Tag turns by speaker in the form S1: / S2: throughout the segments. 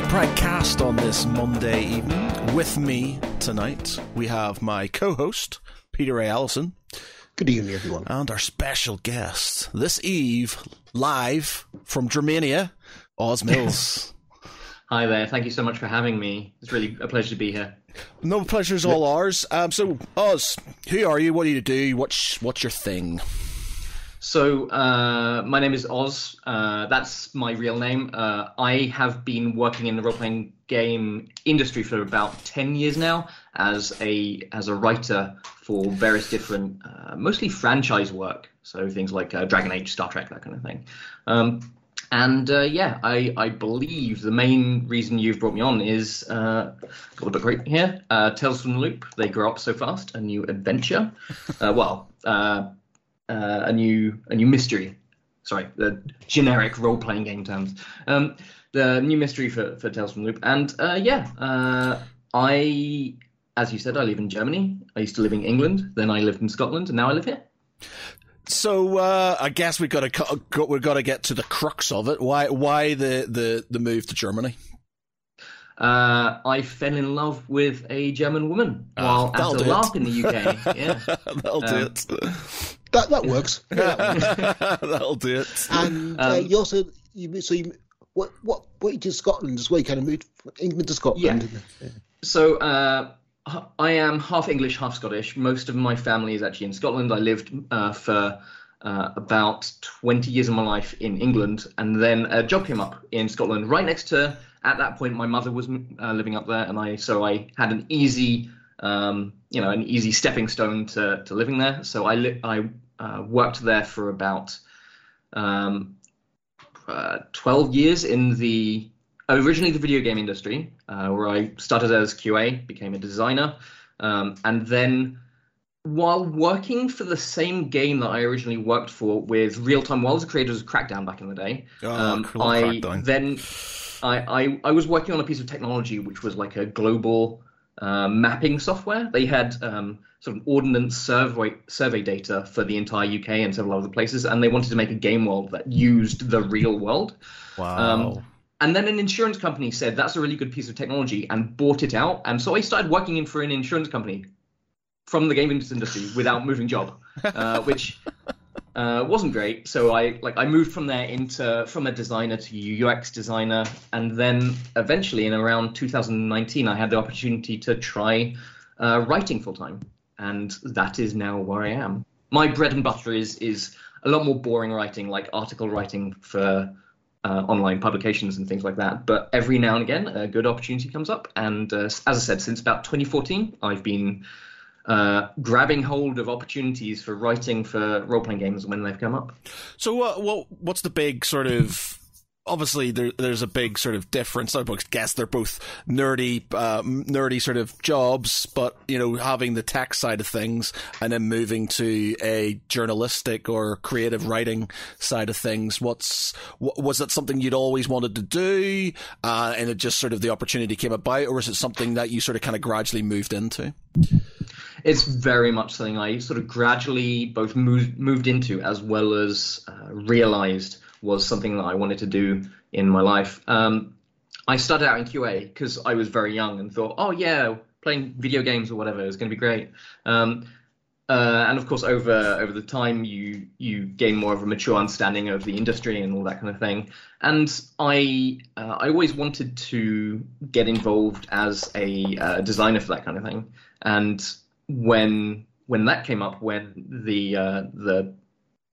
S1: Geek Pride cast on this Monday evening. With me tonight, we have my co host, Peter Ray Allison.
S2: Good evening, everyone.
S1: And our special guest this eve, live from Germania, Oz Mills.
S3: Hi there. Thank you so much for having me. It's really a pleasure to be here.
S1: No, pleasure's all ours. Um, so, Oz, who are you? What do you do? What's what's your thing?
S3: So, uh, my name is Oz. Uh, that's my real name. Uh, I have been working in the role playing game industry for about ten years now as a as a writer for various different, uh, mostly franchise work. So things like uh, Dragon Age, Star Trek, that kind of thing. Um, and uh, yeah, I, I believe the main reason you've brought me on is uh, got a book right here, uh, Tales from the Loop. They grow up so fast. A new adventure. Uh, well, uh, uh, a new a new mystery. Sorry, the generic role playing game terms. Um, the new mystery for, for Tales from the Loop. And yeah, I, as you said, I live in Germany. I used to live in England. Then I lived in Scotland, and now I live here.
S1: So uh, I guess we've got to we've got to get to the crux of it. Why why the the, the move to Germany?
S3: Uh, I fell in love with a German woman
S1: Ah,
S3: while at a LARP in the UK. Yeah,
S1: That'll do
S3: Um,
S1: it.
S2: That that works. Yeah, that.
S1: That'll do it.
S2: And uh,
S3: Um,
S2: you also you so you what what what you did Scotland as well? You kind of moved from England to Scotland.
S3: Yeah. So uh, I am half English, half Scottish. Most of my family is actually in Scotland. I lived uh, for uh, about 20 years of my life in England, and then a job came up in Scotland, right next to. At that point, my mother was uh, living up there, and I so I had an easy, um, you know, an easy stepping stone to, to living there. So I li- I uh, worked there for about um, uh, 12 years in the originally the video game industry, uh, where I started as QA, became a designer, um, and then while working for the same game that I originally worked for with Real Time Worlds, creators of Crackdown back in the day,
S1: Oh,
S3: um,
S1: cool,
S3: I
S1: Crackdown.
S3: then I, I I was working on a piece of technology which was like a global uh, mapping software. They had um, sort of ordnance survey survey data for the entire UK and several other places, and they wanted to make a game world that used the real world.
S1: Wow.
S3: Um, and then an insurance company said that's a really good piece of technology and bought it out. And so I started working in for an insurance company from the game industry without moving job, uh, which uh, wasn't great. So I like I moved from there into from a designer to UX designer, and then eventually in around 2019 I had the opportunity to try uh, writing full time, and that is now where I am. My bread and butter is is a lot more boring writing, like article writing for uh, online publications and things like that. But every now and again, a good opportunity comes up. And uh, as I said, since about 2014, I've been uh, grabbing hold of opportunities for writing for role playing games when they've come up.
S1: So what what what's the big sort of obviously there, there's a big sort of difference. I guess they're both nerdy uh, nerdy sort of jobs, but you know having the tech side of things and then moving to a journalistic or creative writing side of things. What's what, was that something you'd always wanted to do, uh, and it just sort of the opportunity came about, or is it something that you sort of kind of gradually moved into?
S3: It's very much something I sort of gradually both moved moved into as well as uh, realized was something that I wanted to do in my life. Um, I started out in QA because I was very young and thought, oh yeah, playing video games or whatever is going to be great. Um, uh, and of course, over over the time, you you gain more of a mature understanding of the industry and all that kind of thing. And I uh, I always wanted to get involved as a uh, designer for that kind of thing. And when when that came up, when the uh, the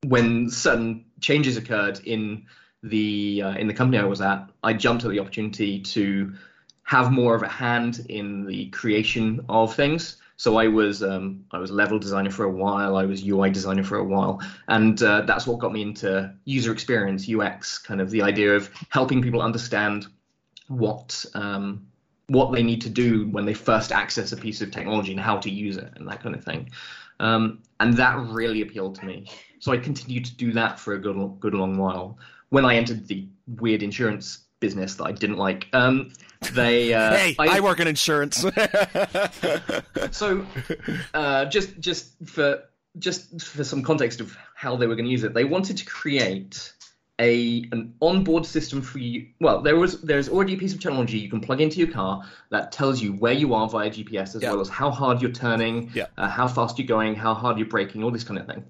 S3: when certain changes occurred in the uh, in the company I was at, I jumped at the opportunity to have more of a hand in the creation of things. So I was um, I was level designer for a while. I was UI designer for a while, and uh, that's what got me into user experience UX, kind of the idea of helping people understand what um, what they need to do when they first access a piece of technology and how to use it and that kind of thing. Um, and that really appealed to me. So I continued to do that for a good good long while. When I entered the weird insurance business that I didn't like, um, they uh,
S1: hey, I, work in insurance.
S3: so uh, just just for just for some context of how they were going to use it, they wanted to create a an onboard system for you. Well, there was there's already a piece of technology you can plug into your car that tells you where you are via GPS as
S1: Yeah.
S3: well as how hard you're turning,
S1: Yeah.
S3: uh, how fast you're going, how hard you're braking, all this kind of thing.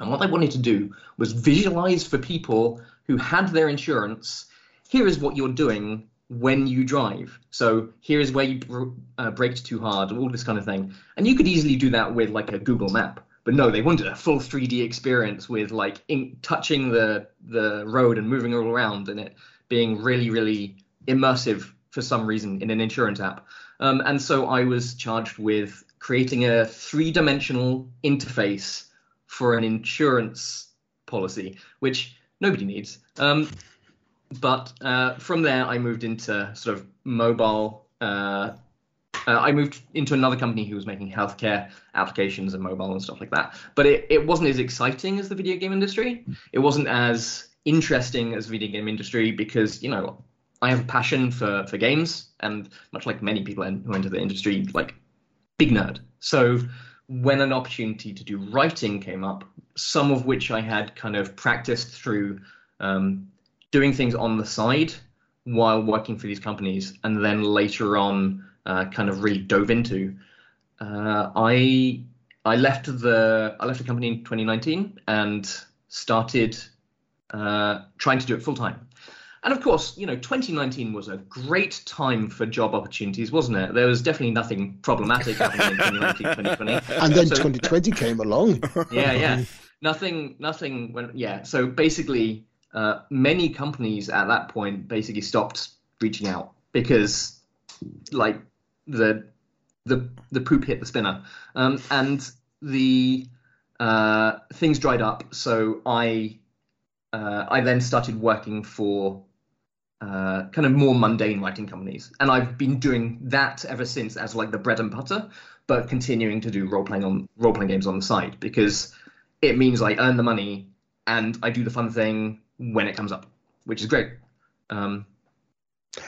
S3: And what they wanted to do was visualize for people who had their insurance. Here is what you're doing when you drive. So here is where you br- uh, braked too hard, all this kind of thing. And you could easily do that with like a Google map. But no, they wanted a full 3D experience with like in, touching the the road and moving all around, and it being really, really immersive for some reason in an insurance app. Um, and so I was charged with creating a three-dimensional interface for an insurance policy, which nobody needs. Um, but uh, from there, I moved into sort of mobile. Uh, uh, I moved into another company who was making healthcare applications and mobile and stuff like that. But it, it wasn't as exciting as the video game industry. It wasn't as interesting as video game industry because, you know, I have a passion for, for games, and much like many people who enter the industry, like big nerd. So when an opportunity to do writing came up, some of which I had kind of practiced through um, doing things on the side while working for these companies, and then later on, uh, kind of really dove into. Uh, I I left the I left the company in 2019 and started uh, trying to do it full time. And of course, you know, 2019 was a great time for job opportunities, wasn't it? There was definitely nothing problematic happening in 2019, 2020.
S2: And then
S3: So-
S2: 2020 came along.
S3: yeah, yeah. Nothing, nothing went. Yeah. So basically, uh, many companies at that point basically stopped reaching out because, like, the the the poop hit the spinner, um, and the uh, things dried up. So I uh, I then started working for uh, kind of more mundane writing companies, and I've been doing that ever since as like the bread and butter, but continuing to do role playing on role playing games on the side because it means I earn the money and I do the fun thing when it comes up, which is great. Um,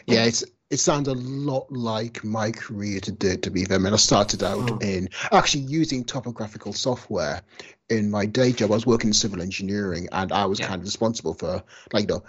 S2: Yeah, it's it sounds a lot like my career to do to be fair. I mean, I started out
S3: Oh.
S2: in actually using topographical software in my day job. I was working in civil engineering, and I was
S3: Yeah.
S2: kind of responsible for like you know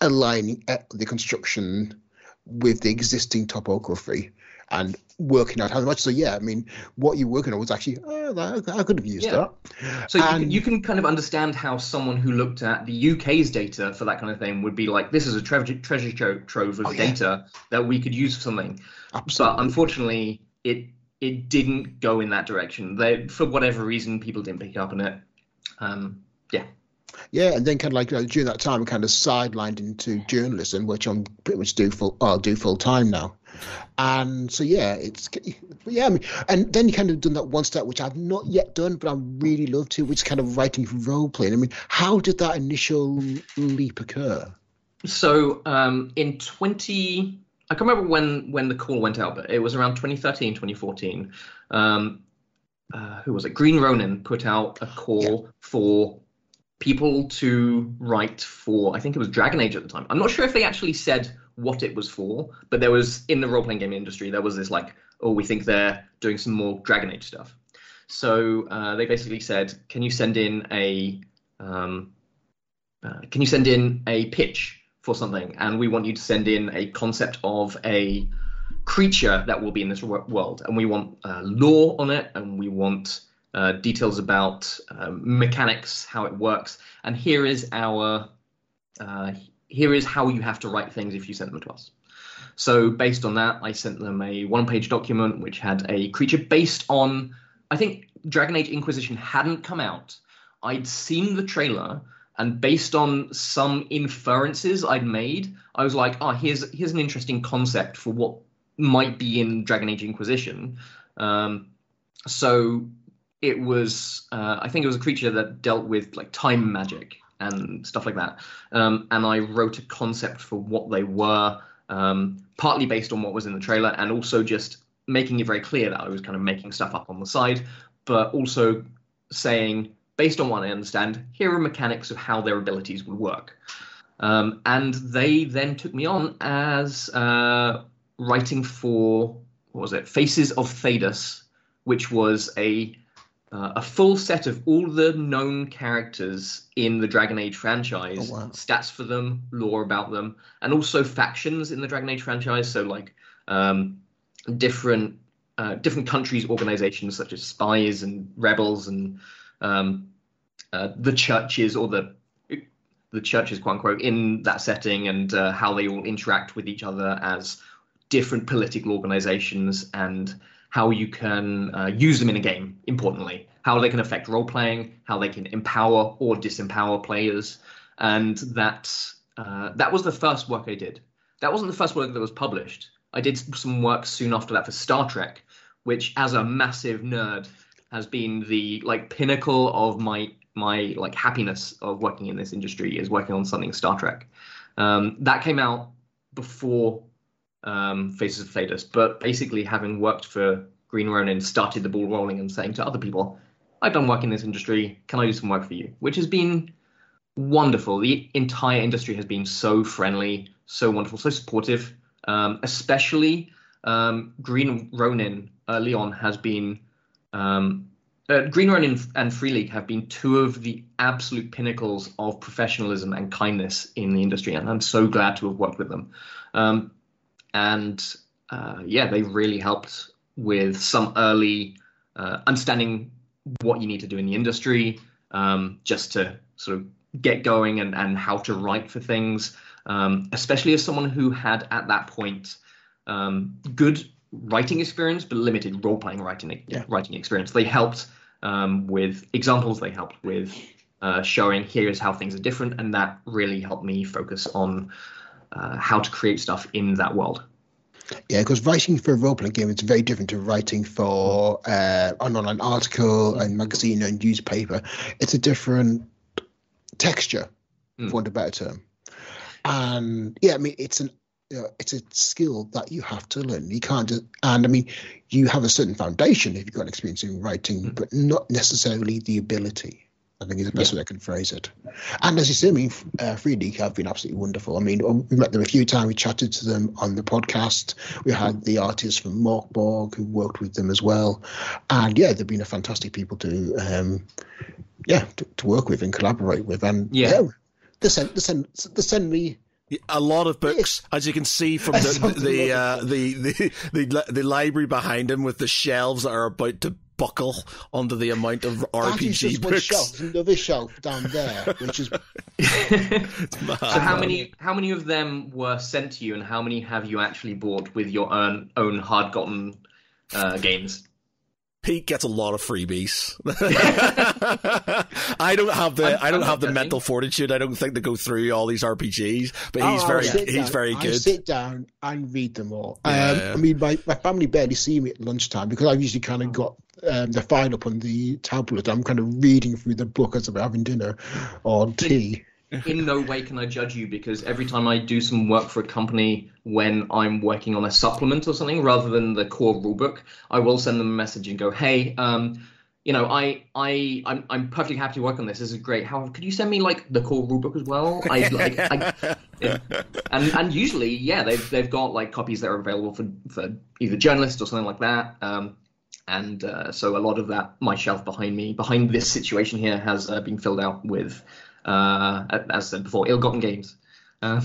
S2: aligning uh, the construction with the existing topography and working out how much. So yeah, I mean, what you're working on was actually oh, that, I could have used
S3: Yeah.
S2: that.
S3: So you can, you can kind of understand how someone who looked at the UK's data for that kind of thing would be like, this is a treasure, treasure tro- trove of
S2: Oh, yeah.
S3: data that we could use for something.
S2: Absolutely.
S3: But unfortunately, it it didn't go in that direction. They, for whatever reason, people didn't pick up on it. Um, yeah.
S2: Yeah, and then kind of like uh, during that time, I kind of sidelined into journalism, which I'm pretty much do full. I'll do full time now, and so yeah, it's yeah. I mean, and then you kind of done that one step which I've not yet done, but I really love to, which is kind of writing role playing. I mean, how did that initial leap occur?
S3: So um, in 20, I can't remember when when the call went out, but it was around 2013, 2014. Um, uh, who was it? Green Ronin put out a call for people to write for. I think it was Dragon Age at the time. I'm not sure if they actually said what it was for, but there was in the role playing game industry there was this like, oh, we think they're doing some more Dragon Age stuff. So uh, they basically said, can you send in a um, uh, can you send in a pitch for something? And we want you to send in a concept of a creature that will be in this wo- world. And we want uh, lore on it and we want uh, details about um, mechanics how it works. And here is our uh, here is how you have to write things if you send them to us. So based on that i sent them a one page document which had a creature based on i think dragon age inquisition hadn't come out. I'd seen the trailer and based on some inferences I'd made, I was like, oh, here's here's an interesting concept for what might be in Dragon Age Inquisition. Um, so it was, uh, I think it was a creature that dealt with like time magic and stuff like that. Um, and I wrote a concept for what they were, um, partly based on what was in the trailer, and also just making it very clear that I was kind of making stuff up on the side, but also saying based on what I understand, here are mechanics of how their abilities would work. Um, and they then took me on as uh, writing for, what was it, Faces of Thedas, which was a uh, a full set of all the known characters in the Dragon Age franchise,
S2: Oh, wow.
S3: stats for them, lore about them, and also factions in the Dragon Age franchise. So like um, different uh, different countries, organizations such as spies and rebels and um, uh, the churches or the the churches, quote unquote, in that setting and uh, how they all interact with each other as different political organizations and how you can uh, use them in a game, importantly, how they can affect role playing, how they can empower or disempower players. And that, uh, that was the first work I did. That wasn't the first work that was published. I did some work soon after that for Star Trek, which, as a massive nerd, has been the like pinnacle of my my like happiness of working in this industry is working on something Star Trek. Um, that came out before um, Faces of Thedas, but basically having worked for Green Ronin, started the ball rolling and saying to other people, "I've done work in this industry. Can I do some work for you?" Which has been wonderful. The entire industry has been so friendly, so wonderful, so supportive. Um, especially um, Green Ronin, uh, Leon has been. Um, uh, Green Ronin and Free League have been two of the absolute pinnacles of professionalism and kindness in the industry, and I'm so glad to have worked with them. Um, and uh, yeah, they really helped with some early uh, understanding what you need to do in the industry, um, just to sort of get going and, and how to write for things, um, especially as someone who had at that point um, good writing experience but limited role playing writing
S2: Yeah.
S3: writing experience. They helped um, with examples. They helped with uh, showing here's how things are different, and that really helped me focus on uh, how to create stuff in that world.
S2: Yeah, because writing for a role playing game is very different to writing for uh, an online article and magazine and newspaper. It's a different texture,
S3: Mm.
S2: for want of a better term. And yeah, I mean, it's an you know, it's a skill that you have to learn. You can't just, and I mean, you have a certain foundation if you've got experience in writing, but not necessarily the ability. I think is the best way I can phrase it. And as you say, I mean, uh, Free have been absolutely wonderful. I mean, um, we met them a few times. We chatted to them on the podcast. We had the artists from Morkborg who worked with them as well. And yeah, they've been a fantastic people to, um, yeah, to, to work with and collaborate with. And
S3: Yeah.
S2: they send, they send, they send me
S1: A lot of books, as you can see from the the uh, the, the the the library behind him with the shelves that are about to buckle under the amount of
S2: That is
S1: RPG books.
S2: shelf. Another shelf down there, which is
S3: So how many how many of them were sent to you, and how many have you actually bought with your own own hard gotten uh, games?
S1: Pete gets a lot of freebies. I don't have the
S3: I'm-
S1: I don't
S3: I'm
S1: have the
S3: not
S1: mental fortitude. I don't think to go through all these RPGs. But he's
S2: Oh, I
S1: very he's
S2: down-
S1: very
S2: I
S1: good.
S2: sit down and read them all.
S1: Yeah,
S2: um. I mean, my, my family barely see me at lunchtime because I've usually kind of got um, the file up on the tablet. I'm kind of reading through the book as I'm having dinner or tea.
S3: In no way can I judge you because every time I do some work for a company when I'm working on a supplement or something rather than the core rulebook, I will send them a message and go, "Hey, um, you know, I, I, I'm, I'm perfectly happy to work on this. This is great. However, could you send me like the core rulebook as well? I, like, I, yeah. and and usually, yeah, they've they've got like copies that are available for for either journalists or something like that. Um, and uh, so a lot of that, my shelf behind me, behind this situation here, has uh, been filled out with, uh, as I said before, ill-gotten games. Uh,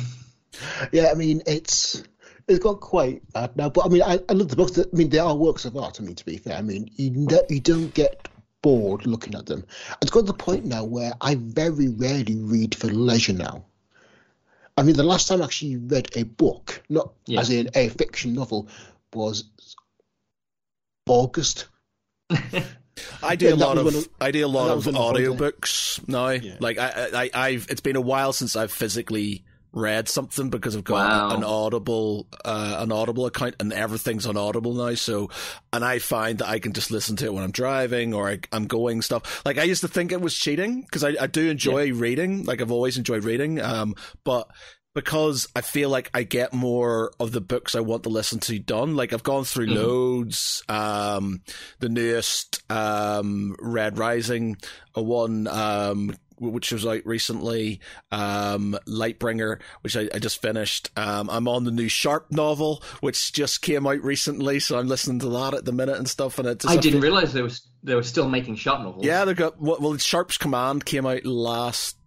S2: Yeah, I mean, it's it's got quite bad now. But I mean, I, I love the books. I mean, they are works of art. I mean, to be fair, I mean, you you don't get bored looking at them. It's got to the point now where I very rarely read for leisure now. I mean, the last time I actually read a book, not
S3: Yeah.
S2: as in a fiction novel, was August.
S1: I do
S2: Yeah,
S1: a
S2: that
S1: lot
S2: was
S1: of
S2: one of-
S1: I do a lot of
S2: was on
S1: audiobooks now.
S2: Yeah.
S1: Like I, I I've it's been a while since I've physically read something because I've got
S3: Wow.
S1: an Audible uh, an Audible account and everything's on Audible now. So and I find that I can just listen to it when I'm driving or I, I'm going stuff. Like I used to think it was cheating because I, I do enjoy reading. Like I've always enjoyed reading. Um, but because I feel like I get more of the books I want to listen to done. Like I've gone through
S3: Mhm.
S1: loads. Um, the newest um, Red Rising, a one um, which was out recently. Um, Lightbringer, which I, I just finished. Um, I'm on the new Sharpe novel, which just came out recently, so I'm listening to that at the minute and stuff. And it
S3: I didn't realize they was they were still making Sharpe novels.
S1: Yeah, they got well. Sharpe's Command came out last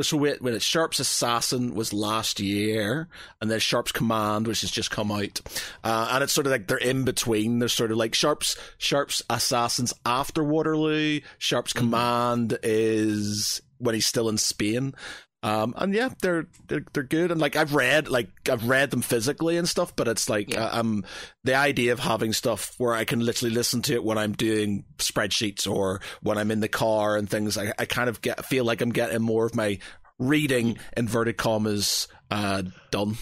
S1: so wait, when it's Sharpe's Assassin was last year, and then Sharpe's Command, which has just come out, uh, and it's sort of like they're in between. They're sort of like Sharpe's Sharpe's Assassins after Waterloo. Sharpe's mm-hmm. Command is when he's still in Spain, um, and yeah, they're, they're they're good. And like I've read like I've read them physically and stuff, but it's like yeah. uh, um the idea of having stuff where I can literally listen to it when I'm doing spreadsheets or when I'm in the car and things. I, I kind of get feel like I'm getting more of my reading inverted commas uh, done.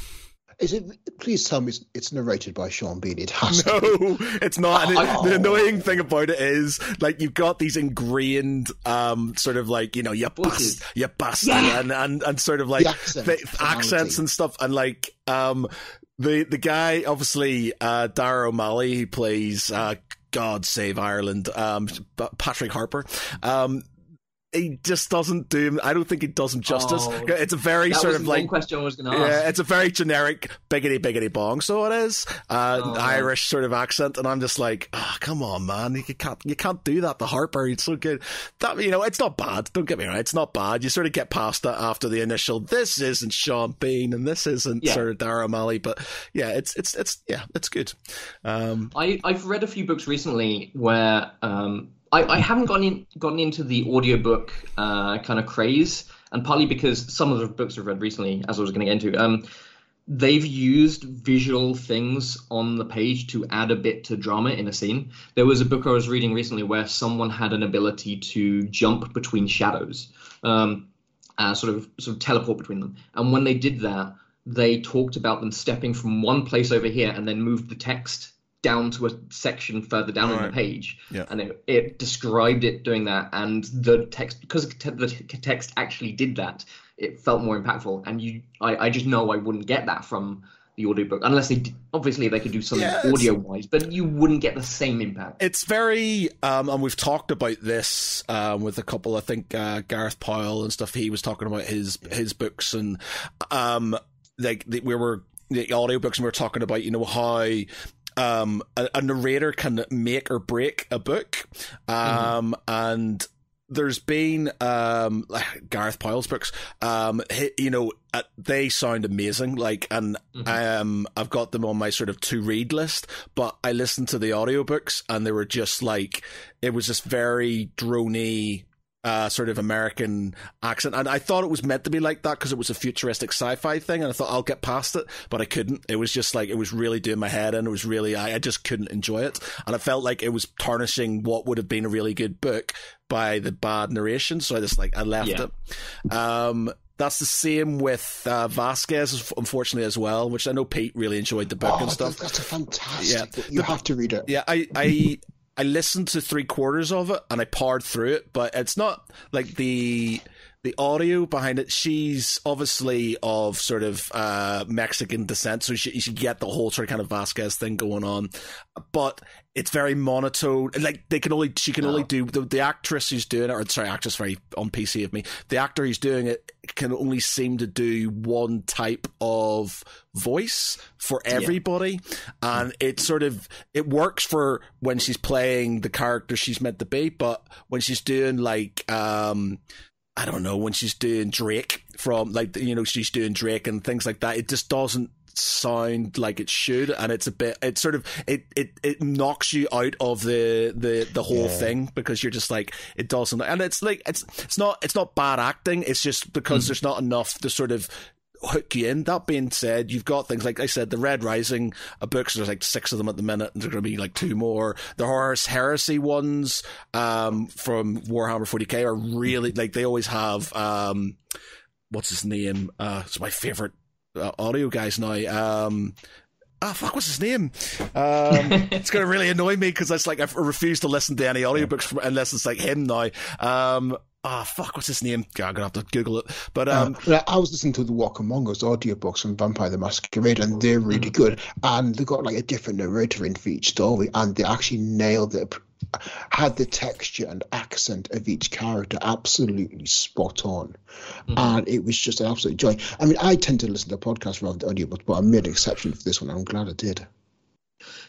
S2: Is it? Please tell me it's, it's narrated by Sean Bean. It has.
S1: No, it's not. Oh. the annoying thing about it is, like, you've got these ingrained, um, sort of like you know, you bust, you bust, yeah. and, and and sort of like accent, th- accents and stuff, and like, um, the the guy obviously, uh, Daragh O'Malley, who plays, uh, God Save Ireland, um, Patrick Harper, um, he just doesn't do him. I don't think he does him justice. Oh, it's a very sort of like
S3: question I was going to
S1: ask. Yeah, it's a very generic biggity biggity bong. So it is uh, oh. Irish sort of accent, and I'm just like, oh, come on, man, you can't you can't do that. The Harper, he's so good. That you know, it's not bad. Don't get me wrong, it's not bad. You sort of get past that after the initial. This isn't Sean Bean, and this isn't yeah. sort of Daragh O'Malley, but yeah, it's it's it's yeah, it's good. Um,
S3: I I've read a few books recently where um, I, I haven't gotten in, gotten into the audiobook uh, kind of craze, and partly because some of the books I've read recently, as I was going to get into, um, they've used visual things on the page to add a bit to drama in a scene. There was a book I was reading recently where someone had an ability to jump between shadows, um, uh, sort of sort of teleport between them, and when they did that, they talked about them stepping from one place over here and then moved the text down to a section further down right. on the page,
S1: yeah.
S3: and it, it, described it doing that, and the text because the text actually did that, it felt more impactful. And you, I, I just know I wouldn't get that from the audiobook unless they obviously they could do something yeah, audio wise but you wouldn't get the same impact
S1: it's very um, and we've talked about this um, with a couple i think uh, gareth powell and stuff he was talking about his his books and um like we were the audiobooks and we were talking about you know how um, a, a, narrator can make or break a book. Um, mm-hmm. and there's been um, Gareth Powell's books. Um, you know, uh, they sound amazing. Like, and mm-hmm. um, I've got them on my sort of to read list. But I listened to the audiobooks and they were just like it was just very drony uh, sort of American accent. And I thought it was meant to be like that because it was a futuristic sci-fi thing. And I thought I'll get past it, but I couldn't. It was just like, it was really doing my head and it was really, I, I just couldn't enjoy it. And I felt like it was tarnishing what would have been a really good book by the bad narration. So I just like, I left yeah. it. Um, that's the same with uh, Vasquez, unfortunately, as well. Which I know Pete really enjoyed the book
S2: oh,
S1: and stuff.
S2: That's a fantastic. Yeah, you the, have to read it.
S1: Yeah, I, I I listened to three quarters of it and I powered through it, but it's not like the the audio behind it. She's obviously of sort of uh, Mexican descent, so she, should get the whole sort of kind of Vasquez thing going on. But it's very monotone. Like they can only she can only do the, the actress who's doing it, or sorry, actress very on PC of me. The actor who's doing it can only seem to do one type of voice for everybody, yeah. and it sort of it works for when she's playing the character she's meant to be, but when she's doing like um I don't know when she's doing Drake from like you know she's doing Drake and things like that. It just doesn't sound like it should and it's a bit it sort of it it, it knocks you out of the the the whole yeah. thing because you're just like it doesn't and it's like it's it's not it's not bad acting it's just because mm. there's not enough to sort of hook you in. That being said, you've got things like I said, the Red Rising books. There's like six of them at the minute, and there's going to be like two more. The Horus Heresy ones um, from Warhammer 40k are really like they always have. Um, what's his name? Uh, it's my favorite audio guys now. Um, Ah, oh, fuck, what's his name? Um, it's going to really annoy me because it's like I refuse to listen to any audiobooks from, unless it's like him now. Um, Ah, oh, fuck, what's his name? God, I'm gonna have to Google it. But uh, um,
S2: uh, I was listening to the Walk Among Us audiobooks from Vampire the Masquerade, and they're really mm. good. And they've got like a different narrator in for each story, and they actually nailed it had the texture and accent of each character absolutely spot on, mm-hmm. and it was just an absolute joy. I mean, I tend to listen to podcasts rather than audiobooks, but I made an exception for this one. I'm glad I did.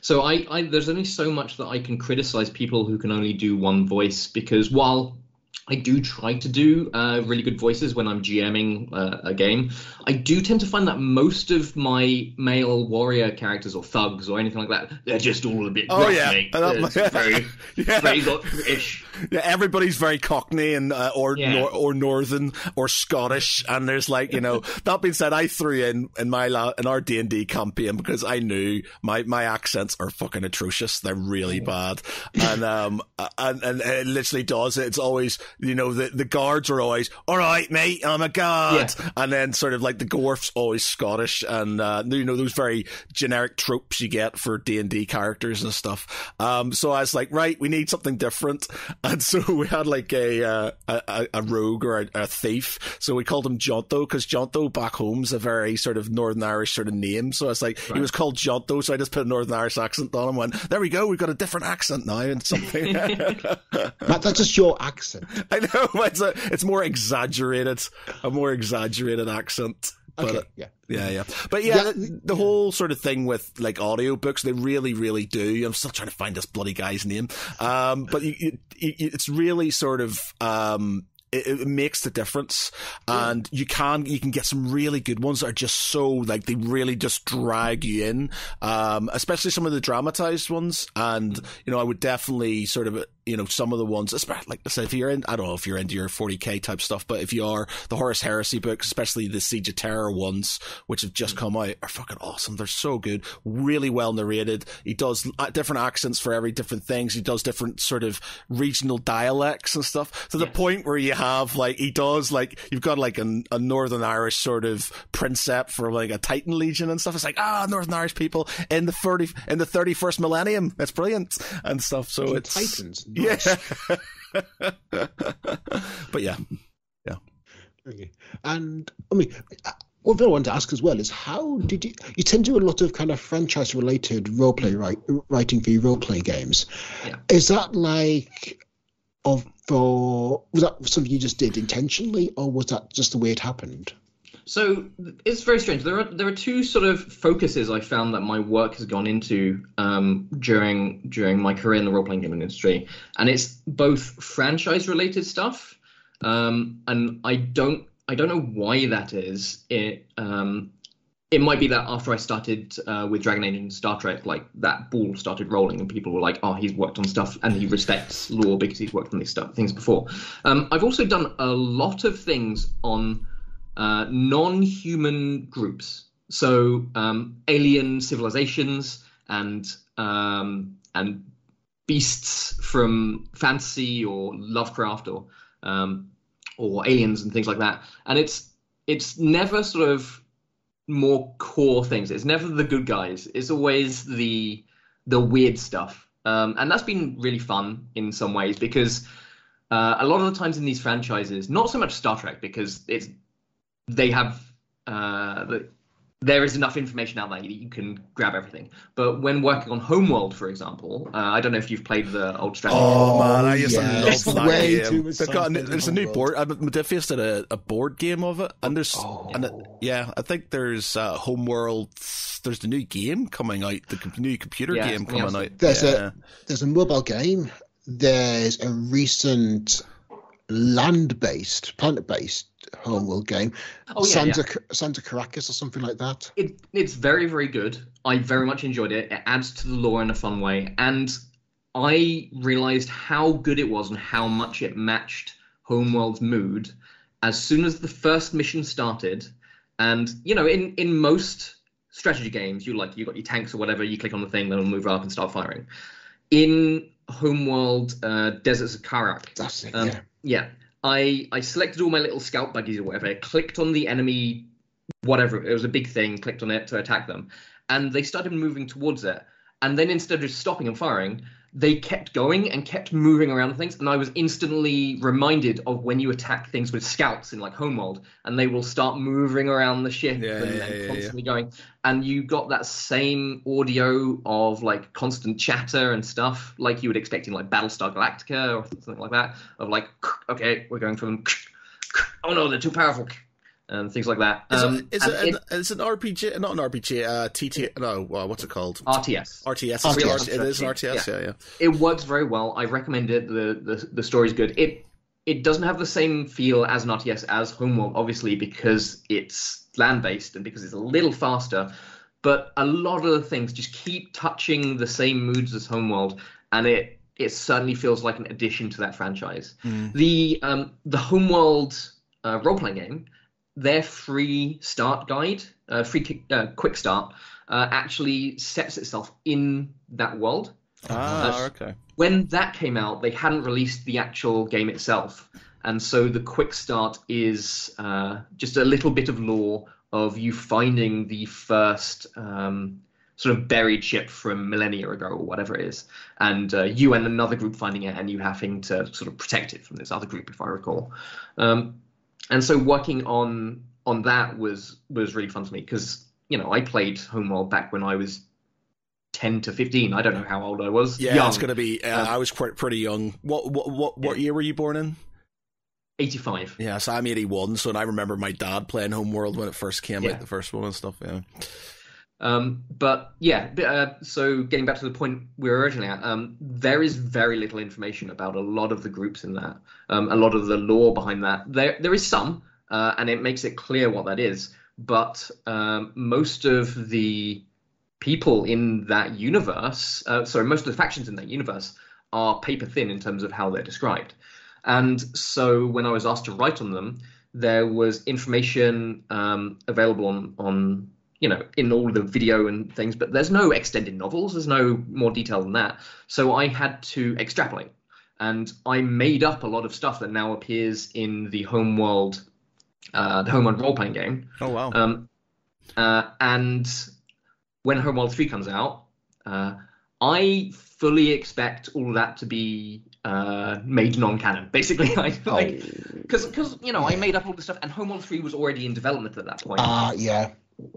S3: So I, I, there's only so much that I can criticize people who can only do one voice because while I do try to do uh, really good voices when I'm GMing uh, a game. I do tend to find that most of my male warrior characters or thugs or anything like that, they're just all a bit oh, gruff, yeah. Mate. very, yeah. very British.
S1: Yeah, everybody's very Cockney and uh, or yeah. nor, or Northern or Scottish, and there's like you know. that being said, I threw in in my la- in our D and D campaign because I knew my my accents are fucking atrocious. They're really bad, and um and and it literally does. It's always you know, the, the guards are always, all right, mate, I'm a guard. Yeah. And then sort of like the Gorf's always Scottish and, uh, you know, those very generic tropes you get for D&D characters and stuff. Um, so I was like, right, we need something different. And so we had like a, uh, a, a, rogue or a, a, thief. So we called him Jonto because Jonto back home's a very sort of Northern Irish sort of name. So I was like, right. he was called Jonto. So I just put a Northern Irish accent on him and went, there we go. We've got a different accent now and something.
S2: Matt, that's just your accent.
S1: I know it's a, it's more exaggerated, a more exaggerated accent. But, okay, yeah. Yeah, yeah. But yeah, yeah, the, the whole sort of thing with like audiobooks, they really, really do. I'm still trying to find this bloody guy's name. Um, but you, you, it's really sort of, um, it, it, makes the difference and you can you can get some really good ones that are just so like they really just drag you in um, especially some of the dramatized ones and you know i would definitely sort of you know some of the ones like i said if you're in i don't know if you're into your 40k type stuff but if you are the horus heresy books especially the siege of Terra ones which have just come out are fucking awesome. They're so good. Really well narrated. He does different accents for every different things. He does different sort of regional dialects and stuff. To the point where you have like he does like you've got like a, a Northern Irish sort of princeps for like a Titan Legion and stuff. It's like ah, Northern Irish people in the thirty in the thirty first millennium. That's brilliant and stuff. So it's
S2: Titans,
S1: nice. yeah. but yeah, yeah.
S2: Okay, and I mean. What I want to ask as well is how did you you tend to do a lot of kind of franchise related role play write, writing for your role play games? Yeah. Is that like of for was that something you just did intentionally, or was that just the way it happened?
S3: So it's very strange. There are there are two sort of focuses I found that my work has gone into um, during during my career in the role playing game industry, and it's both franchise related stuff, um, and I don't I don't know why that is. It um, it might be that after I started uh, with Dragon Age and Star Trek, like that ball started rolling, and people were like, "Oh, he's worked on stuff, and he respects lore because he's worked on these stuff, things before." Um, I've also done a lot of things on uh, non-human groups, so um, alien civilizations and um, and beasts from fantasy or Lovecraft or um, or aliens and things like that, and it's it's never sort of more core things. It's never the good guys. It's always the the weird stuff. Um, and that's been really fun in some ways because uh, a lot of the times in these franchises, not so much Star Trek because it's they have uh, the, there is enough information out there that you can grab everything. But when working on Homeworld, for example, uh, I don't know if you've played the old strategy.
S1: Oh, man, I used yeah. to love that way game. Too got a, there's a new board. Uh, Modiphius did a, a board game of it, and there's oh. and it, yeah, I think there's uh, Homeworld. There's the new game coming out, the new computer yeah, game coming out.
S2: There's yeah. a there's a mobile game. There's a recent land-based, planet-based homeworld game. Oh, yeah, Santa yeah. Santa Caracas or something like that.
S3: It, it's very very good. I very much enjoyed it. It adds to the lore in a fun way, and I realized how good it was and how much it matched Homeworld's mood as soon as the first mission started. And you know, in in most strategy games, you like you got your tanks or whatever. You click on the thing, then it'll move up and start firing. In Homeworld, uh, Deserts of Kharak.
S2: That's it. Um, yeah.
S3: Yeah. I I selected all my little scout buggies or whatever, clicked on the enemy, whatever it was a big thing, clicked on it to attack them, and they started moving towards it. And then instead of stopping and firing, they kept going and kept moving around things, and I was instantly reminded of when you attack things with scouts in like Homeworld, and they will start moving around the ship
S1: Yeah,
S3: and,
S1: yeah,
S3: and
S1: yeah,
S3: constantly going. And you got that same audio of like constant chatter and stuff, like you would expect in like Battlestar Galactica or something like that, of like, okay, we're going from, oh no, they're too powerful, and things like that.
S1: Is,
S3: Um,
S1: it, is, it, an, it an RPG? Not an RPG. Uh, TT. No. Well, what's it called?
S3: RTS.
S1: RTS.
S2: RTS.
S1: It's It is an RTS. Yeah, yeah.
S3: it works very well. I recommend it. The the the story's good. It it doesn't have the same feel as an RTS as Homeworld, obviously, because it's land based and because it's a little faster. But a lot of the things just keep touching the same moods as Homeworld, and it it certainly feels like an addition to that franchise. The um the Homeworld uh, role playing game, their free start guide, uh, free kick, uh, quick start, uh, actually sets itself in that world
S1: Ah, okay.
S3: when that came out, they hadn't released the actual game itself, and so the quick start is uh, just a little bit of lore of you finding the first um, sort of buried ship from millennia ago or whatever it is, and uh, you and another group finding it, and you having to sort of protect it from this other group, if I recall. Um, and so working on on that was was really fun for me because you know I played Homeworld back when I was. 10 to 15 i don't know how old i was
S1: Yeah,
S3: young.
S1: it's going to be. Uh,
S3: Um,
S1: I was quite pretty young. What what what, what year were you born in?
S3: 85
S1: Yeah, so I'm 81. So I remember my dad playing Homeworld when it first came
S3: Yeah.
S1: out, the first one and stuff. Yeah.
S3: Um, but yeah, uh, so getting back to the point we were originally at, um, there is very little information about a lot of the groups in that, um, a lot of the law behind that. There, there is some, uh, and it makes it clear what that is. But um, most of the people in that universe, uh, sorry, most of the factions in that universe are paper thin in terms of how they're described. And so when I was asked to write on them, there was information um, available on on you know in all the video and things, but there's no extended novels. There's no more detail than that. So I had to extrapolate, and I made up a lot of stuff that now appears in the Homeworld, uh, the Homeworld role playing game.
S1: Oh wow.
S3: Um, uh, and when Homeworld 3 comes out, uh, I fully expect all of that to be uh, made non-canon. Basically, I like because because you know I made up all this stuff, and Homeworld 3 was already in development at that point,
S2: Ah, yeah.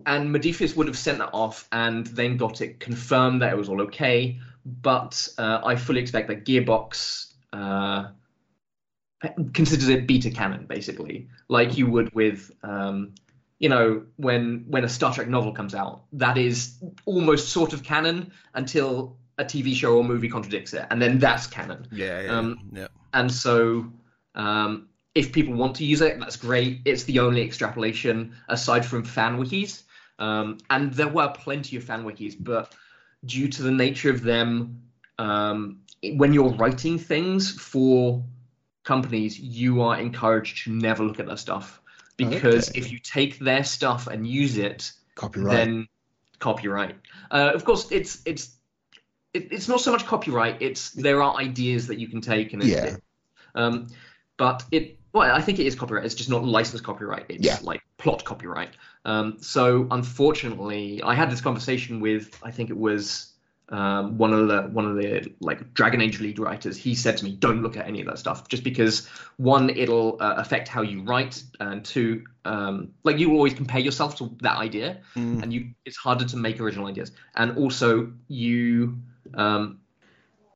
S3: And Modiphius would have sent that off and then got it confirmed that it was all okay. But uh, I fully expect that Gearbox. Uh, considers it beta canon basically like you would with um, you know when when a star trek novel comes out that is almost sort of canon until a tv show or movie contradicts it and then that's canon
S1: yeah, yeah,
S3: um,
S1: yeah.
S3: and so um, if people want to use it that's great it's the only extrapolation aside from fan wikis um, and there were plenty of fan wikis but due to the nature of them um, when you're writing things for companies you are encouraged to never look at their stuff because
S2: Okay.
S3: if you take their stuff and use it
S2: Copyright.
S3: then copyright. Uh, of course, it's it's it, it's not so much copyright. It's there are ideas that you can take and
S2: Yeah.
S3: it, um, but it well, I think it is copyright. It's just not licensed copyright. It's
S2: Yeah.
S3: like plot copyright. Um, so unfortunately, I had this conversation with I think it was. Um, one of the one of the like Dragon Age lead writers, he said to me, "Don't look at any of that stuff, just because one, it'll uh, affect how you write, and two, um, like you always compare yourself to that idea,
S1: Mm.
S3: and you it's harder to make original ideas and also you um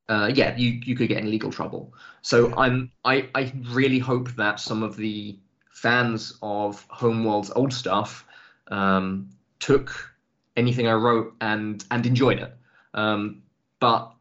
S3: uh yeah you you could get in legal trouble. So i'm i i really hope that some of the fans of homeworld's old stuff um took anything i wrote and and enjoyed it. Um but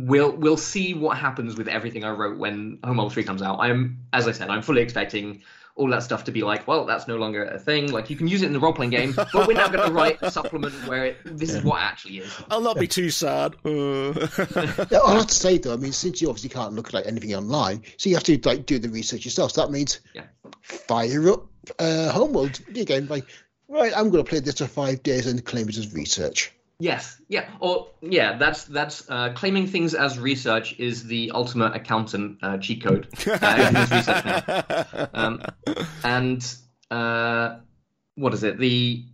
S3: we'll we'll see what happens with everything i wrote when homeworld 3 comes out. I'm as i said i'm fully expecting all that stuff to be like, well, that's no longer a thing. Like you can use it in the role playing game, but we're now going to write a supplement where it, this is what it actually is.
S1: I'll not be too sad. Uh,
S2: Yeah, I'll have to say though, I mean, since you obviously can't look at like anything online, so you have to like do the research yourself. So that means
S3: Yeah.
S2: fire up uh, Homeworld video game. Like, right, I'm going to play this for five days and claim it as research.
S3: Yes, yeah, or yeah, that's that's uh, claiming things as research is the ultimate accountant uh, cheat code. Uh, everything's research now. Um, and uh, what is it? The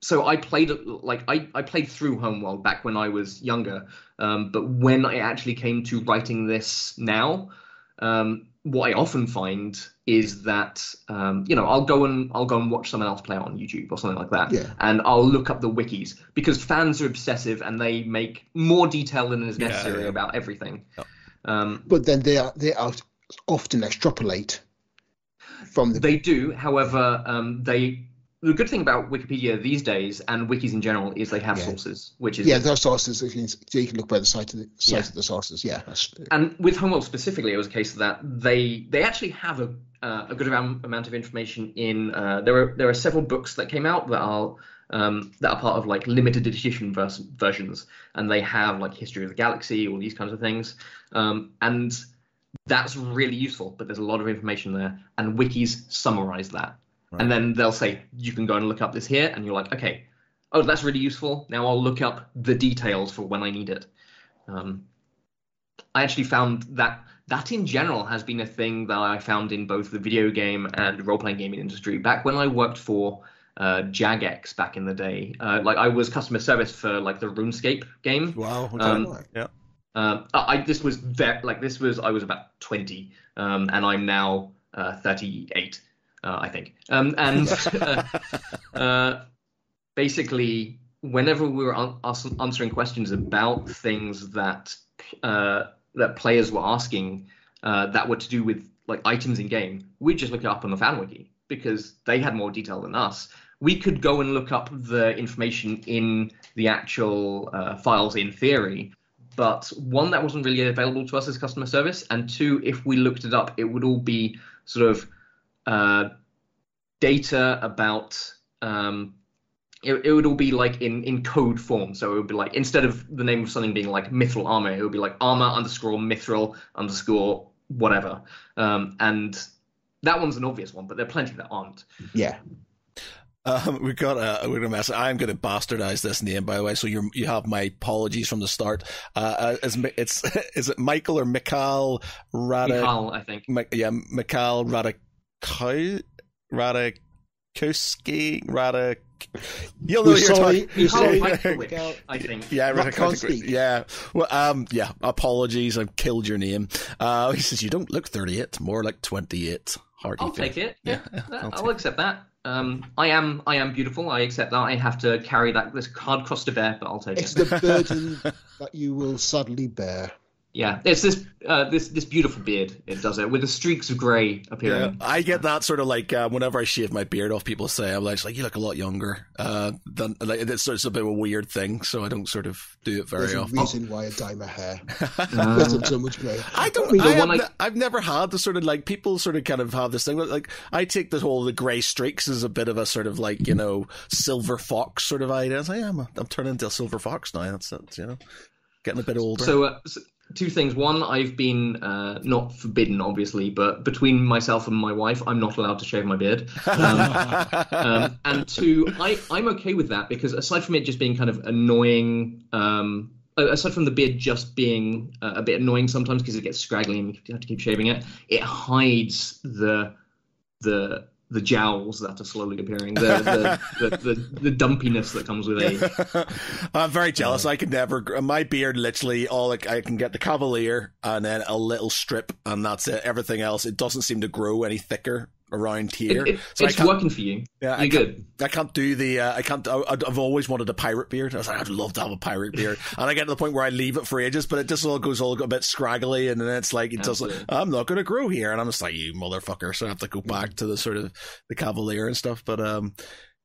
S3: so I played like I, I played through Homeworld back when I was younger, um, but when I actually came to writing this now, um, what I often find is that um, you know I'll go and I'll go and watch someone else play it on YouTube or something like that,
S2: Yeah.
S3: and I'll look up the wikis because fans are obsessive and they make more detail than is necessary
S1: yeah.
S3: about everything.
S1: Yep.
S3: Um,
S2: But then they are they are often extrapolate from the
S3: They do, however, um, they the good thing about Wikipedia these days and wikis in general is they have
S2: Yeah.
S3: sources, which is
S2: yeah those sources. You can, so you can look by the site of the site
S3: Yeah.
S2: of the sources. Yeah,
S3: and with Homeworld specifically, it was a case that they they actually have a uh, a good amount, amount of information in. Uh, there are there are several books that came out that are um, that are part of like limited edition vers- versions, and they have like history of the galaxy, all these kinds of things, um, and that's really useful. But there's a lot of information there, and wikis summarize that, and then they'll say you can go and look up this here, and you're like, okay, oh that's really useful. Now I'll look up the details for when I need it. Um, I actually found that that in general has been a thing that I found in both the video game and role playing gaming industry. Back when I worked for uh, Jagex back in the day, uh, like I was customer service for like the RuneScape game.
S1: Wow. Okay.
S3: Um,
S1: yeah.
S3: Um, I I- this was very like this was I was about twenty, um, and I'm now uh, thirty eight, uh, I think. Um, and uh, uh, basically, whenever we were an- us- answering questions about things that uh, that players were asking uh, that were to do with like items in game, we'd just look it up on the fan wiki because they had more detail than us. We could go and look up the information in the actual uh, files in theory, but one that wasn't really available to us as customer service, and two, if we looked it up, it would all be sort of uh, data about. Um, it, it would all be like in, in code form, so it would be like instead of the name of something being like mithril armor, it would be like armor underscore mithril underscore whatever. Um, and that one's an obvious one, but there are plenty that aren't.
S2: yeah.
S1: Um, we got a we're gonna mess. I'm gonna bastardize this name, by the way. So you you have my apologies from the start. Uh, uh, is, it's is it Michael or Mikhail Rada?
S3: Michal, I think.
S1: Mi- yeah, Mikhail Radakow Radakowski Radak. You'll know
S2: We're
S1: what you're
S2: sorry.
S1: talking.
S2: We're
S3: Michal
S2: sorry.
S3: Michaelowicz, I think.
S1: Yeah,
S2: Not can't speak.
S1: Yeah. Well, um, yeah. Apologies, I've killed your name. Uh, he says you don't look 38, more like 28. Hard
S3: I'll
S1: to
S3: take it. Yeah,
S1: Yeah,
S3: that-
S1: I'll
S3: I'll,
S1: take
S3: accept that. Um, I am I am beautiful. I accept that. I have to carry that this hard cross to bear, but I'll take
S2: It's
S3: it.
S2: It's the burden that you will suddenly bear.
S3: Yeah, it's this uh, this this beautiful beard. It does it with the streaks of grey
S1: Yeah,
S3: appearing.
S1: I get that sort of like uh, whenever I shave my beard off, people say I'm like, like you look a lot younger. Uh, than like it's, it's a bit of a weird thing, so I don't sort of do it very
S2: There's a
S1: often.
S2: reason why I dye my hair.
S3: Uh,
S2: There's so much grey.
S1: I don't.
S2: mean,
S1: I have,
S3: I-
S1: I've never had the sort of like people sort of kind of have this thing. Like I take the whole the grey streaks as a bit of a sort of like you know silver fox sort of idea. It's like, yeah, I'm, a, I'm turning into a silver fox now. That's it. You know, getting a bit older.
S3: So, uh, s two things. One, I've been uh, not forbidden, obviously, but between myself and my wife, I'm not allowed to shave my beard. Um, um, and two, I, I'm okay with that because aside from it just being kind of annoying, um, aside from the beard just being uh, a bit annoying sometimes because it gets scraggly and you have to keep shaving it, it hides the the the jowls that are slowly appearing, the the, the, the, the dumpiness that comes with age.
S1: I'm very jealous. Uh, I can never. My beard, literally, all like I can get the cavalier and then a little strip, and that's it. Everything else, it doesn't seem to grow any thicker around here.
S3: It, it,
S1: so
S3: it's working for you.
S1: Yeah, I
S3: You're
S1: can't-
S3: good.
S1: I can't do the. Uh, I can't. I, I've always wanted a pirate beard. I was like, I'd love to have a pirate beard, and I get to the point where I leave it for ages, but it just all goes all a bit scraggly, and then it's like it doesn't.
S3: Absolutely.
S1: I'm not going to grow here, and I'm just like you motherfucker. So I have to go back to the sort of the cavalier and stuff. But um,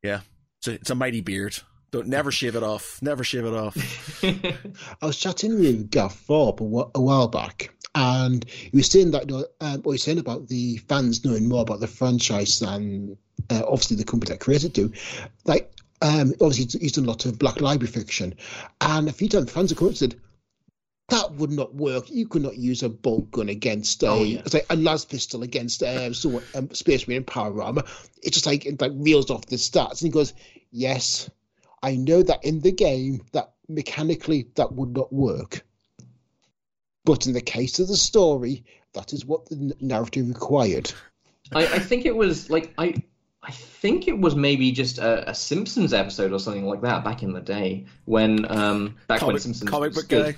S1: yeah, it's a, it's a mighty beard. Don't never shave it off. Never shave it off.
S2: I was chatting with Gav Thorpe a, a while back, and he was saying that, you know, um, what he's saying about the fans knowing more about the franchise than uh, obviously the company that created do. Like, um, obviously, he's- he's done a lot of Black Library fiction, and a few times fans have come up and said, that would not work. You could not use a bolt gun against a,
S3: Oh, yeah.
S2: like a las pistol against um, someone, um, Space Marine power armor. It just like it like reels off the stats, and he goes, "Yes, I know that in the game that mechanically that would not work. But in the case of the story, that is what the narrative required.
S3: I, I think it was like I I think it was maybe just a, a, Simpsons episode or something like that back in the day when um back
S1: comic,
S3: when Simpsons
S1: comic book guy.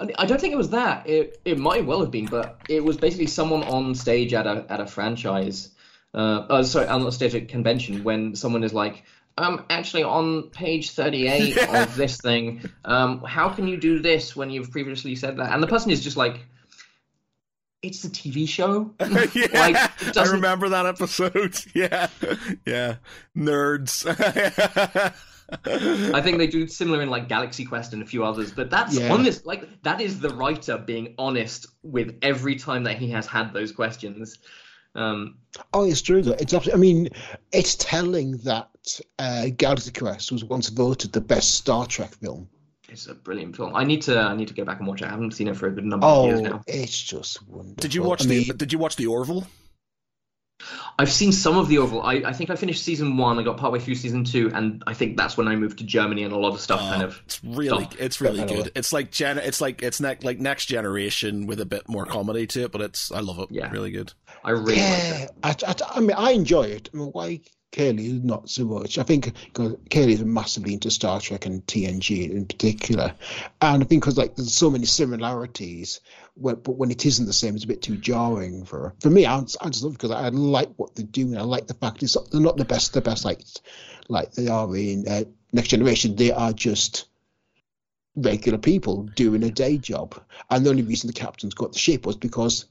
S3: I don't think it was that. It it might well have been, but it was basically someone on stage at a at a franchise. Uh, oh, sorry, on a stage at convention when someone is like, um, actually on page 38 yeah. of this thing, um, how can you do this when you've previously said that? And the person is just like, it's a TV show.
S1: yeah, like, I remember that episode. Yeah, yeah, nerds.
S3: I think they do similar in like Galaxy Quest and a few others, but that's yeah. honest. Like that is the writer being honest with every time that he has had those questions. Um,
S2: oh, it's true though. It's I mean, it's telling that uh, Galaxy Quest was once voted the best Star Trek film.
S3: It's a brilliant film. I need to I need to go back and watch it. I haven't seen it for a good number
S2: oh,
S3: of years now.
S2: It's just wonderful.
S1: Did you watch I the mean, Did you watch the Orville?
S3: I've seen some of the Orville. I, I think I finished season one. I got partway through season two, and I think that's when I moved to Germany, and a lot of stuff kind of.
S1: It's really, stopped. it's really good. It's like gen, it's like it's ne- like next generation with a bit more comedy to it, but it's I love it. Yeah, really good.
S3: I really yeah, like.
S2: I, I, I mean, I enjoy it. I mean, why Kaylee not so much. I think is massively into Star Trek and TNG in particular, and I think because like there's so many similarities, but when it isn't the same, it's a bit too jarring for for me. I, I just love because I like what they're doing. I like the fact it's they're not the best, the best like like they are in uh, Next Generation. They are just regular people doing a day job, and the only reason the captains got the ship was because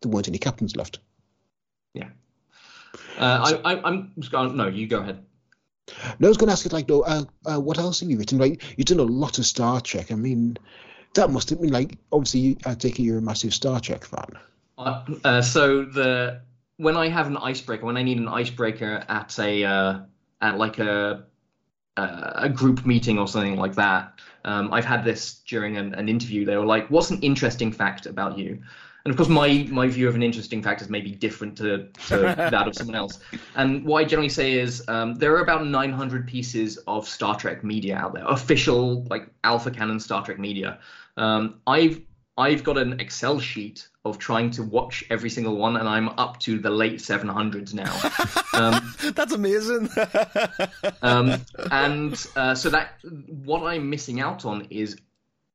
S2: there weren't any captains left.
S3: Yeah. Uh, I, I, gonna no. You go ahead.
S2: No, I was going to ask you, like, no, uh, uh, what else have you written? Like, you've done a lot of Star Trek. I mean, that must have been like, obviously, you, I take it you're a massive Star Trek fan.
S3: Uh, uh, so the when I have an icebreaker, when I need an icebreaker at a uh, at like a a group meeting or something like that, um, I've had this during an, an interview. They were like, "What's an interesting fact about you?" And of course, my my view of an interesting fact is maybe different to, to that of someone else. And what I generally say is um, there are about 900 pieces of Star Trek media out there, official like alpha canon Star Trek media. Um, I've I've got an Excel sheet of trying to watch every single one, and I'm up to the late 700s now.
S1: Um, That's amazing.
S3: um, and uh, so that what I'm missing out on is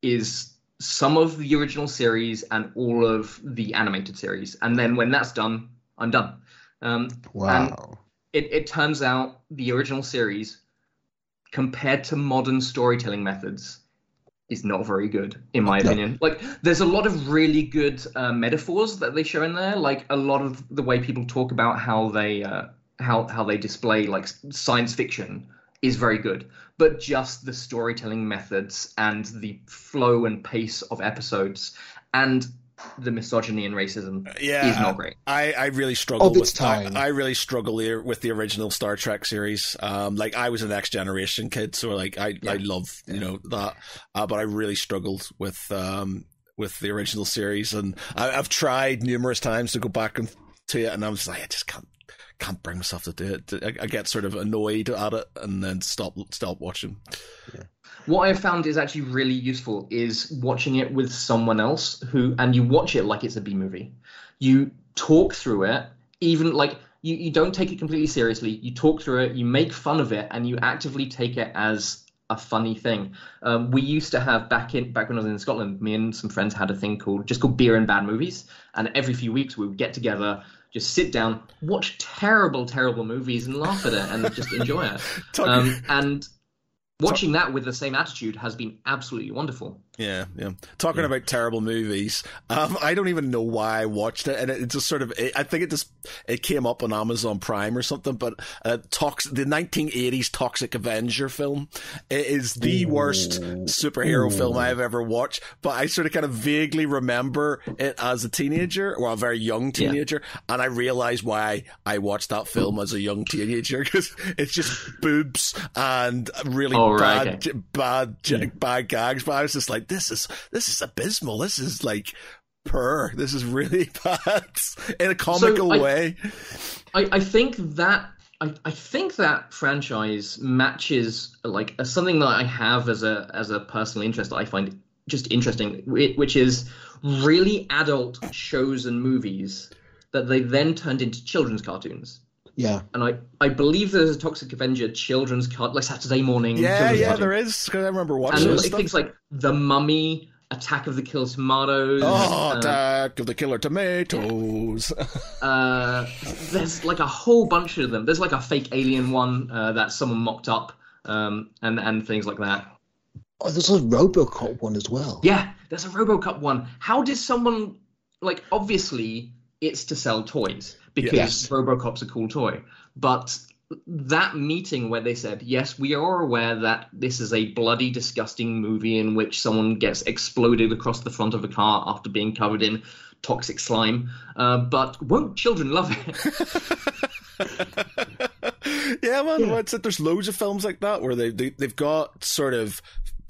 S3: is some of the original series and all of the animated series. And then when that's done, I'm done. Um,
S2: wow.
S3: It, it turns out the original series, compared to modern storytelling methods, is not very good, in my opinion. Like, there's a lot of really good uh, metaphors that they show in there. Like, a lot of the way people talk about how they uh, how how they display like science fiction is very good, but just the storytelling methods and the flow and pace of episodes and the misogyny and racism yeah, is not great.
S1: I, I really struggle with time. I, I, really struggle here with the original Star Trek series. Um, like I was a Next Generation kid, so like I yeah. I love you know that, uh, but I really struggled with um with the original series, and I, have tried numerous times to go back and to it, and I was like, I just can't can't bring myself to do it. I, I get sort of annoyed at it and then stop stop watching.
S3: Yeah. What I've found is actually really useful is watching it with someone else who, and you watch it like it's a B movie. You talk through it, even like you, you don't take it completely seriously. You talk through it, you make fun of it, and you actively take it as a funny thing. Um, we used to have back in back when I was in Scotland, me and some friends had a thing called just called beer and bad movies, and every few weeks we would get together just sit down, watch terrible, terrible movies, and laugh at it, and just enjoy it. Um, and watching that with the same attitude has been absolutely wonderful.
S1: Yeah, yeah. Talking yeah. about terrible movies, um, I don't even know why I watched it, and it, it just sort of, it, I think it just it came up on Amazon Prime or something. But uh, tox, the 1980s Toxic Avenger film it is the Ooh. worst superhero Ooh. film I've ever watched. But I sort of kind of vaguely remember it as a teenager, or a very young teenager, yeah. and I realized why I watched that film as a young teenager because it's just boobs and really oh, right, bad, okay. bad, bad, bad gags. But I was just like like, this is this is abysmal. This is like purr. This is really bad in a comical so I, way.
S3: I, I think that I, I think that franchise matches like something that I have as a as a personal interest that I find just interesting, which is really adult shows and movies that they then turned into children's cartoons.
S2: Yeah.
S3: and I, I believe there's a Toxic Avenger children's card, like Saturday morning.
S1: Yeah,
S3: children's
S1: yeah,
S3: cartoon.
S1: there is. 'cause I remember watching
S3: And
S1: this
S3: like, things like The Mummy, Attack of the Killer Tomatoes.
S1: Oh,
S3: uh,
S1: attack of the killer tomatoes.
S3: uh, there's like a whole bunch of them. There's like a fake alien one uh, that someone mocked up, um, and and things like that.
S2: Oh, there's a RoboCop one as well.
S3: Yeah, there's a RoboCop one. How did someone like? Obviously, it's to sell toys because
S2: Yes.
S3: RoboCop's a cool toy. But that meeting where they said, "Yes, we are aware that this is a bloody, disgusting movie in which someone gets exploded across the front of a car after being covered in toxic slime, uh, but won't children love it?"
S1: yeah, man. What's it? There's loads of films like that where they, they they've got sort of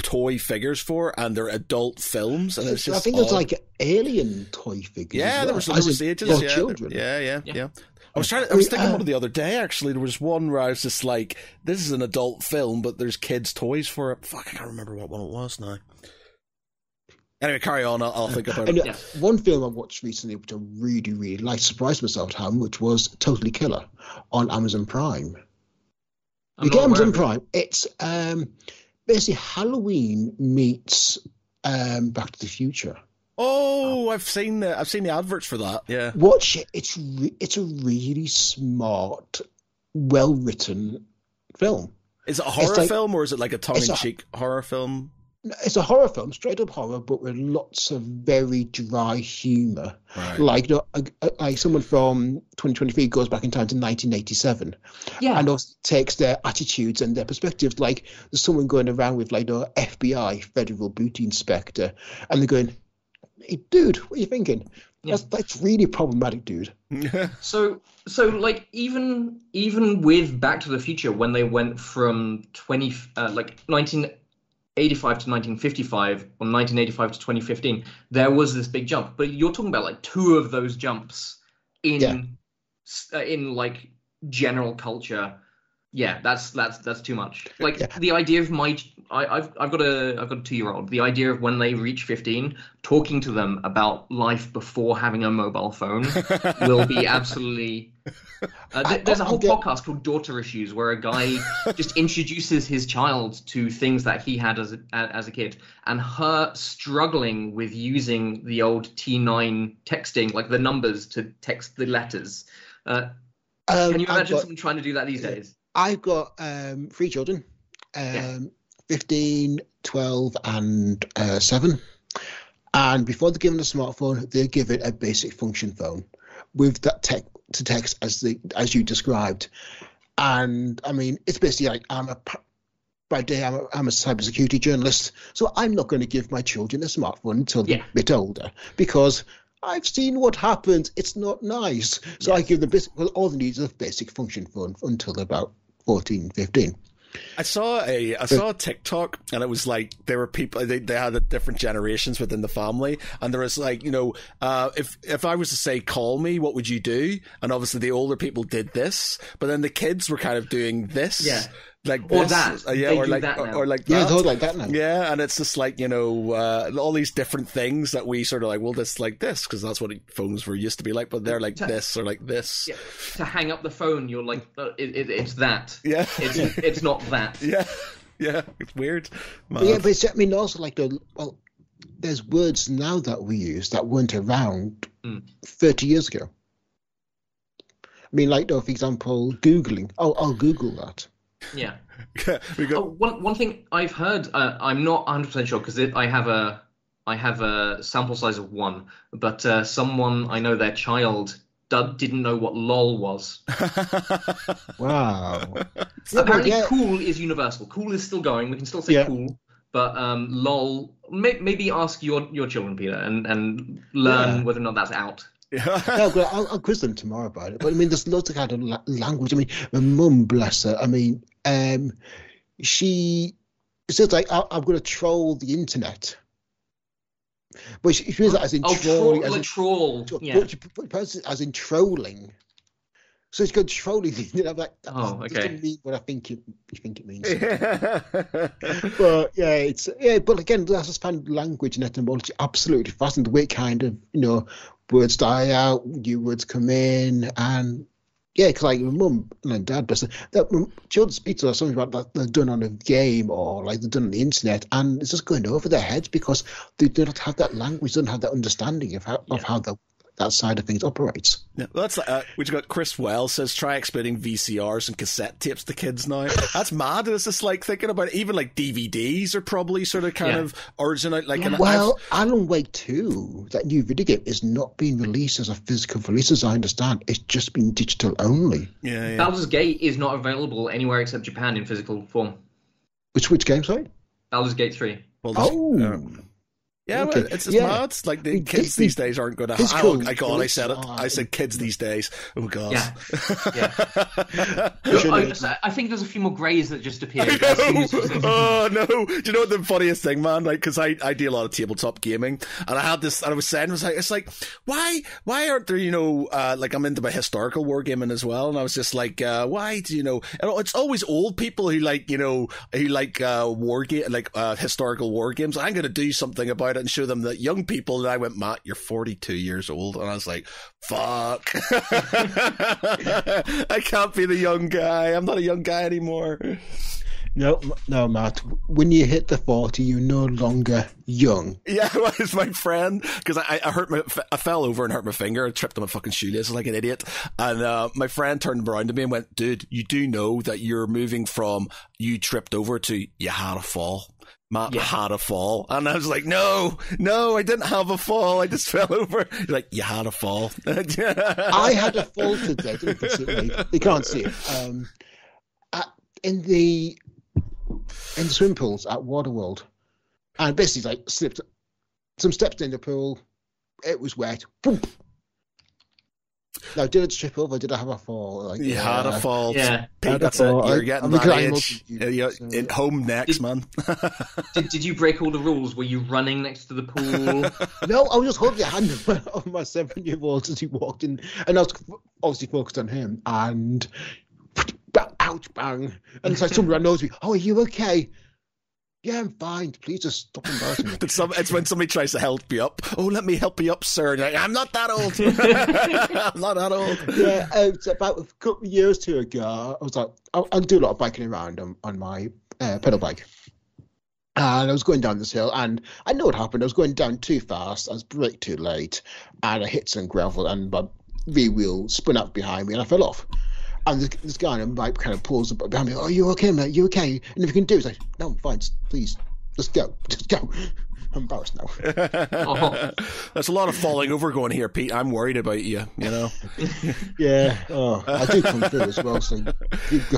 S1: toy figures for, and they're adult films, and it's just
S2: I think there's
S1: odd.
S2: like alien toy figures.
S1: Yeah,
S2: as
S1: there
S2: well,
S1: was, there
S2: as
S1: was
S2: in
S1: ages.
S2: for
S1: Yeah, there-
S2: children.
S1: yeah, yeah,
S3: Yeah.
S1: yeah. I was trying. To, I was thinking
S2: uh,
S1: one of the other day. Actually, there was one where I was just like, "This is an adult film, but there's kids' toys for it." Fuck, I can't remember what one it was now. Anyway, carry on. I'll, I'll think about
S2: And
S1: it.
S2: uh, one film I watched recently, which I really, really liked, surprised myself at how, which was Totally Killer on Amazon Prime.
S3: I'm
S2: you get Amazon. Prime. It's um, basically Halloween meets um, Back to the Future.
S1: Oh, I've seen the I've seen the adverts for that. Yeah.
S2: Watch it. It's re- it's a really smart, well written film.
S1: Is it a horror
S2: like-
S1: film or is it like a tongue in cheek horror film?
S2: It's a horror film, straight up horror, but with lots of very dry humour.
S1: Right.
S2: Like, you know, a- a- like someone from 2023 goes back in time to 1987
S3: Yeah,
S2: and also takes their attitudes and their perspectives. Like, there's someone going around with, like, the FBI, Federal Booty Inspector, and they're going, hey, dude, what are you thinking?
S3: Yeah.
S2: That's, that's really problematic, dude.
S3: So so like even even with Back to the Future when they went from 20 uh, like 1985 to 1955 or 1985 to 2015 there was this big jump but you're talking about like two of those jumps in
S2: Yeah.
S3: uh, in like general culture yeah that's that's that's too much like
S2: Yeah.
S3: the idea of my I, I've I've got a I've got a two year old. The idea of when they reach fifteen, talking to them about life before having a mobile phone will be absolutely. Uh, th- there's a whole podcast called Daughter Issues where a guy just introduces his child to things that he had as a, as a kid, and her struggling with using the old T9 texting, like the numbers to text the letters. Uh,
S2: Um,
S3: can you imagine
S2: got-
S3: someone trying to do that these days?
S2: I've got um, three children, um,
S3: Yeah.
S2: 15, 12, and uh, 7. And before they're given a smartphone, they give it a basic function phone with that tech to text as the as you described. And I mean, it's basically like I'm a by day I'm a, I'm a cybersecurity journalist, so I'm not going to give my children a smartphone until they're
S3: Yeah.
S2: a bit older because I've seen what happens. It's not nice. So I give them basic, well, all they need is a basic function phone until they're about 14, 15.
S1: I saw a I saw a TikTok and it was like there were people they, they had different generations within the family and there was like you know uh, if if I was to say call me what would you do and obviously the older people did this but then the kids were kind of doing this
S3: Yeah.
S1: Like
S3: Or that.
S1: uh, yeah
S3: They
S1: or
S3: do
S1: like
S3: that
S1: or,
S3: now.
S1: or like
S2: Yeah,
S1: that.
S2: they're like that now.
S1: Yeah, and it's just like you know uh, all these different things that we sort of like. Well, this like this because that's what phones were used to be like, but they're like this or like this.
S3: Yeah. To hang up the phone, you're like, uh, it, it, it's that.
S1: Yeah.
S3: It's it's not that.
S1: Yeah, yeah, it's weird.
S2: But yeah, but it's, I mean, also like the well, there's words now that we use that weren't around
S3: Mm.
S2: 30 years ago. I mean, like, though, for example, Googling. Oh, I'll Google that.
S3: Yeah.
S1: we
S3: Oh,
S1: got
S3: one one thing I've heard, uh, I'm not 100 percent sure because I have a I have a sample size of one, but uh, someone I know their child d- didn't know what lol was.
S2: Wow.
S3: Apparently,
S2: yeah,
S3: cool is universal. Cool is still going. We can still say
S2: Yeah.
S3: cool, but um, lol. May, maybe ask your your children, Peter, and and learn
S2: Yeah.
S3: whether or not that's out.
S2: yeah, but I'll, I'll quiz them tomorrow about it. But I mean, there's lots of kind of la- language. I mean, my mum, bless her. I mean, um, she says like, I, I'm going to troll the internet. But she, she means that as in
S3: Oh,
S2: trolling,
S3: troll,
S2: as
S3: like
S2: in
S3: troll.
S2: So,
S3: Yeah.
S2: but she put- as in trolling. So it's got trolling. You know, like that
S3: Oh,
S2: doesn't
S3: okay.
S2: mean what I think it, you think it means. but yeah, it's yeah. But again, that's just find language and etymology absolutely fascinating. The way it kind of you know words die out, new words come in, and Yeah, because like mum and dad, but that when children speak to us something about that they're done on a game or like they're done on the internet, and it's just going over their heads because they do not have that language, don't have that understanding of how of how the that side of things operates.
S1: Yeah, well, that's uh, we've got Chris Wells says try explaining VCRs and cassette tapes to kids now. That's mad. It's just like thinking about it, even like DVDs are probably sort of kind
S3: Yeah.
S1: of original. Like,
S3: Yeah.
S1: an,
S2: Well, Alan Wake 2, that new video game, is not being released as a physical release, as I understand. It's just been digital only.
S1: yeah, yeah.
S3: Baldur's Gate is not available anywhere except Japan in physical form.
S2: Which which game, sorry?
S3: Baldur's Gate 3.
S1: Well, this-
S2: Oh,
S1: yeah. Yeah,
S2: Okay.
S1: well, it's just
S2: Yeah.
S1: mad. Like the kids
S2: Disney-
S1: these days aren't going to.
S2: Disney
S1: Oh, I God, I said it. I said kids these days. Oh God.
S3: Yeah. Yeah.
S4: I, I think there's a few more greys that just appeared.
S1: I
S4: as soon
S1: know.
S4: as you said-
S1: Oh no! Do you know what the funniest thing, man? Like, because I, I do a lot of tabletop gaming, and I had this, and I was saying, I was like, it's like, why why aren't there, you know, uh, like I'm into my historical wargaming as well, and I was just like, uh, why do you know? It's always old people who like, you know, who like uh, war game, like uh, historical war games. I'm going to do something about it and show them that young people. And I went, Matt, you're 42 years old, and I was like, fuck, I can't be the young guy. I'm not a young guy anymore.
S2: no, no, Matt. When you hit the 40, you're no longer young.
S1: Yeah, well, it's my friend because I, I hurt my, I fell over and hurt my finger. I tripped on my fucking shoelace like an idiot. And uh, my friend turned around to me and went, "Dude, you do know that you're moving from you tripped over to you had a fall." Matt
S3: Yeah.
S1: had a fall, and I was like, "No, no, I didn't have a fall. I just fell over." He's like, "You had a fall."
S2: I had a fall today. You can see, you can't see it. Um, at, in the in the swim pools at Waterworld, and basically like slipped some steps in the pool. It was wet. Boom. Now, did it trip over? Did I have a fall? Like,
S1: You had a fall.
S3: Yeah.
S1: Pete,
S2: a
S1: that's it.
S2: fall.
S1: You're
S2: I-
S1: getting
S2: I'm
S1: that
S2: glad I'm
S1: age. you're
S2: so-
S1: in home next, man.
S3: Did, did you break all the rules? Were you running next to the pool?
S2: No, I was just holding the hand of my seven-year-old as he walked in, and I was obviously focused on him. And ouch, bang! And it's like someone knows me. Oh, are you okay? Yeah, I'm fine. Please just stop embarrassing me.
S1: But some, it's when somebody tries to help you up. Oh, let me help you up, sir. And like, I'm not that old. I'm not that old.
S2: yeah, uh, it's about a couple of years two ago. I was like, I, I do a lot of biking around on, on my uh, pedal bike. And I was going down this hill, and I know what happened. I was going down too fast. I was braked too late, and I hit some gravel, and my V wheel spun out behind me, and I fell off. And this, this guy on a bike kind of pulls up behind me. Oh, you okay, mate? You okay? And if you can do it, it's like, no, I'm fine. Please, just go, just go. I'm embarrassed now.
S3: Oh.
S1: There's a lot of falling over going here, Pete. I'm worried about you. You know.
S2: Yeah. Oh, I do come through as well. So you go.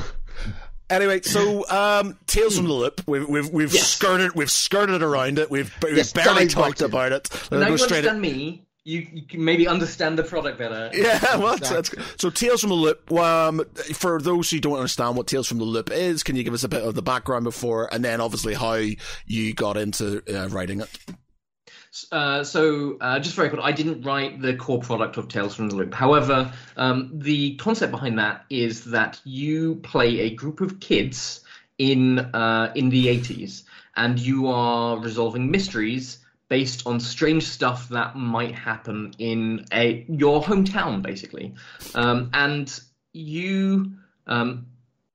S1: Anyway, so um, Tales from the Loop. We've we've we've
S3: Yes.
S1: skirted we've skirted around it. We've we've
S2: Yes,
S1: barely talked about it. Let's
S3: now
S1: go
S3: you
S1: straight
S3: understand me. You, you can maybe understand the product better.
S1: Yeah, well, that's, that's so Tales from the Loop. Um, for those who don't understand what Tales from the Loop is, can you give us a bit of the background before, and then obviously how you got into uh, writing it?
S3: Uh, so, uh, just very quick, I didn't write the core product of Tales from the Loop. However, um, the concept behind that is that you play a group of kids in uh, in the 80s, and you are resolving mysteries based on strange stuff that might happen in a your hometown, basically. Um, and you um,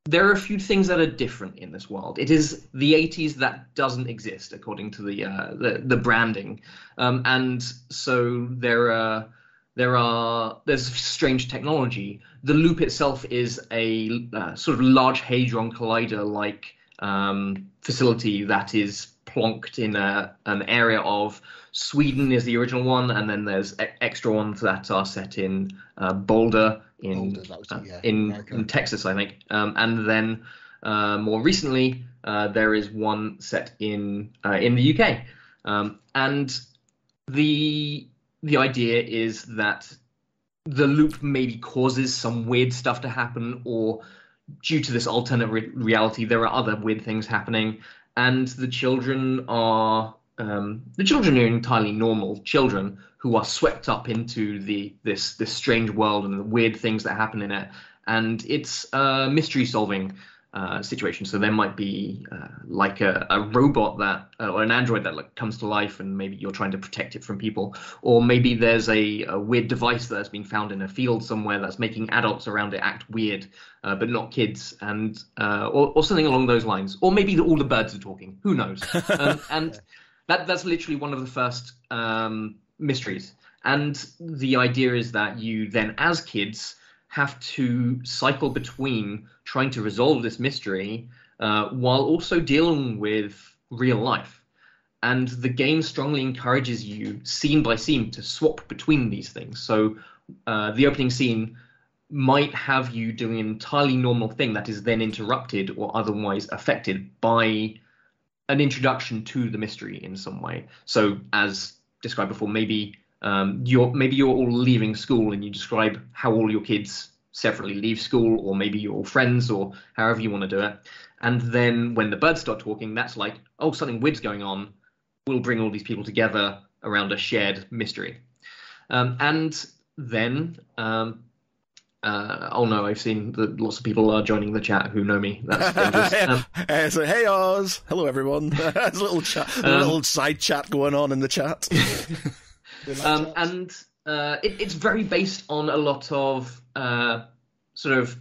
S3: there are a few things that are different in this world. It is the 80s that doesn't exist according to the uh, the, the branding, um, and so there are there are there's strange technology. The loop itself is a uh, sort of large hadron collider like um, facility that is plonked in a, an area of Sweden is the original one, and then there's e- extra ones that are set in uh, Boulder in
S2: Boulder, was
S3: uh,
S2: yeah,
S3: in, in Texas, I think. Um, and then uh, more recently, uh, there is one set in uh, in the UK. Um, and the the idea is that the loop maybe causes some weird stuff to happen, or due to this alternate re- reality, there are other weird things happening, and the children are um, the children are entirely normal children who are swept up into the this this strange world and the weird things that happen in it, and it's uh, mystery solving. Uh, situation. So there might be uh, like a, a, robot that, uh, or an android that like, comes to life, and maybe you're trying to protect it from people, or maybe there's a, a weird device that's been found in a field somewhere that's making adults around it act weird, uh, but not kids, and uh, or, or, something along those lines, or maybe all the birds are talking. Who knows? um, and that that's literally one of the first um, mysteries. And the idea is that you then, as kids, have to cycle between trying to resolve this mystery uh, while also dealing with real life. And the game strongly encourages you, scene by scene, to swap between these things. So uh, the opening scene might have you doing an entirely normal thing that is then interrupted or otherwise affected by an introduction to the mystery in some way. So, as described before, maybe um, you're maybe you're all leaving school and you describe how all your kids separately leave school, or maybe you're all friends, or however you want to do it. And then when the birds start talking, that's like, oh, something weird's going on. We'll bring all these people together around a shared mystery. Um, and then, um, uh, oh no, I've seen that lots of people are joining the chat who know me. That's dangerous.
S1: Um, so, hey Oz, hello everyone. There's a little chat, a um, little side chat going on in the chat.
S3: um, and uh, it, it's very based on a lot of uh, sort of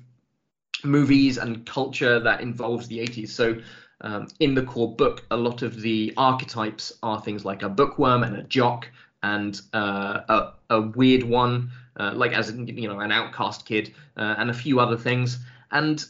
S3: movies and culture that involves the 80s. So um, in the core book, a lot of the archetypes are things like a bookworm and a jock and uh, a, a, weird one, uh, like as in, you know an outcast kid, uh, and a few other things. And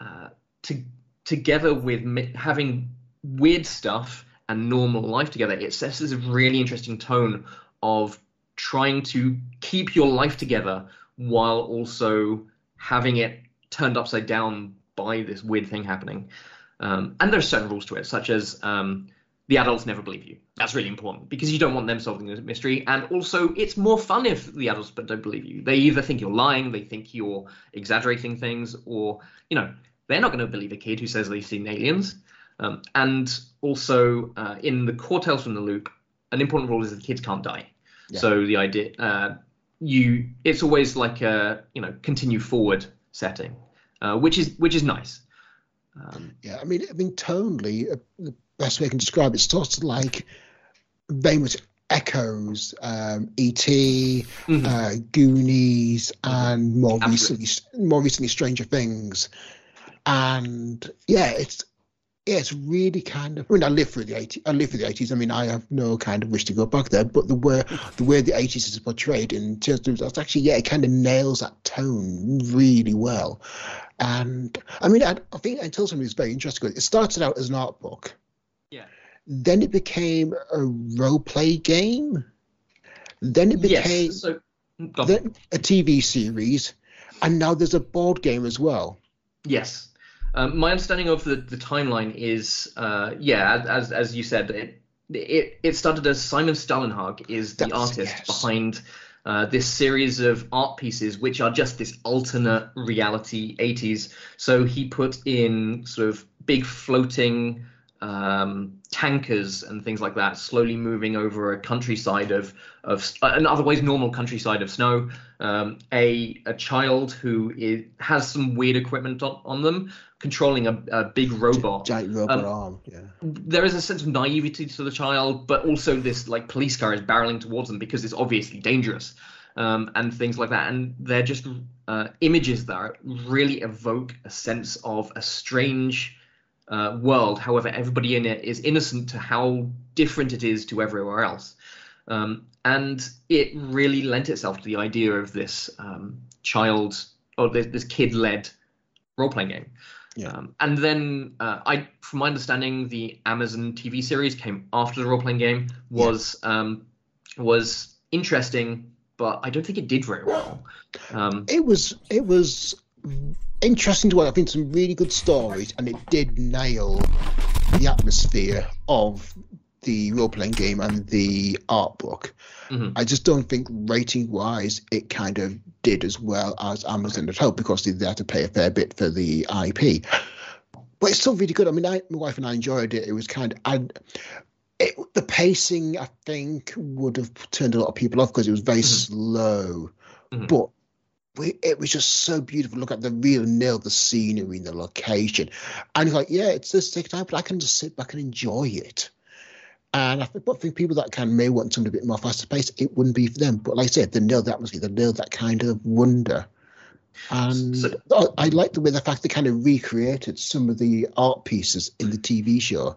S3: uh, to, together with mi- having weird stuff and normal life together, it sets this really interesting tone of trying to keep your life together while also having it turned upside down by this weird thing happening. Um, and there's certain rules to it, such as um, the adults never believe you. That's really important because you don't want them solving the mystery. And also, it's more fun if the adults don't believe you. They either think you're lying, they think you're exaggerating things, or, you know, they're not going to believe a kid who says they've seen aliens. Um, and also, uh, in the core Tales from the Loop, an important rule is that kids can't die. Yeah. So the idea, uh, you, it's always like a you know continue forward setting, uh, which is which is nice.
S2: Um, yeah, I mean, I mean, tonally, uh, the best way I can describe it, it's sort of like very much echoes um, E.T., mm-hmm. uh, Goonies, and more Absolutely. recently, more recently, Stranger Things. And yeah, it's it's really kind of. I mean, I live through the 80s. I live through the 80s. I mean, I have no kind of wish to go back there. But the way the way the 80s is portrayed in terms of that's actually yeah, it kind of nails that tone really well. And I mean, I, I think until something was very interesting. It started out as an art book.
S3: Yeah.
S2: Then it became a role play game. Then it became yes, so, then a TV series, and now there's a board game as well.
S3: Yes. Um, my understanding of the, the timeline is, uh, yeah, as as you said, it, it it started as Simon Stålenhag is the That's, artist yes. behind uh, this series of art pieces, which are just this alternate reality 80s. So he put in sort of big floating um, tankers and things like that, slowly moving over a countryside of of an otherwise normal countryside of snow. Um, a a child who is, has some weird equipment on, on them, controlling a, a big robot.
S2: Giant robot um, arm. Yeah.
S3: There is a sense of naivety to the child, but also this like police car is barreling towards them because it's obviously dangerous. Um, and things like that. And they're just uh, images that really evoke a sense of a strange uh, world. However, everybody in it is innocent to how different it is to everywhere else. Um, and it really lent itself to the idea of this um, child or this, this kid-led role-playing game.
S2: Yeah. Um,
S3: and then, uh, I, from my understanding, the Amazon TV series came after the role-playing game. Was yeah. Um, was interesting, but I don't think it did very well. Um,
S2: it was it was interesting to watch. I think some really good stories, and it did nail the atmosphere of the role playing game and the art book. Mm-hmm. I just don't think rating wise it kind of did as well as Amazon had hoped because they had to pay a fair bit for the IP. But it's still really good. I mean, I, my wife and I enjoyed it. It was kind of. I, it, the pacing, I think, would have turned a lot of people off because it was very mm-hmm. slow. Mm-hmm. But we, it was just so beautiful. Look at the real nail, the scenery, the location, and it's like, yeah, it's just take time, but I can just sit back and enjoy it. And I think, but for people that can may want something a bit more faster paced, it wouldn't be for them. But like I said, they nailed the atmosphere, they nailed that kind of wonder. And
S3: So-
S2: I- like the way the fact they kind of recreated some of the art pieces in the TV show.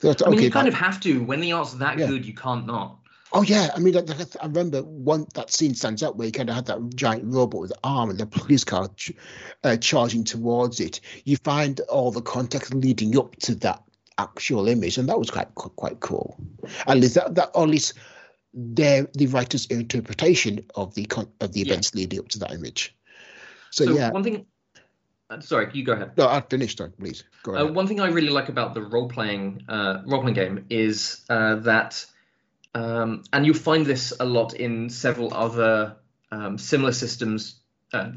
S2: So
S3: I mean,
S2: okay,
S3: you kind of have to. When the art's that
S2: Yeah.
S3: good, you can't not.
S2: Oh yeah, I mean, like, I remember one that scene stands out where you kind of had that giant robot with an arm and the police car ch- uh, charging towards it. You find all the context leading up to that actual image, and that was quite quite cool. At least that, that or at least their the writer's interpretation of the con- of the
S3: Yeah.
S2: events leading up to that image. So,
S3: So
S2: yeah,
S3: one thing. uh, Sorry, you go ahead.
S2: no, I've finished. Sorry, please go
S3: Uh,
S2: ahead.
S3: one thing I really like about the role playing uh, role playing game is uh, that, um, and you'll find this a lot in several other um, similar systems, uh,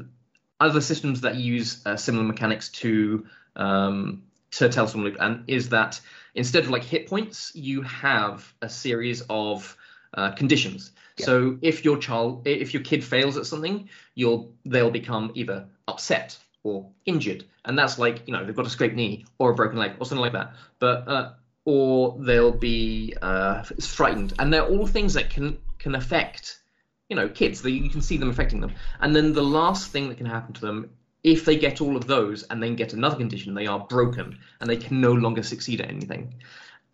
S3: other systems that use uh, similar mechanics to um, to Telltale Loop, and is that instead of like hit points, you have a series of uh, conditions.
S2: Yeah.
S3: So if your child, if your kid fails at something, you'll they'll become either upset or injured, and that's like you know they've got a scraped knee or a broken leg or something like that. But uh, or they'll be uh, frightened, and they're all things that can can affect you know kids. They, you can see them affecting them, and then the last thing that can happen to them. If they get all of those and then get another condition, they are broken and they can no longer succeed at anything.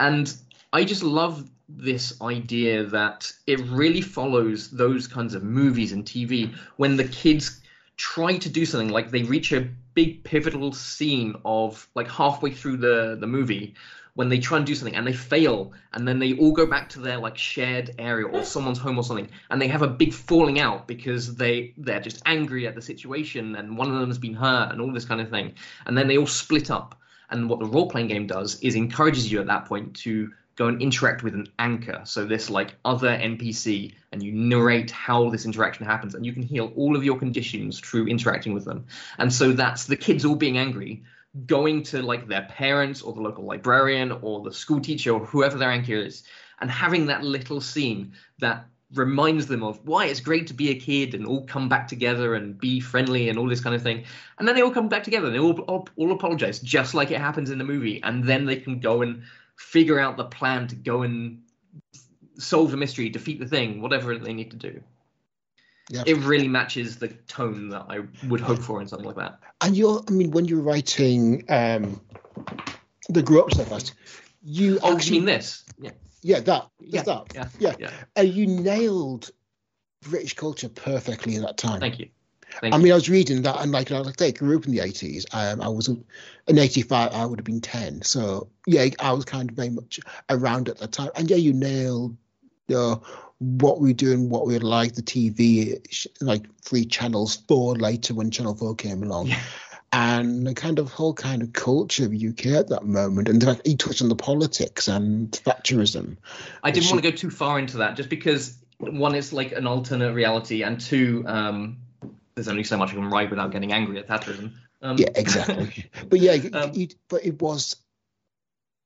S3: And I just love this idea that it really follows those kinds of movies and TV when the kids try to do something like they reach a big pivotal scene of like halfway through the the movie when they try and do something and they fail and then they all go back to their like shared area or hmm. someone's home or something and they have a big falling out because they they're just angry at the situation and one of them has been hurt and all this kind of thing and then they all split up and what the role playing game does is encourages you at that point to go and interact with an anchor. So this like other NPC, and you narrate how this interaction happens, and you can heal all of your conditions through interacting with them. And so that's the kids all being angry, going to like their parents or the local librarian or the school teacher or whoever their anchor is, and having that little scene that reminds them of why it's great to be a kid and all come back together and be friendly and all this kind of thing. And then they all come back together and they all, all, all apologize, just like it happens in the movie. And then they can go and figure out the plan to go and solve the mystery, defeat the thing, whatever they need to do.
S2: Yeah.
S3: It really matches the tone that I would hope for in something like that.
S2: And you're, I mean, when you're writing um, the grow up stuff, you
S3: Oh, you
S2: actually,
S3: mean this? Yeah,
S2: yeah, that,
S3: yeah,
S2: that,
S3: yeah,
S2: yeah.
S3: yeah.
S2: and you nailed British culture perfectly in that time.
S3: Thank you. Thank
S2: I
S3: you.
S2: mean, I was reading that, and like, like I say, grew up in the eighties. Um, I was in '85. I would have been ten. So yeah, I was kind of very much around at that time. And yeah, you nailed uh, what we do and what we would like. The TV, like three channels, four later when Channel Four came along.
S3: Yeah.
S2: And the kind of whole kind of culture of UK at that moment, and the fact he touched on the politics and Thatcherism.
S3: I didn't want to go too far into that, just because one, it's like an alternate reality, and two, um, there's only so much I can write without getting angry at Thatcherism. Um,
S2: Yeah, exactly. but yeah,
S3: Um,
S2: it- but it was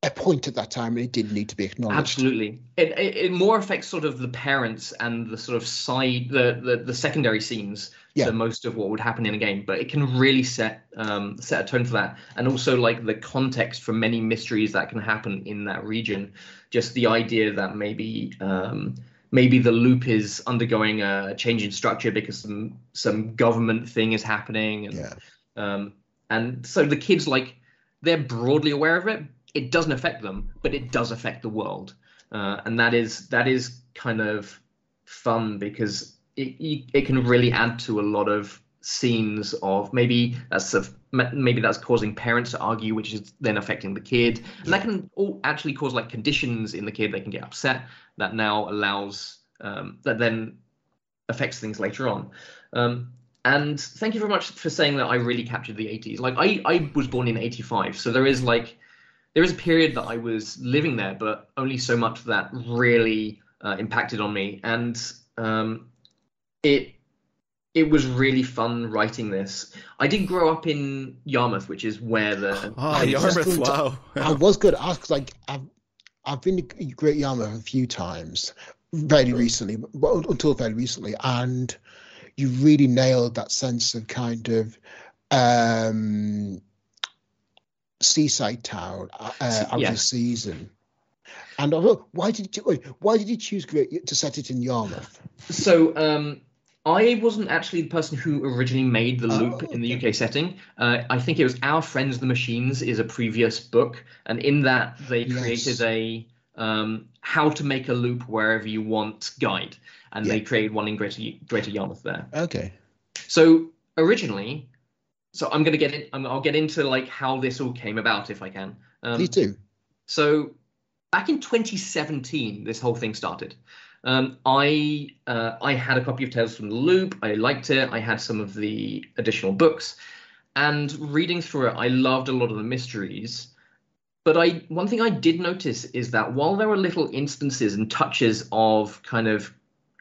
S2: a point at that time, and it did need to be acknowledged.
S3: Absolutely, it, it it more affects sort of the parents and the sort of side the the, the secondary scenes
S2: Yeah.
S3: to most of what would happen in a game, but it can really set um, set a tone for that, and also like the context for many mysteries that can happen in that region. Just the idea that maybe um, maybe the loop is undergoing a change in structure because some some government thing is happening, and
S2: Yeah.
S3: um, and so the kids like they're broadly aware of it. It doesn't affect them, but it does affect the world, uh, and that is that is kind of fun because it it can really add to a lot of scenes of maybe that's a, maybe that's causing parents to argue, which is then affecting the kid, and that can all actually cause like conditions in the kid. They can get upset. That now allows um, that then affects things later on. Um, and thank you very much for saying that I really captured the 80s. Like I, I was born in 85, so there is like there is a period that I was living there, but only so much of that really uh, impacted on me. And um, it it was really fun writing this. I did grow up in Yarmouth, which is where the
S2: I was just
S1: Yarmouth,
S2: going to-
S1: wow.
S2: I was going to ask, like, I've, I've been to Great Yarmouth a few times, very recently, but until very recently, and you really nailed that sense of kind of um, seaside town uh, out
S3: Yeah.
S2: of season. And although, why did you why did you choose Great to set it in Yarmouth?
S3: So um, I wasn't actually the person who originally made the loop
S2: Oh,
S3: in the. UK setting. Uh, I think it was Our Friends the Machines is a previous book, and in that they
S2: Yes.
S3: created a um, how to make a loop wherever you want guide, and they created one in Greater Greater Yarmouth there.
S2: Okay.
S3: So originally, so I'm gonna get in. I'm, I'll get into like how this all came about if I can. Um,
S2: Please do.
S3: so back in 2017, this whole thing started. Um, I uh, I had a copy of Tales from the Loop. I liked it. I had some of the additional books, and reading through it, I loved a lot of the mysteries. But I one thing I did notice is that while there were little instances and touches of kind of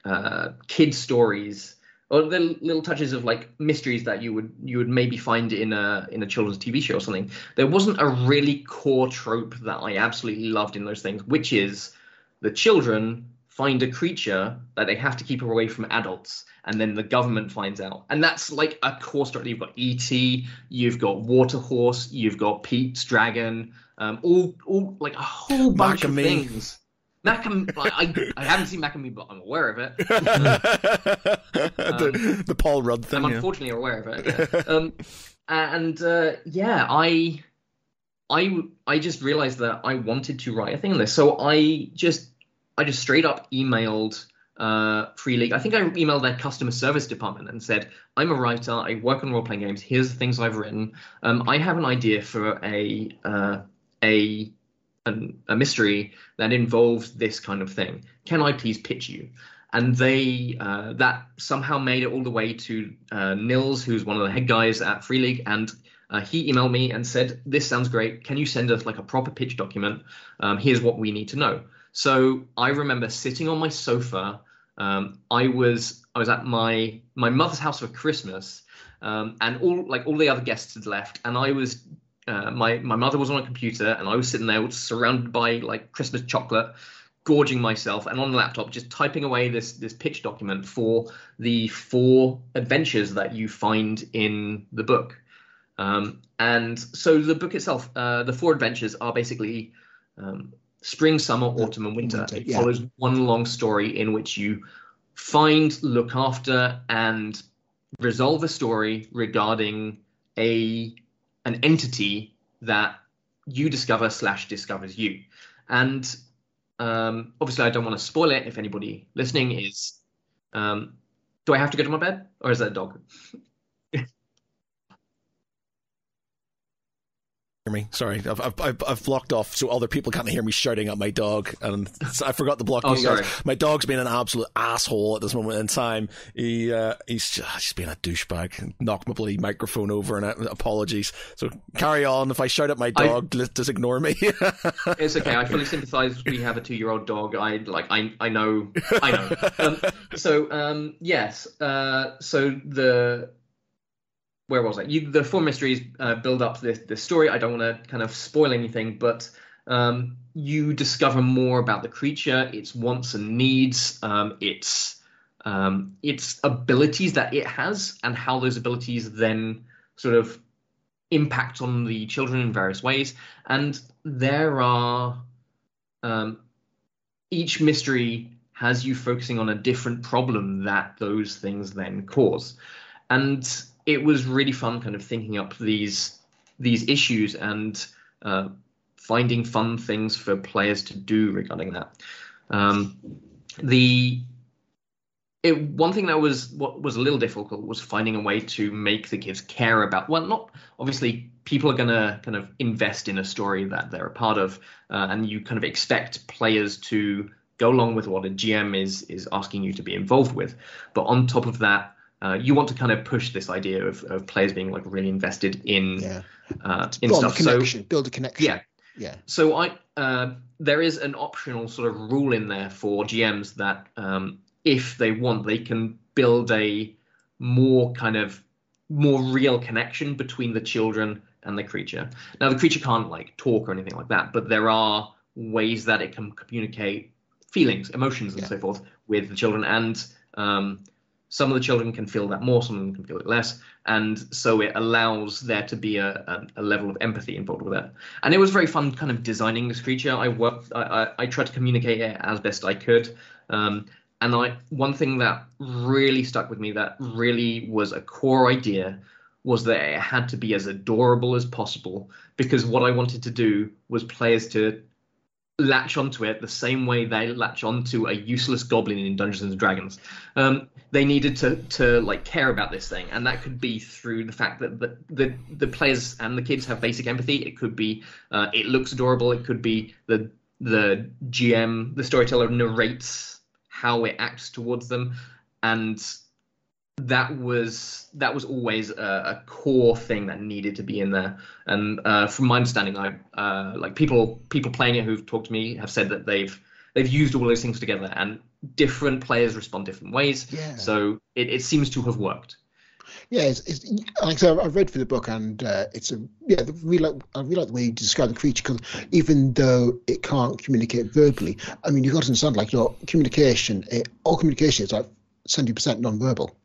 S3: uh, kid stories or the little touches of like mysteries that you would you would maybe find in a in a children's TV show or something, there wasn't a really core trope that I absolutely loved in those things, which is the children find a creature that they have to keep away from adults, and then the government finds out. And that's like a core story. You've got E.T., you've got Waterhorse, you've got Pete's Dragon, um, all all like a whole bunch of
S1: Mac and Me.
S3: things. Macam, I, I haven't seen Mac and Me, but I'm aware of it.
S1: the, the Paul Rudd thing.
S3: I'm
S1: yeah.
S3: unfortunately aware of it. yeah. um, and uh, yeah, I, I, I just realized that I wanted to write a thing on this, so I just, I just straight up emailed uh, Free League. I think I emailed their customer service department and said, "I'm a writer. I work on role playing games. Here's the things I've written. Um, I have an idea for a uh, a an, a mystery that involves this kind of thing. Can I please pitch you?" And they uh, that somehow made it all the way to uh, Nils, who's one of the head guys at Free League, and uh, he emailed me and said, "This sounds great. Can you send us like a proper pitch document? Um, here's what we need to know." So I remember sitting on my sofa. Um, I was I was at my my mother's house for Christmas, um, and all like all the other guests had left, and I was uh, my my mother was on a computer, and I was sitting there surrounded by like Christmas chocolate, gorging myself, and on the laptop just typing away this this pitch document for the four adventures that you find in the book. Um, and so the book itself, uh, the four adventures are basically um, spring, summer, autumn, and winter.
S2: Winter,
S3: it
S2: yeah.
S3: follows one long story in which you find, look after, and resolve a story regarding a an entity that you discover slash discovers you. And um, obviously, I don't want to spoil it. If anybody listening is, um, do I have to go to my bed, or is that a dog?
S1: me. Sorry, I've, I've I've blocked off so other people can't hear me shouting at my dog, and I forgot to block
S3: Oh,
S1: you guys. My dog's being an absolute asshole at this moment in time. He uh, he's just, he's being a douchebag. Knocked my bloody microphone over, and uh, apologies. So carry on. If I shout at my
S3: I-
S1: dog, li- just ignore me.
S3: It's okay. I fully sympathise. We have a two-year-old dog. I like. I I know. I know. Um, so um, yes. Uh, so the where was I? You, the four mysteries uh, build up this this story. I don't want to kind of spoil anything, but um, you discover more about the creature, its wants and needs, um, its um, its abilities that it has, and how those abilities then sort of impact on the children in various ways. And there are um, each mystery has you focusing on a different problem that those things then cause. And it was really fun kind of thinking up these these issues and uh, finding fun things for players to do regarding that. Um, the it, one thing that was what was a little difficult was finding a way to make the kids care about well not obviously people are going to kind of invest in a story that they're a part of uh, and you kind of expect players to go along with what a gm is is asking you to be involved with but on top of that uh, you want to kind of push this idea of, of players being like really invested in
S2: Yeah.
S3: uh, in
S2: Build a
S3: stuff so
S2: connection. build a connection.
S3: yeah
S2: Yeah.
S3: so I uh, there is an optional sort of rule in there for GMs that um, if they want, they can build a more kind of more real connection between the children and the creature. Now the creature can't like talk or anything like that, but there are ways that it can communicate feelings, emotions, and
S2: Yeah.
S3: so forth with the children. And um, some of the children can feel that more, some of them can feel it less, and so it allows there to be a, a, a level of empathy involved with that. And it was very fun, kind of designing this creature. I worked, I, I, I tried to communicate it as best I could. Um, and I, one thing that really stuck with me, that really was a core idea, was that it had to be as adorable as possible. Because what I wanted to do was players to latch onto it the same way they latch onto a useless goblin in Dungeons and Dragons. Um, they needed to to like care about this thing, and that could be through the fact that the the, the players and the kids have basic empathy. It could be uh, it looks adorable. It could be the the GM, the storyteller narrates how it acts towards them, and that was that was always a, a, core thing that needed to be in there. And uh, from my understanding, I uh, like people people playing it who've talked to me have said that they've they've used all those things together, and different players respond different ways.
S2: Yeah.
S3: So it, it seems to have worked.
S2: Yeah, it's, it's like so. I've read through the book, and uh, it's a yeah. Really like, I really like the way you describe the creature because even though it can't communicate verbally, I mean, you've got to understand like your communication. It, all communication is like seventy percent non-verbal.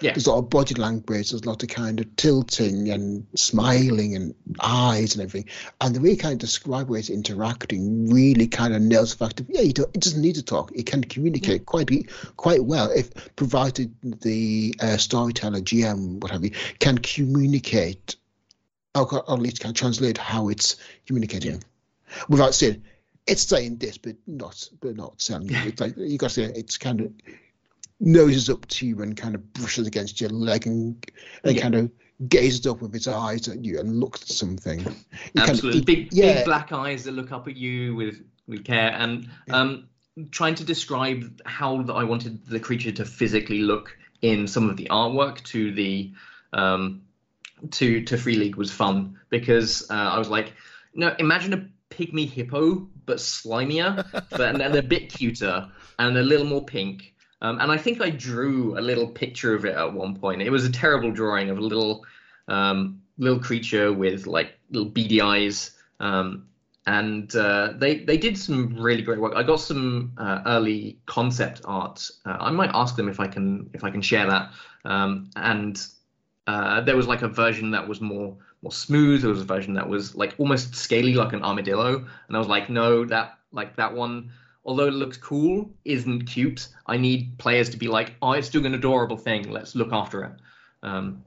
S3: Yeah.
S2: There's a lot of body language. There's a lot of kind of tilting and smiling and eyes and everything. And the way you kind of describe where it's interacting really kind of nails the fact of yeah, it doesn't need to talk. It can communicate yeah. quite quite well if provided the uh, storyteller, GM, what have you, can communicate or, at least can translate how it's communicating yeah. without saying it's saying this, but not but not saying. It's like you got to say it's kind of noses up to you and kind of brushes against your leg and, and yeah. kind of gazes up with its eyes at you and looks at something.
S3: You Absolutely, kind of, big, yeah. big black eyes that look up at you with with care and um, trying to describe how I wanted the creature to physically look in some of the artwork to the um, to to Free League was fun because uh, I was like, no, imagine a pygmy hippo but slimier, but and, and a bit cuter and a little more pink um, and I think I drew a little picture of it at one point. It was a terrible drawing of a little um, little creature with like little beady eyes. Um, and uh, they they did some really great work. I got some uh, early concept art. Uh, I might ask them if I can if I can share that. Um, and uh, there was like a version that was more more smooth. There was a version that was like almost scaly, like an armadillo. And I was like, no, that like that one although it looks cool, isn't cute. I need players to be like, oh, it's doing an adorable thing. Let's look after it. Um,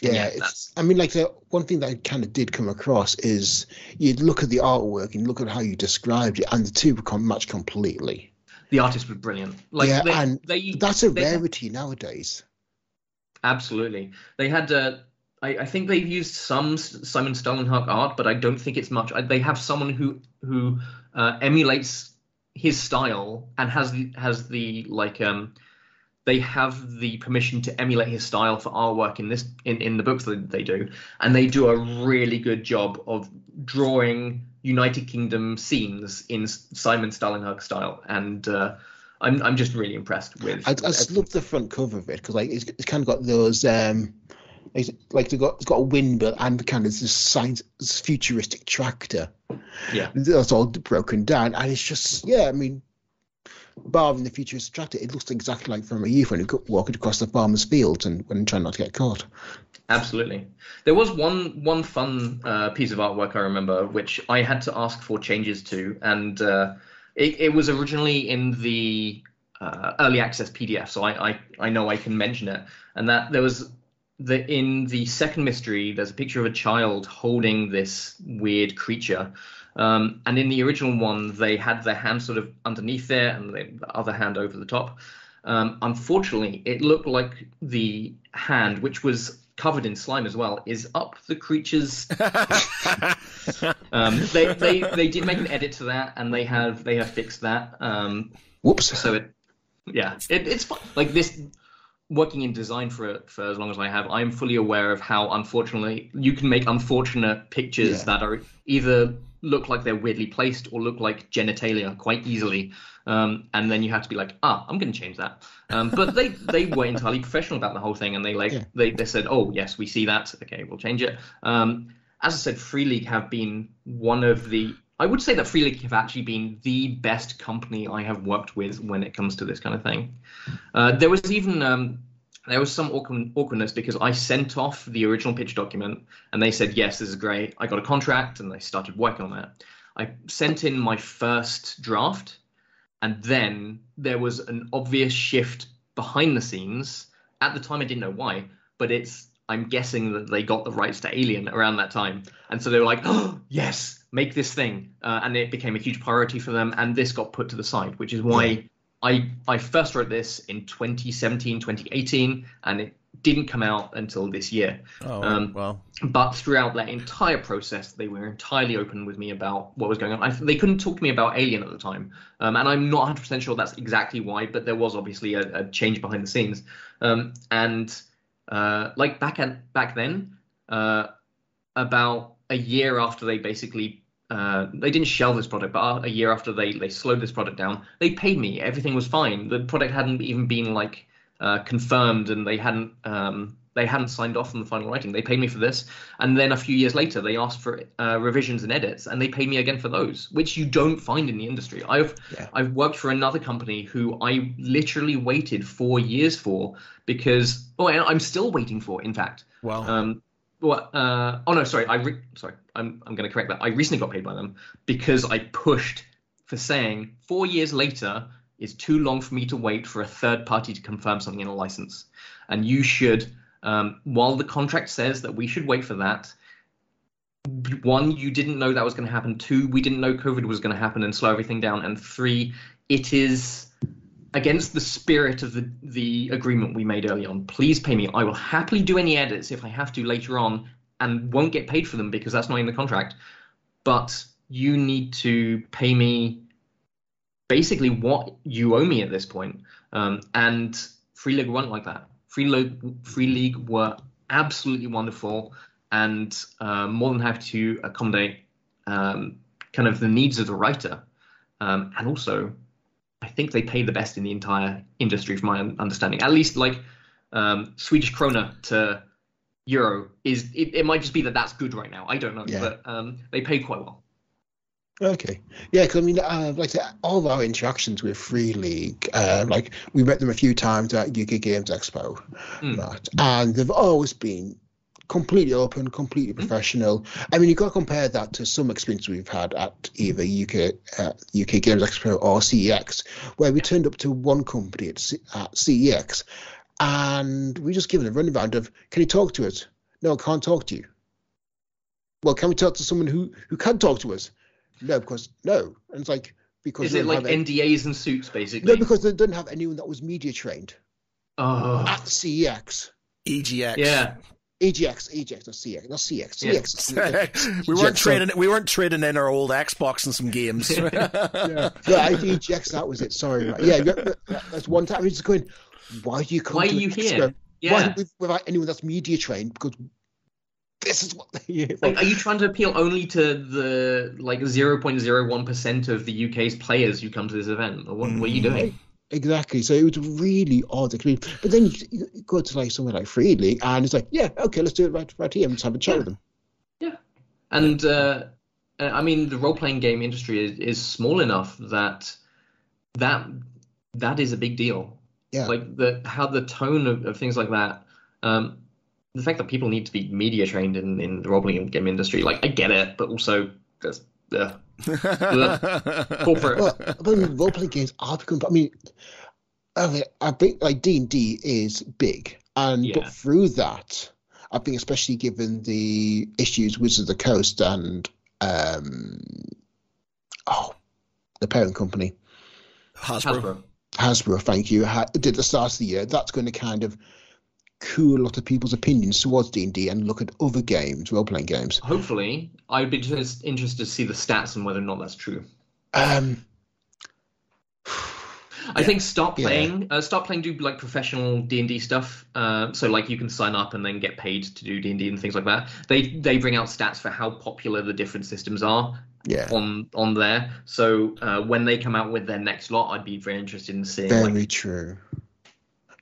S2: yeah, yeah I mean, like the one thing that I kind of did come across is you'd look at the artwork and look at how you described it, and the two become match completely.
S3: The artist was brilliant. Like,
S2: yeah,
S3: they,
S2: and
S3: they,
S2: that's a rarity nowadays.
S3: Absolutely, they had. Uh, I, I, think they've used some Simon Stålenhag art, but I don't think it's much. They have someone who who uh, emulates his style and has the, has the like um they have the permission to emulate his style for artwork in this in, in the books that they do. And they do a really good job of drawing united kingdom scenes in simon Stålenhag style. And uh, I'm, I'm just really impressed with
S2: i, I just love the front cover of it because like it's, it's kind of got those um it's like it's got it's got a windmill and the kind of this science this futuristic tractor.
S3: Yeah,
S2: that's all broken down, and it's just yeah. I mean, barring the futuristic tractor, it looks exactly like from a youth when you walking across the farmer's fields and when trying not to get caught.
S3: Absolutely. There was one one fun uh, piece of artwork I remember, which I had to ask for changes to, and uh, it, it was originally in the uh, early access PDF, so I, I I know I can mention it. And that there was the in the second mystery, there's a picture of a child holding this weird creature. Um, and in the original one, they had their hand sort of underneath there and the other hand over the top. Um, unfortunately, it looked like the hand, which was covered in slime as well, is up the creature's. um, they, they they did make an edit to that, and they have they have fixed that. Um,
S2: Whoops!
S3: So it, yeah, it, it's fine. Like this, working in design for for as long as I have, I'm fully aware of how unfortunately you can make unfortunate pictures yeah. that are either look like they're weirdly placed or look like genitalia quite easily. Um, and then you have to be like, ah, I'm going to change that. Um, but they they were entirely professional about the whole thing, and they like yeah. they they said, oh yes, we see that. Okay, we'll change it. Um, as I said, Free League have been one of the I would say that Free have actually been the best company I have worked with when it comes to this kind of thing. Uh, there was even um, there was some awkward, awkwardness because I sent off the original pitch document and they said yes, this is great. I got a contract and they started working on that. I sent in my first draft, and then there was an obvious shift behind the scenes. At the time, I didn't know why, but it's I'm guessing that they got the rights to Alien around that time, and so they were like, "Oh, yes, make this thing," uh, and it became a huge priority for them. And this got put to the side, which is why
S2: Yeah.
S3: I I first wrote this in 2017, 2018, and it didn't come out until this year.
S1: Oh,
S3: Um,
S1: well.
S3: But throughout that entire process, they were entirely open with me about what was going on. I, they couldn't talk to me about Alien at the time, um, and I'm not 100% sure that's exactly why. But there was obviously a, a change behind the scenes, um, and uh, like back at back then, uh, about a year after they basically. Uh, they didn't shelve this product, but a year after they, they slowed this product down, they paid me. Everything was fine. The product hadn't even been like uh, confirmed, and they hadn't um, they hadn't signed off on the final writing. They paid me for this, and then a few years later, they asked for uh, revisions and edits, and they paid me again for those, which you don't find in the industry. I've
S2: Yeah.
S3: I've worked for another company who I literally waited four years for because oh, and I'm still waiting for. In fact,
S1: Well,
S3: um, well, uh, oh no, sorry, I re- sorry, I'm I'm going to correct that. I recently got paid by them because I pushed for saying four years later is too long for me to wait for a third party to confirm something in a license, and you should. Um, while the contract says that we should wait for that, one, you didn't know that was going to happen. Two, we didn't know COVID was going to happen and slow everything down. And three, it is against the spirit of the, the agreement we made early on. Please pay me. I will happily do any edits if I have to later on and won't get paid for them because that's not in the contract. But you need to pay me basically what you owe me at this point. Um, and Free League weren't like that. Free League, Free League were absolutely wonderful and uh, more than happy to accommodate um, kind of the needs of the writer. Um, and also, I think they pay the best in the entire industry, from my understanding. At least, like um, Swedish krona to euro is. It, it might just be that that's good right now. I don't know,
S2: Yeah.
S3: but um, they pay quite well.
S2: Okay. Yeah, because I mean, uh, like I said, all of our interactions with Free League, uh, like we met them a few times at UK Games Expo,
S3: Mm.
S2: right? And they've always been completely open, completely professional. I mean, you've got to compare that to some experience we've had at either UK uh, UK Games Expo or CEX, where we turned up to one company at, C- at CEX, and we just given a runaround of, "Can you talk to us?" No, I can't talk to you. Well, can we talk to someone who who can talk to us? No, because no, and it's like because
S3: Is it like
S2: have any-
S3: NDAs and suits, basically?
S2: no, because they didn't have anyone that was media trained
S3: oh,
S2: at CEX.
S1: EGX.
S3: yeah.
S2: EGX, EGX, not CX, not CX,
S3: Yeah.
S2: CX.
S1: we weren't
S2: so-
S1: trading. We weren't trading in our old Xbox and some games.
S2: yeah, no, I EGX, that was it. Sorry, right. yeah, yeah, yeah, that's one time. I was just going, why do you come
S3: Why are you
S2: Mexico?
S3: here?
S2: Why
S3: Yeah.
S2: with- without anyone that's media trained? Because this is what they.
S3: Like, are you trying to appeal only to the like 0.01 percent of the UK's players who come to this event, or what, what are you doing?
S2: Exactly. So it was really odd. I mean, But then you, you go to like somewhere like Free League, and it's like, yeah, okay, let's do it right, right here and just have a chat with them. Yeah.
S3: And uh, I mean, the role-playing game industry is, is small enough that that that is a big deal.
S2: Yeah.
S3: Like the how the tone of, of things like that. Um, the fact that people need to be media trained in, in the role-playing game industry, like I get it, but also that's uh, corporate.
S2: well, but I mean, role playing games are becoming. I mean, I mean, think like D and D is big, and
S3: Yeah.
S2: but through that, I think especially given the issues Wizards of the Coast and um, oh, the parent company
S1: Hasbro.
S3: Hasbro.
S2: Hasbro, thank you, did at the start of the year. That's going to kind of cool a lot of people's opinions towards D and D and look at other games, role playing games.
S3: Hopefully, I'd be just interested to see the stats and whether or not that's true.
S2: Um,
S3: I think stop
S2: Yeah.
S3: playing, uh, stop playing, do like professional D and D stuff. Uh, so like you can sign up and then get paid to do D and D and things like that. They they bring out stats for how popular the different systems are
S2: yeah,
S3: on on there. So uh, when they come out with their next lot, I'd be very interested in seeing.
S2: very
S3: Like,
S2: true.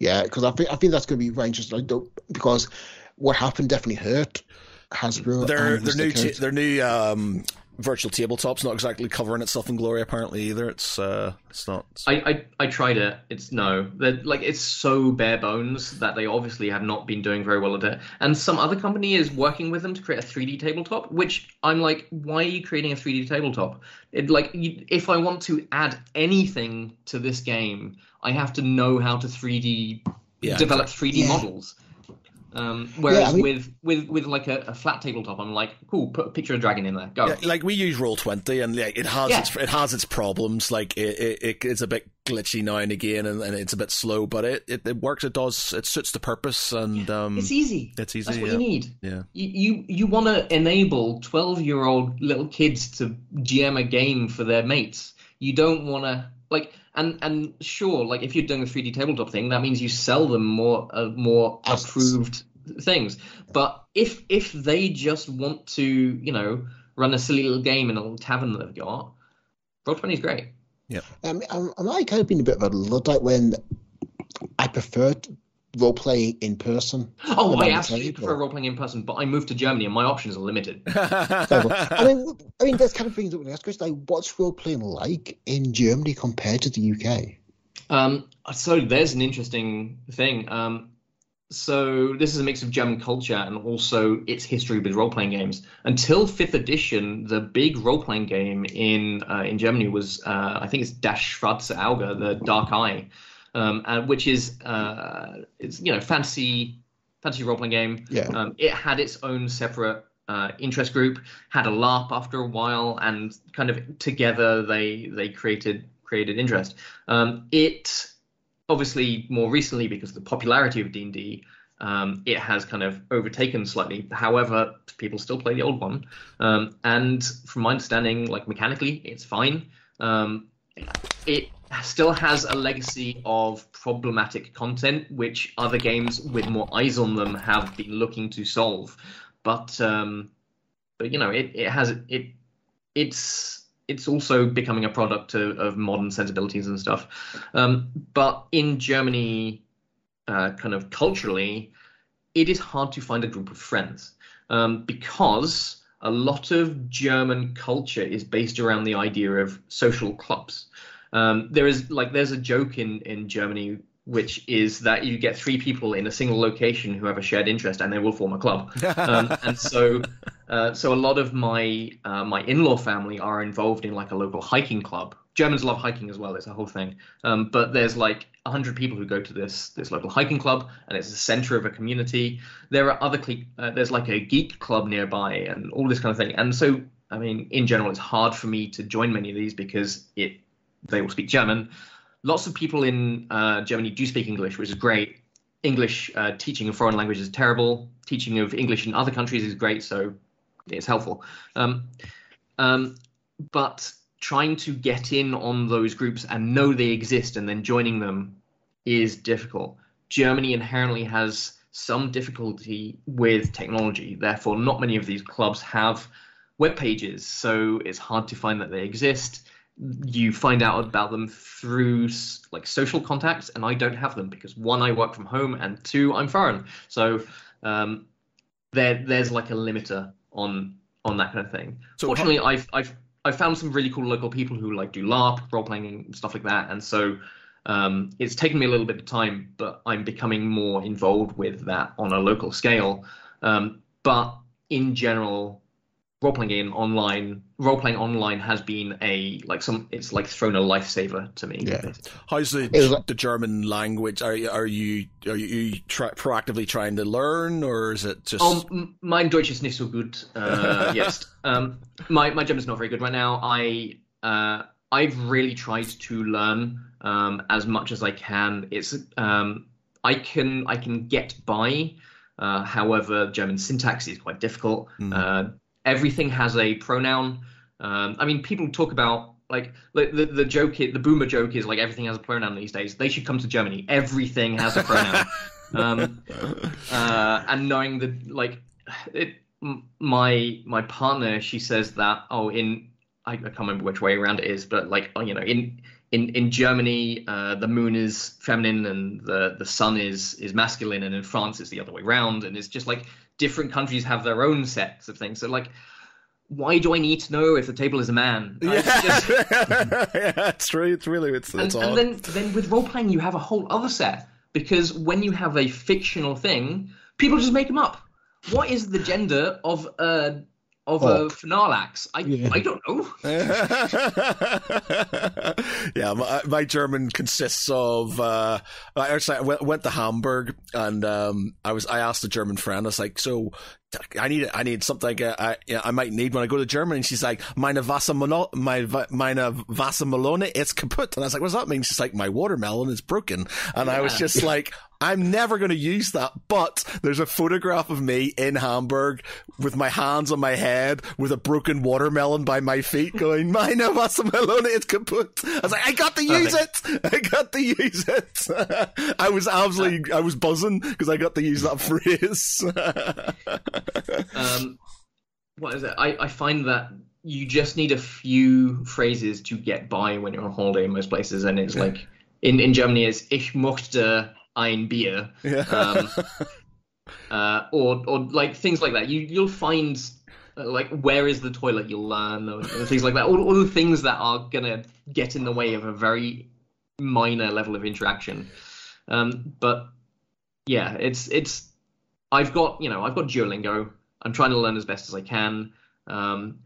S2: Yeah, because I think I think that's going to be very interesting. Because what happened definitely hurt Hasbro.
S1: Their their new t- their new um virtual tabletop's not exactly covering itself in glory. Apparently, either it's uh, it's not. It's...
S3: I, I I tried it. It's no, They're, like it's so bare bones that they obviously have not been doing very well at it. And some other company is working with them to create a 3D tabletop, which I'm like, why are you creating a 3D tabletop? It like you, if I want to add anything to this game, I have to know how to 3D
S1: Yeah,
S3: develop 3D
S2: Yeah.
S3: models. Um, whereas
S2: Yeah, I mean-
S3: with, with with like a, a flat tabletop, I'm like, cool, put a picture of a dragon in there, go.
S1: Yeah, like we use roll twenty, and like it has
S3: Yeah.
S1: its it has its problems. Like it, it, it it's a bit glitchy now and again, and, and it's a bit slow, but it, it, it works. It does. It suits the purpose, and um,
S3: It's easy.
S1: it's easy.
S3: That's what
S1: yeah.
S3: you need.
S1: Yeah.
S3: You you, you want to enable twelve year old little kids to GM a game for their mates. You don't want to like and and sure, like if you're doing a 3D tabletop thing, that means you sell them more uh, more
S2: Assets.
S3: approved things. But if if they just want to, you know, run a silly little game in a little tavern that they've got, Roll Twenty is great. Yeah.
S2: Um, I'm, I'm like kind of been a bit of a luddite when I prefer role playing in person.
S3: Oh, I
S2: the
S3: absolutely
S2: table.
S3: prefer role playing in person, but I moved to Germany and my options are limited.
S2: I mean, I mean, that's kind of brings up the next question: like, what's role playing like in Germany compared to the UK?
S3: Um, so there's an interesting thing. Um, so this is a mix of German culture and also its history with role-playing games. Until fifth edition, the big role-playing game in uh, in Germany was uh, I think it's Das Schwarze Auge, the Dark Eye, um, and which is uh, it's you know fantasy fantasy role-playing game.
S2: Yeah.
S3: Um, it had its own separate uh, interest group, had a LARP after a while, and kind of together they they created created interest. Um, it obviously more recently because of the popularity of D and D, um, it has kind of overtaken slightly. However, people still play the old one, um, and from my understanding, like mechanically, it's fine. Um, it still has a legacy of problematic content, which other games with more eyes on them have been looking to solve. But um, but you know, it, it has it it's it's also becoming a product of, of modern sensibilities and stuff. Um, but in Germany, uh, kind of culturally, it is hard to find a group of friends um, because a lot of German culture is based around the idea of social clubs. Um, there is like there's a joke in in Germany which is that you get three people in a single location who have a shared interest and they will form a club. Um, and so uh, so a lot of my uh, my in-law family are involved in like a local hiking club. Germans love hiking as well. It's a whole thing. Um, but there's like hundred people who go to this this local hiking club, and it's the center of a community. There are other cle- uh, there's like a geek club nearby, and all this kind of thing. And so, I mean, in general, it's hard for me to join many of these because it they all speak German. Lots of people in uh, Germany do speak English, which is great. English uh, teaching of foreign language is terrible. Teaching of English in other countries is great, so it's helpful. Um, um, but trying to get in on those groups and know they exist and then joining them is difficult. Germany inherently has some difficulty with technology, therefore, not many of these clubs have web pages, so it's hard to find that they exist. You find out about them through like social contacts, and I don't have them because one, I work from home, and two, I'm foreign. So um, there, there's like a limiter on on that kind of thing.
S1: So
S3: Fortunately, I've I've I've found some really cool local people who like do LARP, role playing, and stuff like that, and so um, it's taken me a little bit of time, but I'm becoming more involved with that on a local scale. Um, but in general, role playing game online, role playing online has been a like some it's like thrown a lifesaver to me.
S2: Yeah.
S1: How's the
S2: It was like-
S1: the German language? Are you are you are you try, proactively trying to learn, or is it just?
S3: Um, m- mein Deutsch ist nicht so gut. Uh, yes. Um, my my German is not very good right now. I uh, I've really tried to learn um, as much as I can. It's um, I can I can get by. Uh, however, German syntax is quite difficult.
S1: Mm.
S3: Uh, everything has a pronoun. Um, I mean, people talk about like the, the the joke, the boomer joke is like everything has a pronoun these days. They should come to Germany. Everything has a pronoun. um, uh, and knowing that like it, my my partner, she says that oh in I, I can't remember which way around it is, but like oh, you know in in in Germany uh, the moon is feminine and the the sun is is masculine, and in France it's the other way around, and it's just like different countries have their own sets of things. So like why do I need to know if the table is a man?
S1: Yeah,
S3: it's just-
S1: yeah, it's true. It's really it's,
S3: and,
S1: it's
S3: and then then with role playing you have a whole other set because when you have a fictional thing, people just make them up. What is the gender of a of a
S2: Orc.
S3: Finalax? I
S2: Yeah.
S3: I don't know.
S1: yeah, my, my German consists of. Uh, I actually I went, went to Hamburg and um, I was I asked a German friend. I was like, so. I need I need something uh, I I might need when I go to Germany. And she's like, meine Wassermelone, my meine Wassermelone, it's kaput. And I was like, what does that mean? She's like, my watermelon is broken. And I was just like, I'm never going to use that. But there's a photograph of me in Hamburg with my hands on my head with a broken watermelon by my feet going, meine Wassermelone, it's kaput. I was like, I got to use it. I got to use it. I was absolutely, I was buzzing because I got to use that phrase.
S3: Um, what is it? I, I find that you just need a few phrases to get by when you're on holiday in most places, and it's like in, in Germany it's Ich möchte ein Bier,
S1: yeah.
S3: um, uh, or or like things like that. You you'll find uh, like where is the toilet? You'll learn or, or things like that. All, all the things that are gonna get in the way of a very minor level of interaction. Um, but yeah, it's it's. I've got you know I've got Duolingo. I'm trying to learn as best as I can. Um,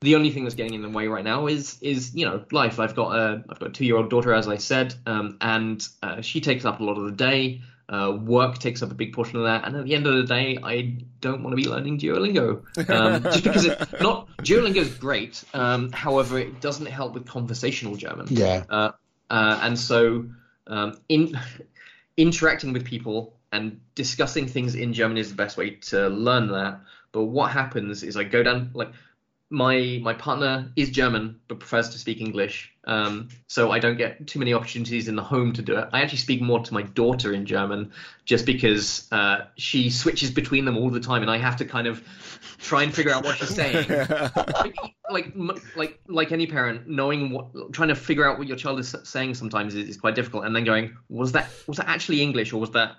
S3: the only thing that's getting in the way right now is is you know life. I've got a I've got a two year old daughter, as I said, um, and uh, she takes up a lot of the day. Uh, work takes up a big portion of that, and at the end of the day, I don't want to be learning Duolingo um, just because it's not Duolingo is great. Um, however, it doesn't help with conversational German.
S2: Yeah.
S3: Uh, uh, and so, um, in interacting with people and discussing things in German is the best way to learn that. But what happens is I go down like my my partner is German but prefers to speak English, um, so I don't get too many opportunities in the home to do it. I actually speak more to my daughter in German just because uh, she switches between them all the time, and I have to kind of try and figure out what she's saying like like like like any parent knowing what trying to figure out what your child is saying sometimes is, is quite difficult and then going was that was that actually english or was that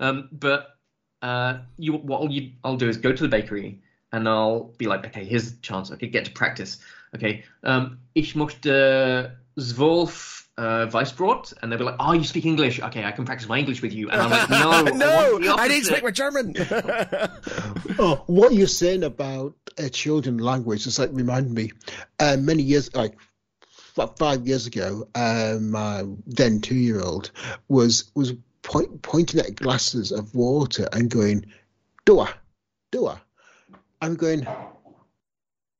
S3: um but uh you what you, I'll do is go to the bakery and I'll be like okay here's the chance okay get to practice okay um ich möchte zwölf uh, Weissbrot, and they'll be like, "Oh, you speak English? Okay, I can practice my English with you." And I'm like, "No,
S1: no,
S3: the
S1: I need to
S3: opposite."
S1: speak my German.
S2: Oh, what you're saying about uh, children language is like remind me. Uh, many years, like five years ago, um, my then two-year-old was was point, pointing at glasses of water and going, "Dua, dua." I'm going,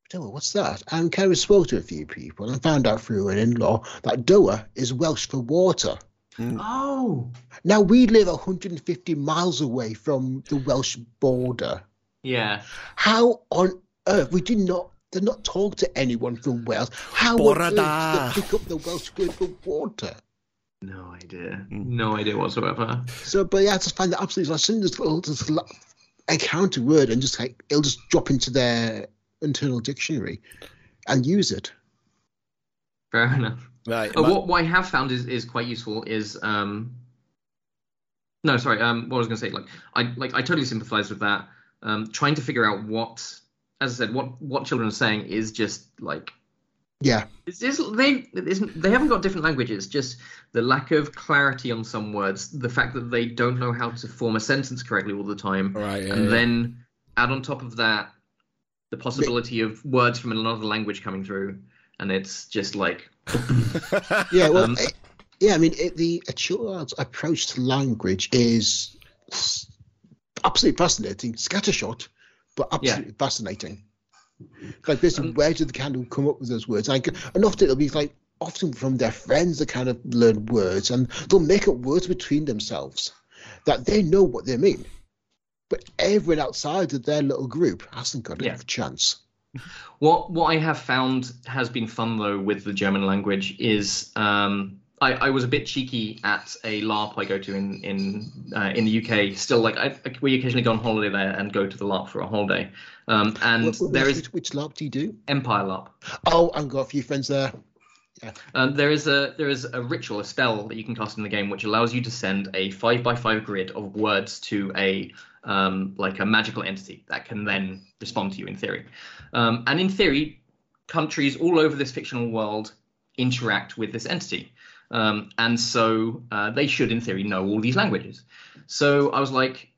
S2: Dua, what's that? And kind of spoke to a few people and found out through an in-law that Doa is Welsh for water. Hmm.
S3: Oh,
S2: Now we live 150 miles away from the Welsh border.
S3: yeah.
S2: How on earth we did not did not talk to anyone from Wales? How on earth they pick up the Welsh word for water?
S3: No idea. Hmm. No idea whatsoever.
S2: So, but yeah, I just find that absolutely like send this little this li- encounter word and just like it'll just drop into their internal dictionary and use it.
S3: Fair enough.
S1: right.
S3: Uh,
S1: my-
S3: what, what I have found is, is quite useful is um no sorry um what I was gonna say like I like I totally sympathize with that um trying to figure out what as I said what what children are saying is just like
S2: Yeah,
S3: it's just, they it isn't, they haven't got different languages just the lack of clarity on some words the fact that they don't know how to form a sentence correctly all the time
S1: Right, yeah,
S3: and
S1: yeah.
S3: then add on top of that the possibility of words from another language coming through and it's just like
S2: yeah. Well,
S3: Um,
S2: it- yeah. I mean, it, the a child's approach to language is absolutely fascinating, scattershot, but absolutely fascinating. Like basically, where do the kind of come up with those words? Like, and often it'll be like often from their friends that kind of learn words, and they'll make up words between themselves that they know what they mean, but everyone outside of their little group hasn't got
S3: Yeah.
S2: a chance.
S3: What what I have found has been fun though with the German language is um, I, I was a bit cheeky at a LARP I go to in in uh, in the UK. Still, like I, we occasionally go on holiday there and go to the LARP for a holiday. Um, and
S2: What- what-
S3: there
S2: which,
S3: is
S2: which LARP do you do?
S3: Empire LARP.
S2: Oh, I've got a few friends there.
S3: Um, there is a there is a ritual, a spell that you can cast in the game, which allows you to send a five by five grid of words to a um, like a magical entity that can then respond to you in theory. Um, and in theory, countries all over this fictional world interact with this entity. Um, and so uh, they should, in theory, know all these languages. So I was like,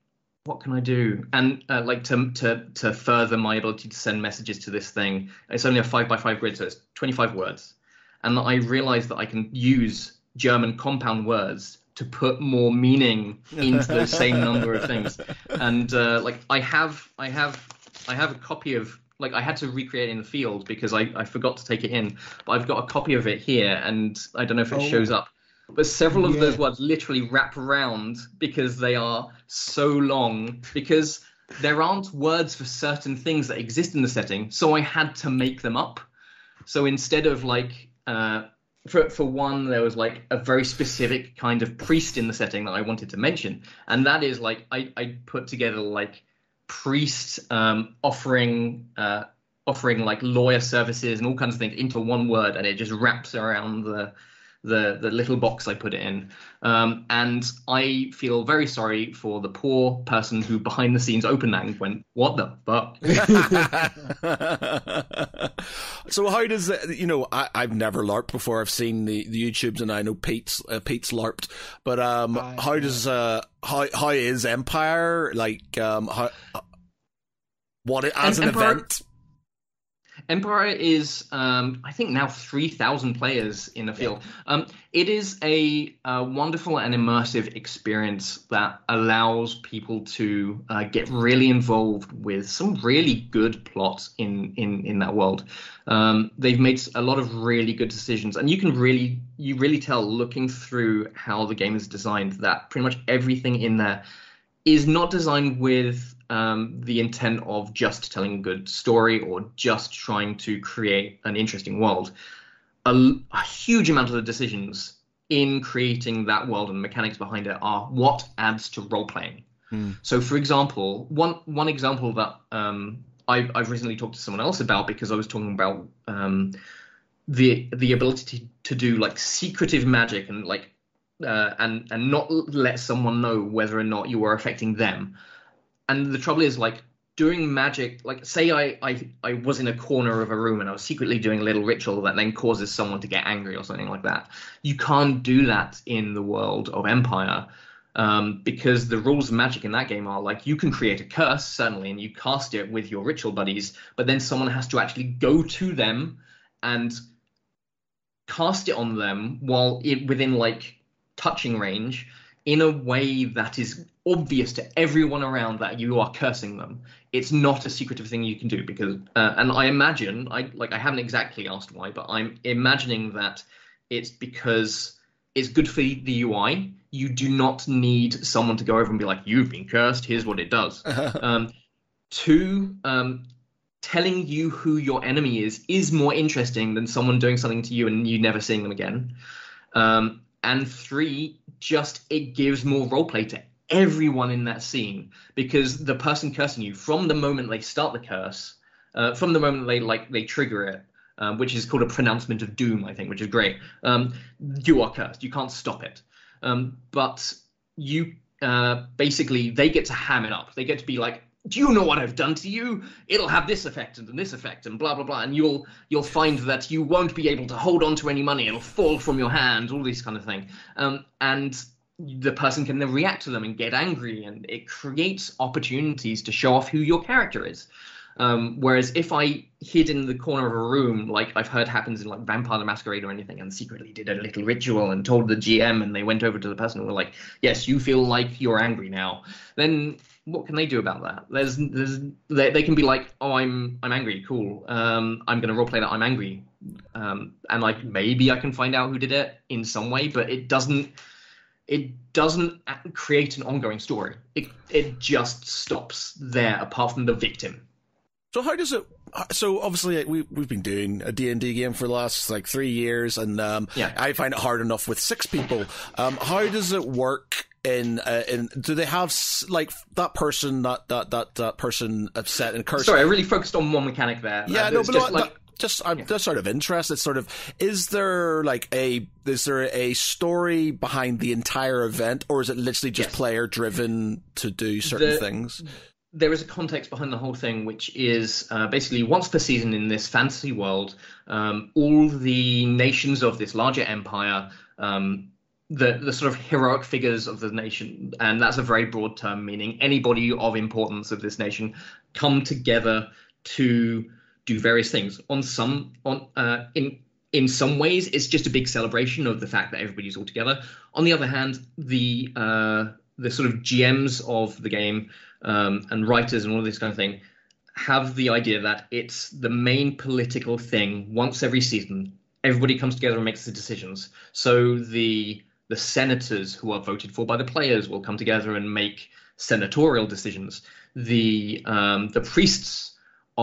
S3: what can I do? And uh, like to, to to further my ability to send messages to this thing, it's only a five by five grid, so it's 25 words. And I realized that I can use German compound words to put more meaning into those same number of things. And uh, like I have, I have, I have a copy of like I had to recreate it in the field because I, I forgot to take it in, but I've got a copy of it here, and I don't know if it
S2: Oh.
S3: shows up. But several of
S2: Yeah.
S3: those words literally wrap around because they are so long because there aren't words for certain things that exist in the setting, so I had to make them up. So instead of like uh, for for one, there was like a very specific kind of priest in the setting that I wanted to mention, and that is like I I put together like priest um, offering uh, offering like lawyer services and all kinds of things into one word, and it just wraps around the the the little box I put it in. Um, and I feel very sorry for the poor person who behind the scenes opened that and went, "What the fuck?"
S1: so how does it, you know I, I've never larped before. I've seen the, the YouTubes and I know Pete's uh, Pete's larped. But um
S2: I-
S1: how does uh how how is Empire? Like um how what it, as
S3: Em-
S1: an
S3: Empire-
S1: event
S3: Empire is, um, I think, now 3,000 players in the field. Um, it is a, uh wonderful and immersive experience that allows people to uh, get really involved with some really good plots in, in, in that world. Um, they've made a lot of really good decisions, and you can really you really tell looking through how the game is designed that pretty much everything in there is not designed with um, the intent of just telling a good story or just trying to create an interesting world. A, a huge amount of the decisions in creating that world and the mechanics behind it are what adds to role playing.
S1: Hmm.
S3: So, for example, one one example that um, I've, I've recently talked to someone else about because I was talking about um, the the ability to, to do like secretive magic and like uh, and and not let someone know whether or not you are affecting them. And the trouble is like doing magic like say I, I I was in a corner of a room and I was secretly doing a little ritual that then causes someone to get angry or something like that. You can't do that in the world of Empire. Um, because the rules of magic in that game are like you can create a curse certainly and you cast it with your ritual buddies but then someone has to actually go to them and cast it on them while it within like touching range in a way that is obvious to everyone around that you are cursing them. It's not a secretive thing you can do because, uh, and I imagine, I like, I haven't exactly asked why, but I'm imagining that it's because it's good for the UI. You do not need someone to go over and be like, "You've been cursed. Here's what it does." um, two, um, telling you who your enemy is is more interesting than someone doing something to you and you never seeing them again. Um, and three, just it gives more roleplay to everyone in that scene because the person cursing you from the moment they start the curse, uh, from the moment they like they trigger it, um, which is called a pronouncement of doom, I think, which is great. Um, you are cursed. You can't stop it. Um, but you uh, basically they get to ham it up. They get to be like, "Do you know what I've done to you? It'll have this effect and this effect and blah blah blah." And you'll you'll find that you won't be able to hold on to any money. It'll fall from your hand. All these kind of thing. Um, and the person can then react to them and get angry, and it creates opportunities to show off who your character is. Um, whereas if I hid in the corner of a room, like I've heard happens in like Vampire the Masquerade or anything, and secretly did a little ritual and told the GM, and they went over to the person and were like, "Yes, you feel like you're angry now," then what can they do about that? There's, there's, they, they can be like, "Oh, I'm, I'm angry. Cool. Um, I'm gonna roleplay that I'm angry," um, and like maybe I can find out who did it in some way, but it doesn't it doesn't create an ongoing story. It it just stops there, apart from the victim.
S1: So how does it? So obviously we we've been doing a D and D game for the last like three years, and um,
S3: Yeah.
S1: I find it hard enough with six people. Um, how does it work? In uh, in do they have s- like that person that that that that person upset and cursed?
S3: Sorry, I really focused on one mechanic there.
S1: Yeah,
S3: Uh,
S1: no, but
S3: just
S1: no,
S3: like
S1: just I'm just sort of interested. Sort of, is there like a is there a story behind the entire event, or is it literally just
S3: Yes.
S1: player driven to do certain
S3: The-
S1: things?
S3: there is a context behind the whole thing, which is uh, basically once per season in this fantasy world, um, all the nations of this larger empire, um, the the sort of heroic figures of the nation, and that's a very broad term, meaning anybody of importance of this nation, come together to do various things. On some, on uh, in in some ways, it's just a big celebration of the fact that everybody's all together. On the other hand, the uh, the sort of GMs of the game um, and writers and all this kind of thing have the idea that it's the main political thing once every season. Everybody comes together and makes the decisions. So the the senators who are voted for by the players will come together and make senatorial decisions. The um, the priests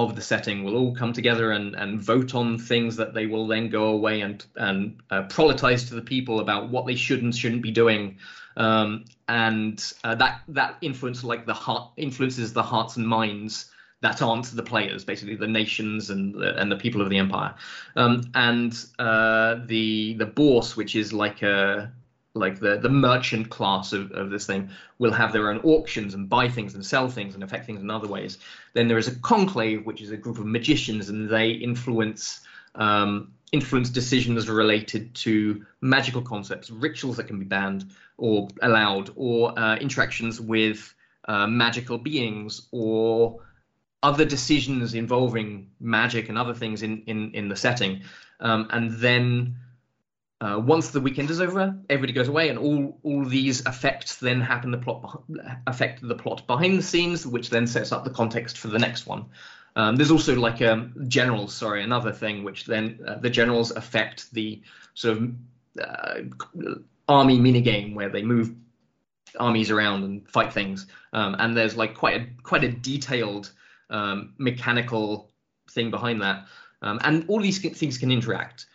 S3: of the setting will all come together and, and vote on things that they will then go away and and uh, proletize to the people about what they should and shouldn't be doing, um, and uh, that that influence like the heart influences the hearts and minds that aren't the players, basically the nations and the, and the people of the empire, um, and uh, the the bourse, which is like a like the the merchant class of, of this thing will have their own auctions and buy things and sell things and affect things in other ways. Then there is a conclave, which is a group of magicians, and they influence um, influence decisions related to magical concepts, rituals that can be banned or allowed, or uh, interactions with uh, magical beings, or other decisions involving magic and other things in in, in the setting. Um, and then uh, once the weekend is over, everybody goes away, and all all these effects then happen the plot affect the plot behind the scenes, which then sets up the context for the next one. Um, there's also like um, generals, sorry, another thing, which then uh, the generals affect the sort of uh, army minigame where they move armies around and fight things. Um, and there's like quite a quite a detailed um, mechanical thing behind that. Um, and all these things can interact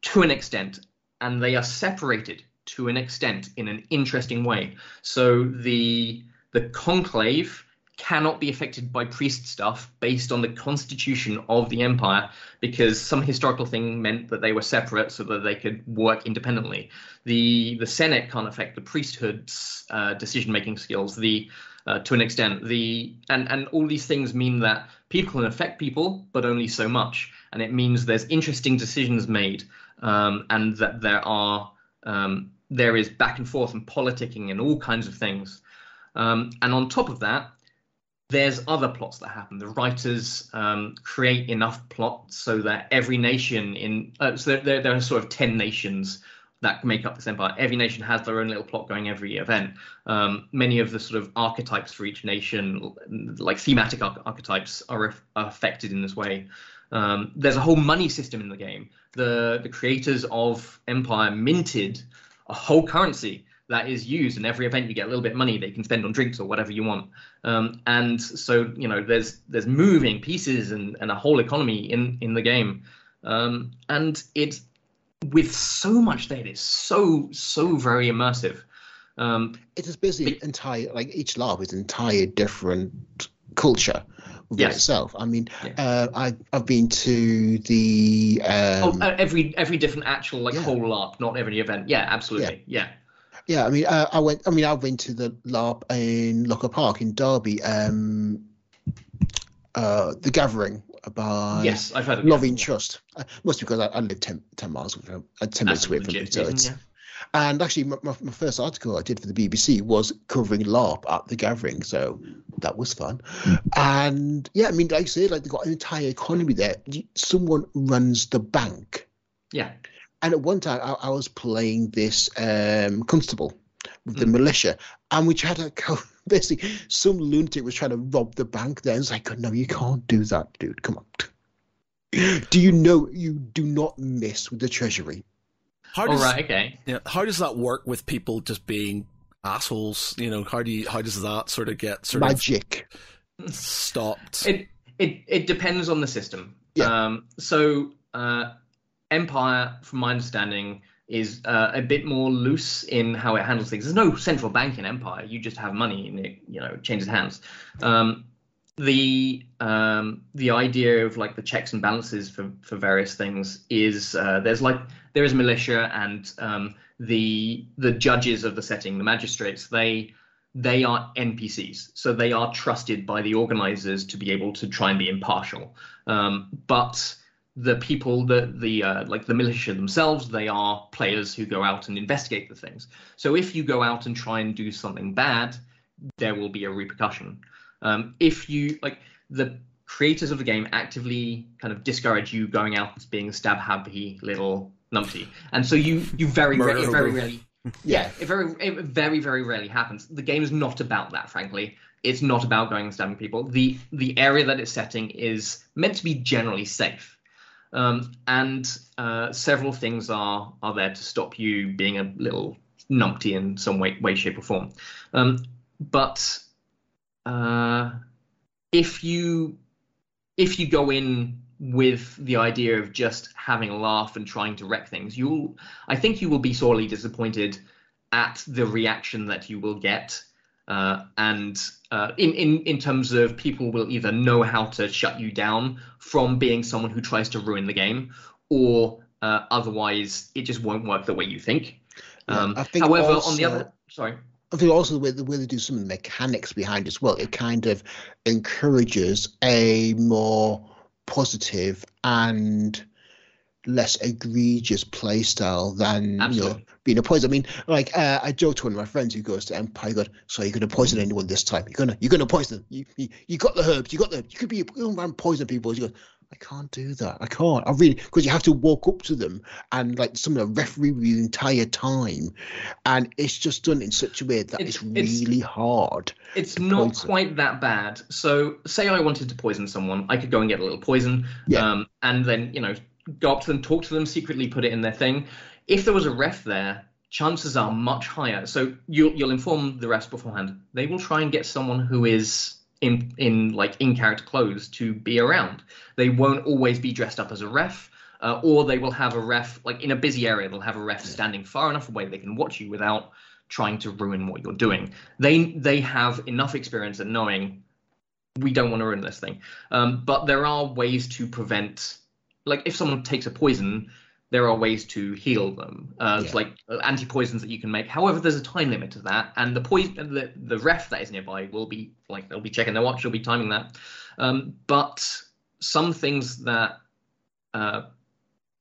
S3: to an extent, and they are separated to an extent in an interesting way. So the the conclave cannot be affected by priest stuff based on the constitution of the empire because some historical thing meant that they were separate so that they could work independently. The the Senate can't affect the priesthood's uh, decision making skills. The uh, to an extent, the and and all these things mean that people can affect people, but only so much, and it means there's interesting decisions made, um, and that there are um, there is back and forth and politicking and all kinds of things, um, and on top of that, there's other plots that happen. The writers um, create enough plots so that every nation in uh, so there, there, are sort of ten nations that make up this empire. Every nation has their own little plot going every event. Um, many of the sort of archetypes for each nation, like thematic arch- archetypes, are, are affected in this way. Um, there's a whole money system in the game. The the creators of Empire minted a whole currency that is used in every event. You get a little bit of money that you can spend on drinks or whatever you want. Um, and so you know there's there's moving pieces and, and a whole economy in in the game. Um, and it's with so much that it's so so very immersive. Um,
S2: It is basically entire like each lab is entire different culture
S3: Yes.
S2: itself. I mean,
S3: Yeah.
S2: uh, I I've been to the
S3: oh,
S2: um,
S3: uh, every every different actual like
S2: yeah.
S3: whole LARP, not every event. Yeah, absolutely. Yeah.
S2: yeah. I mean, uh, I went. I mean, I went to the LARP in Locko Park in Derby. Um, uh, the Gathering by
S3: yes, I've heard of.
S2: Lorien Trust. Uh, mostly because I, I live 10, 10 miles from uh, ten minutes away from it. So it's,
S3: yeah.
S2: And actually, my, my, my first article I did for the BBC was covering LARP at the gathering, so that was fun. And yeah, I mean, like I said, like they've got an entire economy there. Someone runs the bank,
S3: Yeah.
S2: and at one time I, I was playing this um, constable with the
S3: Mm.
S2: militia, and we tried to go. Basically, some lunatic was trying to rob the bank. There, it's like, no, you can't do that, dude. Come on. Do you know you do not mess with the treasury?
S1: How
S3: All
S1: does
S3: right. Okay.
S1: yeah, how does that work with people just being assholes? You know, how do you how does that sort of get sort
S2: Magic.
S1: of stopped?
S3: It it it depends on the system.
S2: Yeah.
S3: Um, so uh, Empire, from my understanding, is uh, a bit more loose in how it handles things. There's no central bank in Empire. You just have money and it you know changes hands. Um, the um, the idea of like the checks and balances for, for various things is uh, there's like there is militia and um, the the judges of the setting, the magistrates, they they are NPCs, so they are trusted by the organizers to be able to try and be impartial. Um, but the people, the the uh, like the militia themselves, they are players who go out and investigate the things. So if you go out and try and do something bad, there will be a repercussion. Um, if you like the creators of the game actively kind of discourage you going out as being a stab happy little numpty, and so you you very very, very rarely yeah it very it very very rarely happens. The game is not about that, frankly. It's not about going and stabbing people. The the area that it's setting is meant to be generally safe. Um, and uh, several things are are there to stop you being a little numpty in some way, way shape, or form. Um, but uh, if you if you go in with the idea of just having a laugh and trying to wreck things, you'll I think you will be sorely disappointed at the reaction that you will get. Uh, and uh, in, in in terms of people will either know how to shut you down from being someone who tries to ruin the game, or uh, otherwise it just won't work the way you think. Um,
S2: I think
S3: however, on the other, sorry,
S2: I think also the way, the way they do some of the mechanics behind it as well, it kind of encourages a more positive and less egregious playstyle than you know being a poison. I mean, like uh, I joked to one of my friends who goes to Empire, God, so you're gonna poison anyone this time. You're gonna you're gonna poison them. You you, you got the herbs, you got the you could be around poison people. You go, I can't do that. I can't. I really because you have to walk up to them and like some of the referee the entire time, and it's just done in such a way that
S3: It's-
S2: it's,
S3: it's-
S2: really hard.
S3: it's not
S2: poison.
S3: quite that bad. So, say I wanted to poison someone, I could go and get a little poison,
S2: Yeah.
S3: um, and then you know go up to them, talk to them, secretly put it in their thing. If there was a ref there, chances are much higher. So you'll you'll inform the refs beforehand. They will try and get someone who is in in like in character clothes to be around. They won't always be dressed up as a ref. Uh, or they will have a ref like in a busy area. They'll have a ref standing far enough away they can watch you without trying to ruin what you're doing. They they have enough experience at knowing we don't want to ruin this thing. Um, but there are ways to prevent, like if someone takes a poison, there are ways to heal them. Uh,
S2: Yeah.
S3: like uh, anti poisons that you can make. However, there's a time limit to that, and the poison, the the ref that is nearby will be like they'll be checking their watch, they'll be timing that. Um, but some things that uh,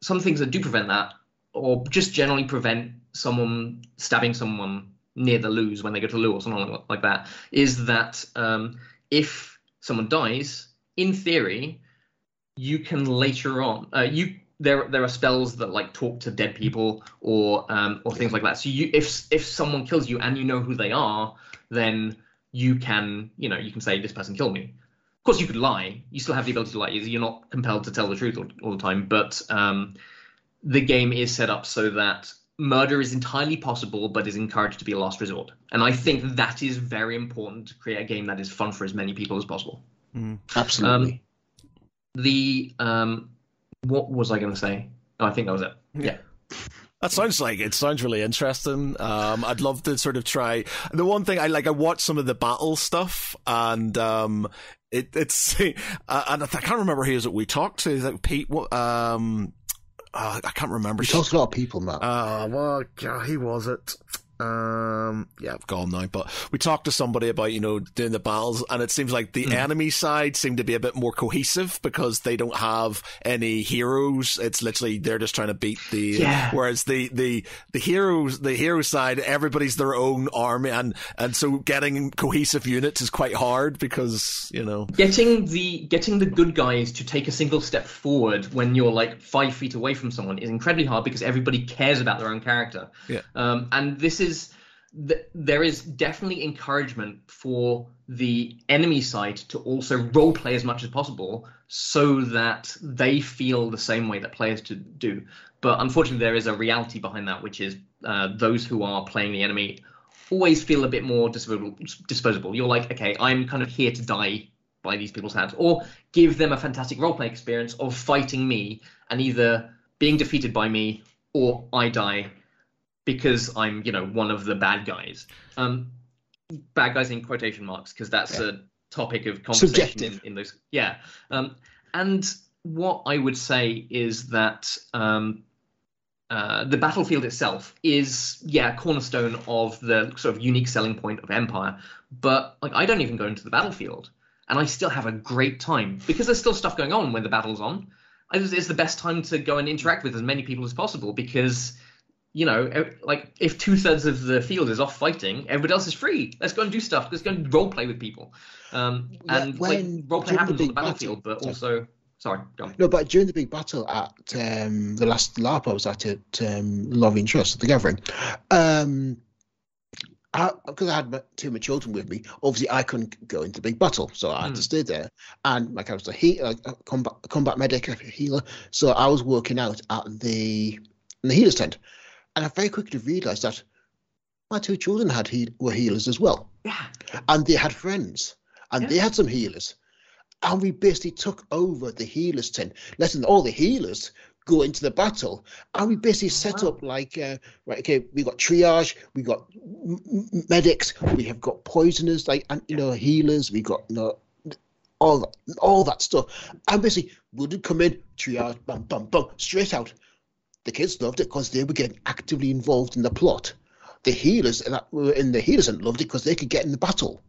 S3: some things that do prevent that, or just generally prevent someone stabbing someone near the loos when they go to loo or something like- like that, is that um, if someone dies, in theory, you can later on uh, you there there are spells that like talk to dead people or um, or things like that. So you if if someone kills you and you know who they are, then you can you know you can say this person killed me. Of course, you could lie. You still have the ability to lie. You're not compelled to tell the truth all, all the time. But um, the game is set up so that murder is entirely possible, but is encouraged to be a last resort. And I think that is very important to create a game that is fun for as many people as possible.
S2: Absolutely.
S3: The um, what was I going to say? Oh, I think that was it. Yeah.
S1: That sounds like it sounds really interesting. Um, I'd love to sort of try. The one thing I like, I watched some of the battle stuff, and um, it, it's uh, and I can't remember who is it we talked to. Is that Pete? What? Um, uh, I can't remember.
S2: we talked to a lot of people, Matt.
S1: Uh, well, yeah, who was it? Um, yeah, I've gone now, but we talked to somebody about, you know, doing the battles and it seems like the
S3: Hmm.
S1: enemy side seem to be a bit more cohesive because they don't have any heroes. It's literally, they're just trying to beat the,
S3: Yeah.
S1: whereas the, the, the heroes, the hero side, everybody's their own army and, and so getting cohesive units is quite hard because, you know,
S3: Getting the getting the good guys to take a single step forward when you're like five feet away from someone is incredibly hard because everybody cares about their own character.
S1: Yeah.
S3: Um, and this is th- there is definitely encouragement for the enemy side to also role play as much as possible so that they feel the same way that players to do. But unfortunately, there is a reality behind that, which is uh, those who are playing the enemy always feel a bit more disposable. disposable. You're like, okay, I'm kind of here to die by these people's hands, or give them a fantastic roleplay experience of fighting me and either being defeated by me or I die because I'm, you know, one of the bad guys. Um, bad guys in quotation marks because that's a topic of conversation in,
S2: Subjective.
S3: in those. Yeah, um, and what I would say is that um, uh, the battlefield itself is yeah cornerstone of the sort of unique selling point of Empire. But like I don't even go into the battlefield, and I still have a great time because there's still stuff going on when the battle's on. It's the best time to go and interact with as many people as possible because you know, like if two thirds of the field is off fighting, everybody else is free. Let's go and do stuff. Let's go and role play with people. Um, and
S2: when-
S3: like role play happens on the
S2: big
S3: battlefield,
S2: battle-
S3: but also sorry.
S2: No, but during the big battle at um, the last LARP I was at at um, Lorien Trust, the Gathering, um, because I, had my, two of my children with me, obviously I couldn't go into the big battle, so I had to
S3: Hmm.
S2: stay there. And my I a, he, a combat, combat medic, a healer, so I was working out at the in the healer's tent, and I very quickly realised that my two children had he, were healers as well.
S3: Yeah,
S2: and they had friends and
S3: Yeah.
S2: they had some healers. And we basically took over the healers tent letting all the healers go into the battle. And we basically set
S3: Wow.
S2: up like uh, right okay we got triage we got m- m- medics we have got poisoners like and you know healers we got you know all that, all that stuff. And basically we would come in triage bam bam bam straight out the kids loved it because they were getting actively involved in the plot the healers uh, that were in the healers tent loved it because they could get in the battle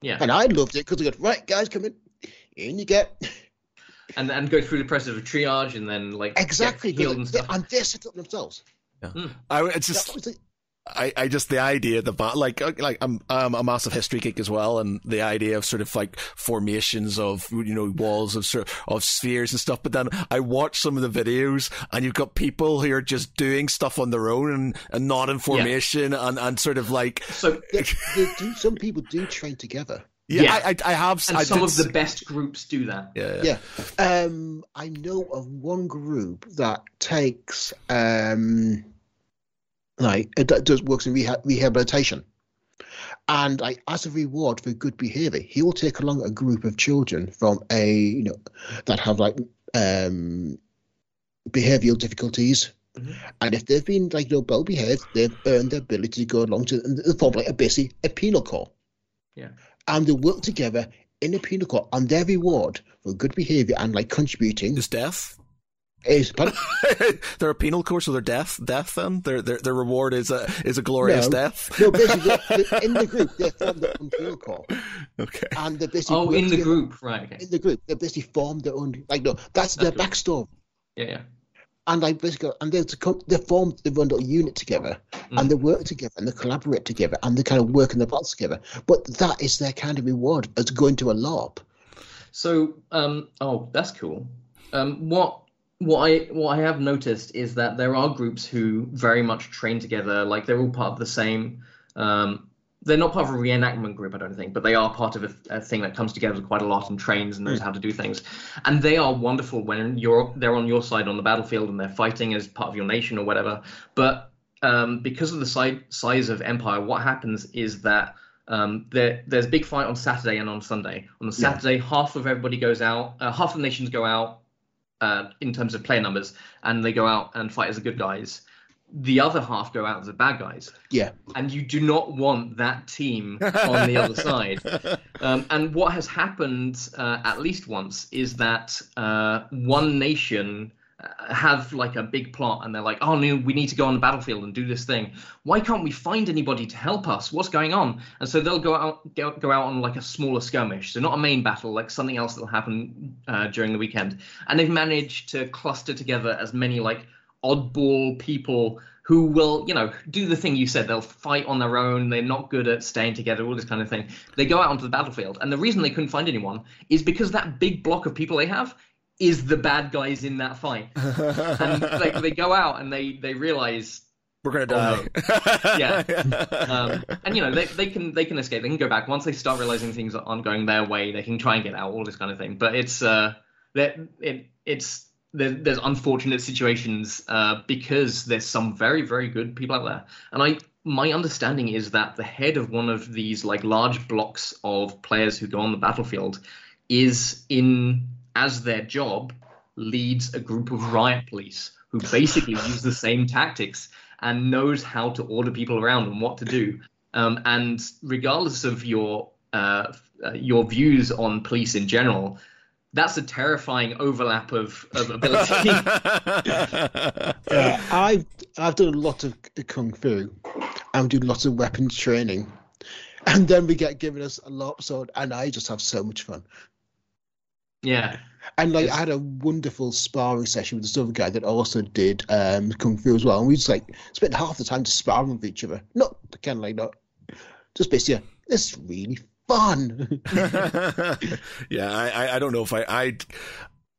S3: yeah,
S2: and I loved it because they got right, guys, come in. In you get.
S3: and and go through the process of triage and then like get
S2: Exactly.
S3: healed and
S2: because they-
S3: stuff.
S2: and they're set up themselves. Yeah, hmm.
S1: I, it's
S2: That
S1: just
S2: was the-
S1: I, I just the idea the like uh, like I'm I'm a massive history geek as well, and the idea of sort of like formations of you know walls of sort of spheres and stuff. But then I watch some of the videos, and you've got people who are just doing stuff on their own and, and not in formation, and, and sort of like
S3: so
S2: they, they do, some people do train together.
S1: yeah,
S3: Yeah.
S1: I, I I have
S3: and
S1: I
S3: some
S1: did
S3: of the
S1: s-
S3: best groups do that.
S1: yeah, yeah.
S2: Yeah. Um, I know of one group that takes um, like it does works in reha- rehabilitation, and like as a reward for good behaviour, he will take along a group of children from a you know that have like um behavioural difficulties.
S3: Mhm.
S2: And if they've been like you know, well behaved, they've earned the ability to go along to and they form like a basically a penal corps.
S3: Yeah.
S2: And they work together in a penal corps, and their reward for good behaviour and like contributing
S1: Is death?
S2: Is pardon?
S1: they're a penal course, so they're death. Death. Then their their their reward is a is a glorious
S2: No.
S1: death.
S2: no, basically they- they- in the group they form their own penal corps,
S1: Okay.
S2: and they basically
S3: Oh, in the
S2: together
S3: group, right? Okay.
S2: In the group, they basically form their own like no, that's their
S3: cool.
S2: backstory.
S3: Yeah, yeah.
S2: and like basically, and they come, they form, they run a unit together,
S3: Mm.
S2: and they work together, and they collaborate together, and they kind of work in the battles together. But that is their kind of reward as going to a LARP.
S3: So, um, oh, that's cool. Um, what what I what I have noticed is that there are groups who very much train together. Like they're all part of the same. Um, they're not part of a reenactment group, I don't think, but they are part of a, a thing that comes together quite a lot and trains and knows how to do things. And they are wonderful when you're they're on your side on the battlefield and they're fighting as part of your nation or whatever. But um, because of the si- size of Empire, what happens is that um, there, there's a big fight on Saturday and on Sunday. On the
S2: Yeah.
S3: Saturday, half of everybody goes out, uh, half the nations go out uh, in terms of player numbers, and they go out and fight as the good guys. The other half go out as the bad guys,
S2: Yeah,
S3: and you do not want that team on the other side. Um, and what has happened uh, at least once is that uh, one nation have like a big plot and they're like, oh no, we need to go on the battlefield and do this thing. Why can't we find anybody to help us? What's going on? And so they'll go out go, out on like a smaller skirmish, so not a main battle, like something else that'll happen uh, during the weekend. And they've managed to cluster together as many like oddball people who will, you know, do the thing you said. They'll fight on their own. They're not good at staying together, all this kind of thing. They go out onto the battlefield. And the reason they couldn't find anyone is because that big block of people they have is the bad guys in that fight. And they, they go out and they, they realize
S1: We're gonna
S3: Oh,
S1: die.
S3: Yeah. um, and you know they, they can they can escape they can go back once they start realizing things aren't going their way they can try and get out all this kind of thing but it's uh that it it's there, there's unfortunate situations uh, because there's some very very good people out there and i my understanding is that the head of one of these like large blocks of players who go on the battlefield is in as their job leads a group of riot police who basically use the same tactics and knows how to order people around and what to do. Um, and regardless of your uh, uh, your views on police in general, that's a terrifying overlap of, of ability.
S2: Yeah, I've I've done a lot of kung fu. I'm doing lots of weapons training, and then we get given us a LARP sword, and I just have so much fun.
S3: yeah.
S2: And like. I had a wonderful sparring session with this other guy that also did um, kung fu as well, and we just like spent half the time just sparring with each other. Not kind of like not just basically. It's really fun.
S1: yeah, I, I, I don't know if I, I,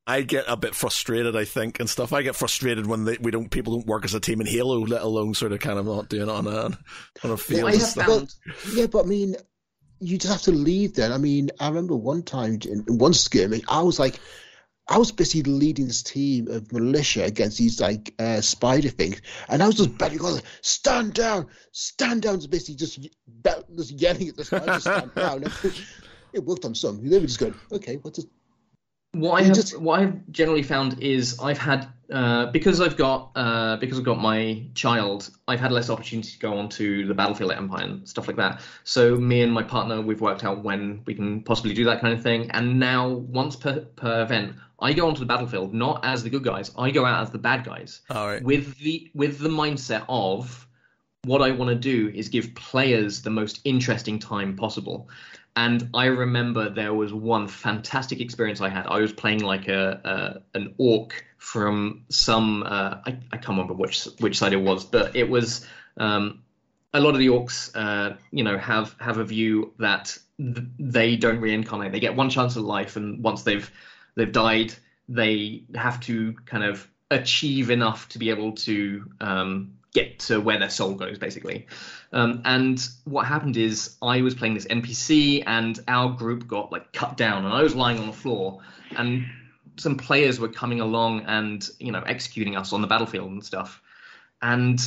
S1: I get a bit frustrated. I think and stuff. I get frustrated when they, we don't people don't work as a team in Halo, let alone sort of kind of not doing it on a on a field.
S3: I have found.
S2: Yeah, but I mean, you just have to leave then. I mean, I remember one time in in one skirmish, I was like, I was busy leading this team of militia against these like uh, spider things, and I was just begging, God, stand down, stand down, just basically just, just yelling at the spider, stand down. It worked on some. They were just going, okay, what does
S3: What I have,
S2: just-
S3: what I've generally found is I've had uh, because I've got uh, because I've got my child, I've had less opportunity to go onto the battlefield Empire and stuff like that. So me and my partner, we've worked out when we can possibly do that kind of thing. And now, once per, per event, I go onto the battlefield not as the good guys. I go out as the bad guys
S1: All right.
S3: with the with the mindset of what I want to do is give players the most interesting time possible. And I remember there was one fantastic experience I had. I was playing like a, a an orc from some uh, I, I can't remember which which side it was, but it was um, a lot of the orcs, uh, you know, have have a view that th- they don't reincarnate. They get one chance at life, and once they've they've died, they have to kind of achieve enough to be able to um, get to where their soul goes, basically. Um, and what happened is I was playing this NPC, and our group got like cut down, and I was lying on the floor, and some players were coming along and you know executing us on the battlefield and stuff, and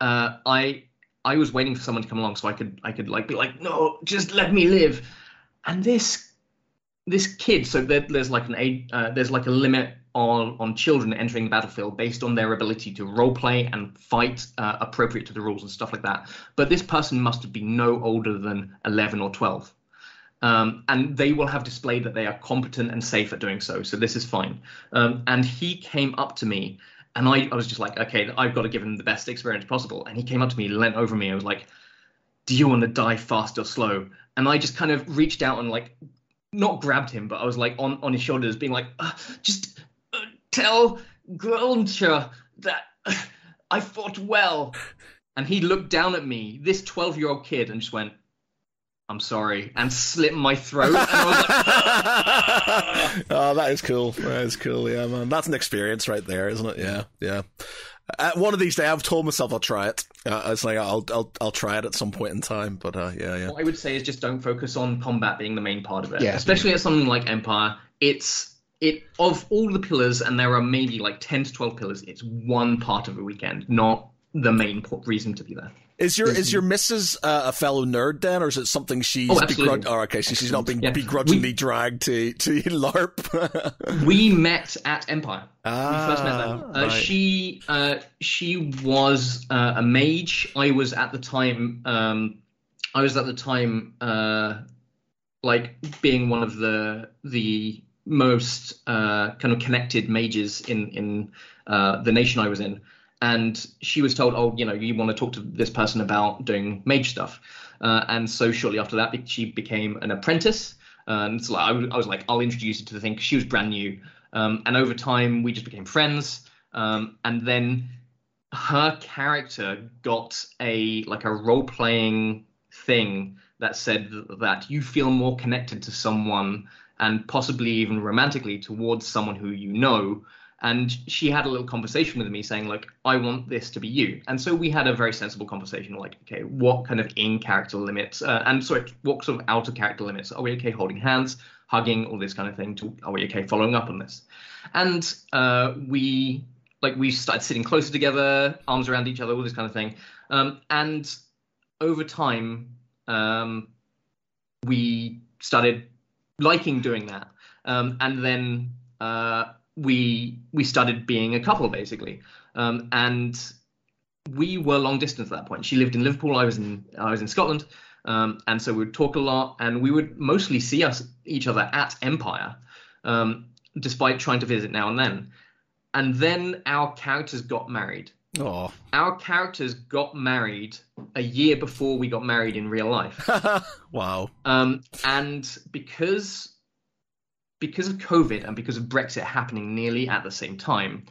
S3: uh, I I was waiting for someone to come along so I could I could like be like no just let me live, and this this kid so there, there's like an age uh, there's like a limit on on children entering the battlefield based on their ability to role play and fight uh, appropriate to the rules and stuff like that. But this person must have been no older than 11 or 12. Um, and they will have displayed that they are competent and safe at doing so. So this is fine. Um, and he came up to me, and I, I was just like, okay, I've got to give him the best experience possible. And he came up to me, leant over me, and was like, "Do you want to die fast or slow?" And I just kind of reached out and like, not grabbed him, but I was like on on his shoulders, being like, uh, "Just tell Groncha that I fought well." And he looked down at me, this 12 year old kid, and just went, I'm sorry, and slit my throat. And I was like,
S1: oh, that is cool. That is cool. Yeah, man. That's an experience right there, isn't it? Yeah, yeah. Uh, one of these days, I've told myself I'll try it. Uh, it's like I'll, I'll, I'll try it at some point in time. But uh, yeah, yeah.
S3: what I would say is just don't focus on combat being the main part of it.
S2: Yeah.
S3: Especially at something like Empire, it's it of all the pillars, and there are maybe like 10 to 12 pillars, it's one part of a weekend, not the main po- reason to be there.
S1: Is your is your missus uh, a fellow nerd then, or is it something she's
S3: Oh, absolutely.
S1: oh, okay, so she's not being
S3: Yeah.
S1: begrudgingly
S3: We-
S1: dragged to to LARP?
S3: we met at Empire.
S1: Ah,
S3: we first met there. Uh,
S1: right.
S3: She uh, she was uh, a mage. I was at the time. Um, I was at the time uh, like being one of the the most uh, kind of connected mages in in uh, the nation I was in. And she was told, "Oh, you know, you want to talk to this person about doing mage stuff." Uh, and so shortly after that, she became an apprentice. And so I, was, like, "I'll introduce you to the thing." 'cause she was brand new, um, and over time, we just became friends. Um, and then her character got a like a role playing thing that said th- that you feel more connected to someone and possibly even romantically towards someone who you know. And she had a little conversation with me saying like i want this to be you. And so we had a very sensible conversation like okay what kind of in character limits uh, and sorry what sort of out of character limits? Are we okay holding hands hugging all this kind of thing? To are we okay following up on this? And uh, we like we started sitting closer together arms around each other all this kind of thing. Um, and over time um, we started liking doing that um, and then uh, we we started being a couple basically um, and we were long distance at that point she lived in liverpool i was in i was in scotland Um, and so we would talk a lot, and we would mostly see us each other at Empire, um, despite trying to visit now and then. And then our characters got married.
S1: Oh,
S3: Our characters got married a year before we got married in real life.
S1: wow.
S3: Um, and because because of COVID and because of Brexit happening nearly at the same time,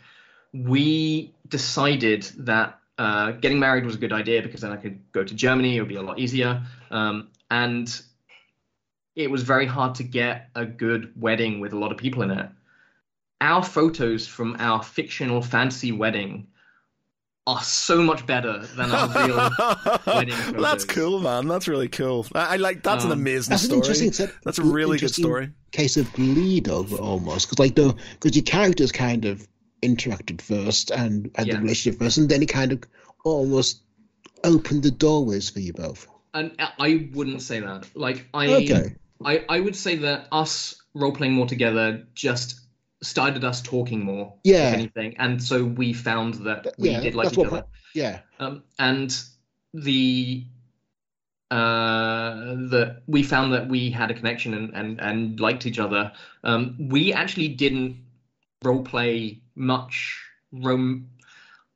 S3: we decided that uh, getting married was a good idea because then I could go to Germany. It would be a lot easier. Um, and it was very hard to get a good wedding with a lot of people in it. Our photos from our fictional fantasy wedding are so much better than our real wedding
S1: Well, that's cool, man. That's really cool. I, I like. That's an
S3: Um,
S1: amazing
S2: That's an
S1: story.
S2: interesting set.
S1: That's a really good story.
S2: Case of lead over almost because like the because your characters kind of interacted first and had
S3: Yeah.
S2: the relationship first, and then it kind of almost opened the doorways for you both.
S3: And I wouldn't say that. Like I,
S2: Okay.
S3: I, I would say that us role playing more together just started us talking more,
S2: Yeah.
S3: anything, and so we found that we
S2: yeah,
S3: did like each other.
S2: Yeah,
S3: Um, and the uh, that we found that we had a connection and, and, and liked each other. Um, we actually didn't role play much rom-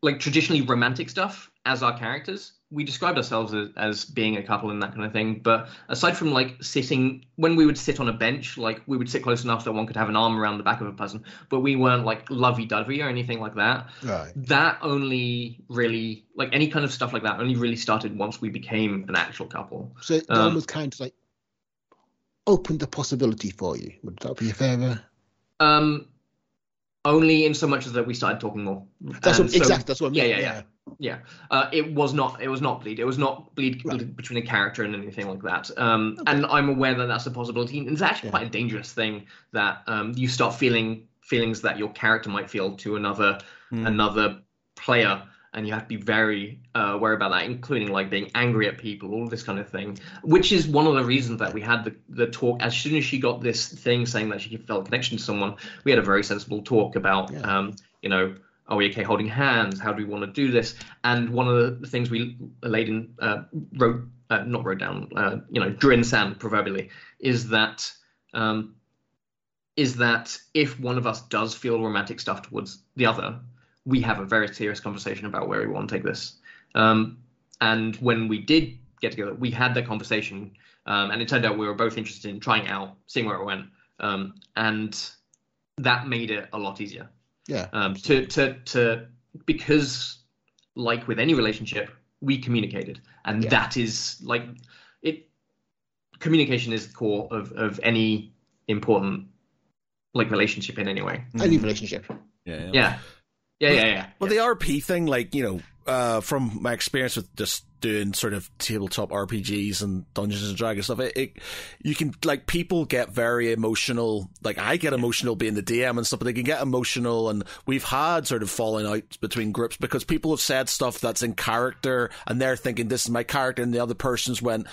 S3: like traditionally romantic stuff as our characters. We described ourselves as, as being a couple and that kind of thing. But aside from like sitting, when we would sit on a bench, like we would sit close enough that one could have an arm around the back of a person, but we weren't like lovey dovey or anything like that
S2: right.
S3: that only really like any kind of stuff like that only really started once we became an actual couple
S2: So it
S3: Um,
S2: almost kind of like opened the possibility for you. Would that be a fair?
S3: um only in so much as that we started talking more
S2: That's what
S3: so-
S2: exactly. That's what I mean.
S3: yeah, yeah, yeah uh, it was not it was not bleed it was not bleed
S2: Right.
S3: between a character and anything like that um and i'm aware that that's a possibility and it's actually
S2: Yeah.
S3: quite a dangerous thing that um you start feeling feelings that your character might feel to another
S1: Hmm.
S3: another player and you have to be very uh, aware about that including like being angry at people all this kind of thing which is one of the reasons that we had the, the talk as soon as she got this thing saying that she felt a connection to someone we had a very sensible talk about
S2: Yeah.
S3: um, you know are we okay holding hands how do we want to do this and one of the things we laid in uh, wrote uh, not wrote down uh, you know drew in sand proverbially is that um, is that if one of us does feel romantic stuff towards the other, we have a very serious conversation about where we want to take this. Um, and when we did get together, we had that conversation, um, and it turned out we were both interested in trying out, seeing where it went, um, and that made it a lot easier.
S2: Yeah.
S3: Um, to to to because like with any relationship, we communicated, and
S2: Yeah.
S3: that is like it. Communication is the core of of any important like relationship in any way.
S2: Any relationship.
S1: Yeah.
S3: Yeah, yeah, yeah, yeah.
S1: Well, the RP thing, like you know, uh, from my experience with just doing sort of tabletop RPGs and Dungeons and Dragons stuff, it, it you can like people get very emotional. Like I get emotional being the DM and stuff, but they can get emotional, and we've had sort of falling out between groups because people have said stuff that's in character, and they're thinking this is my character, and the other person's went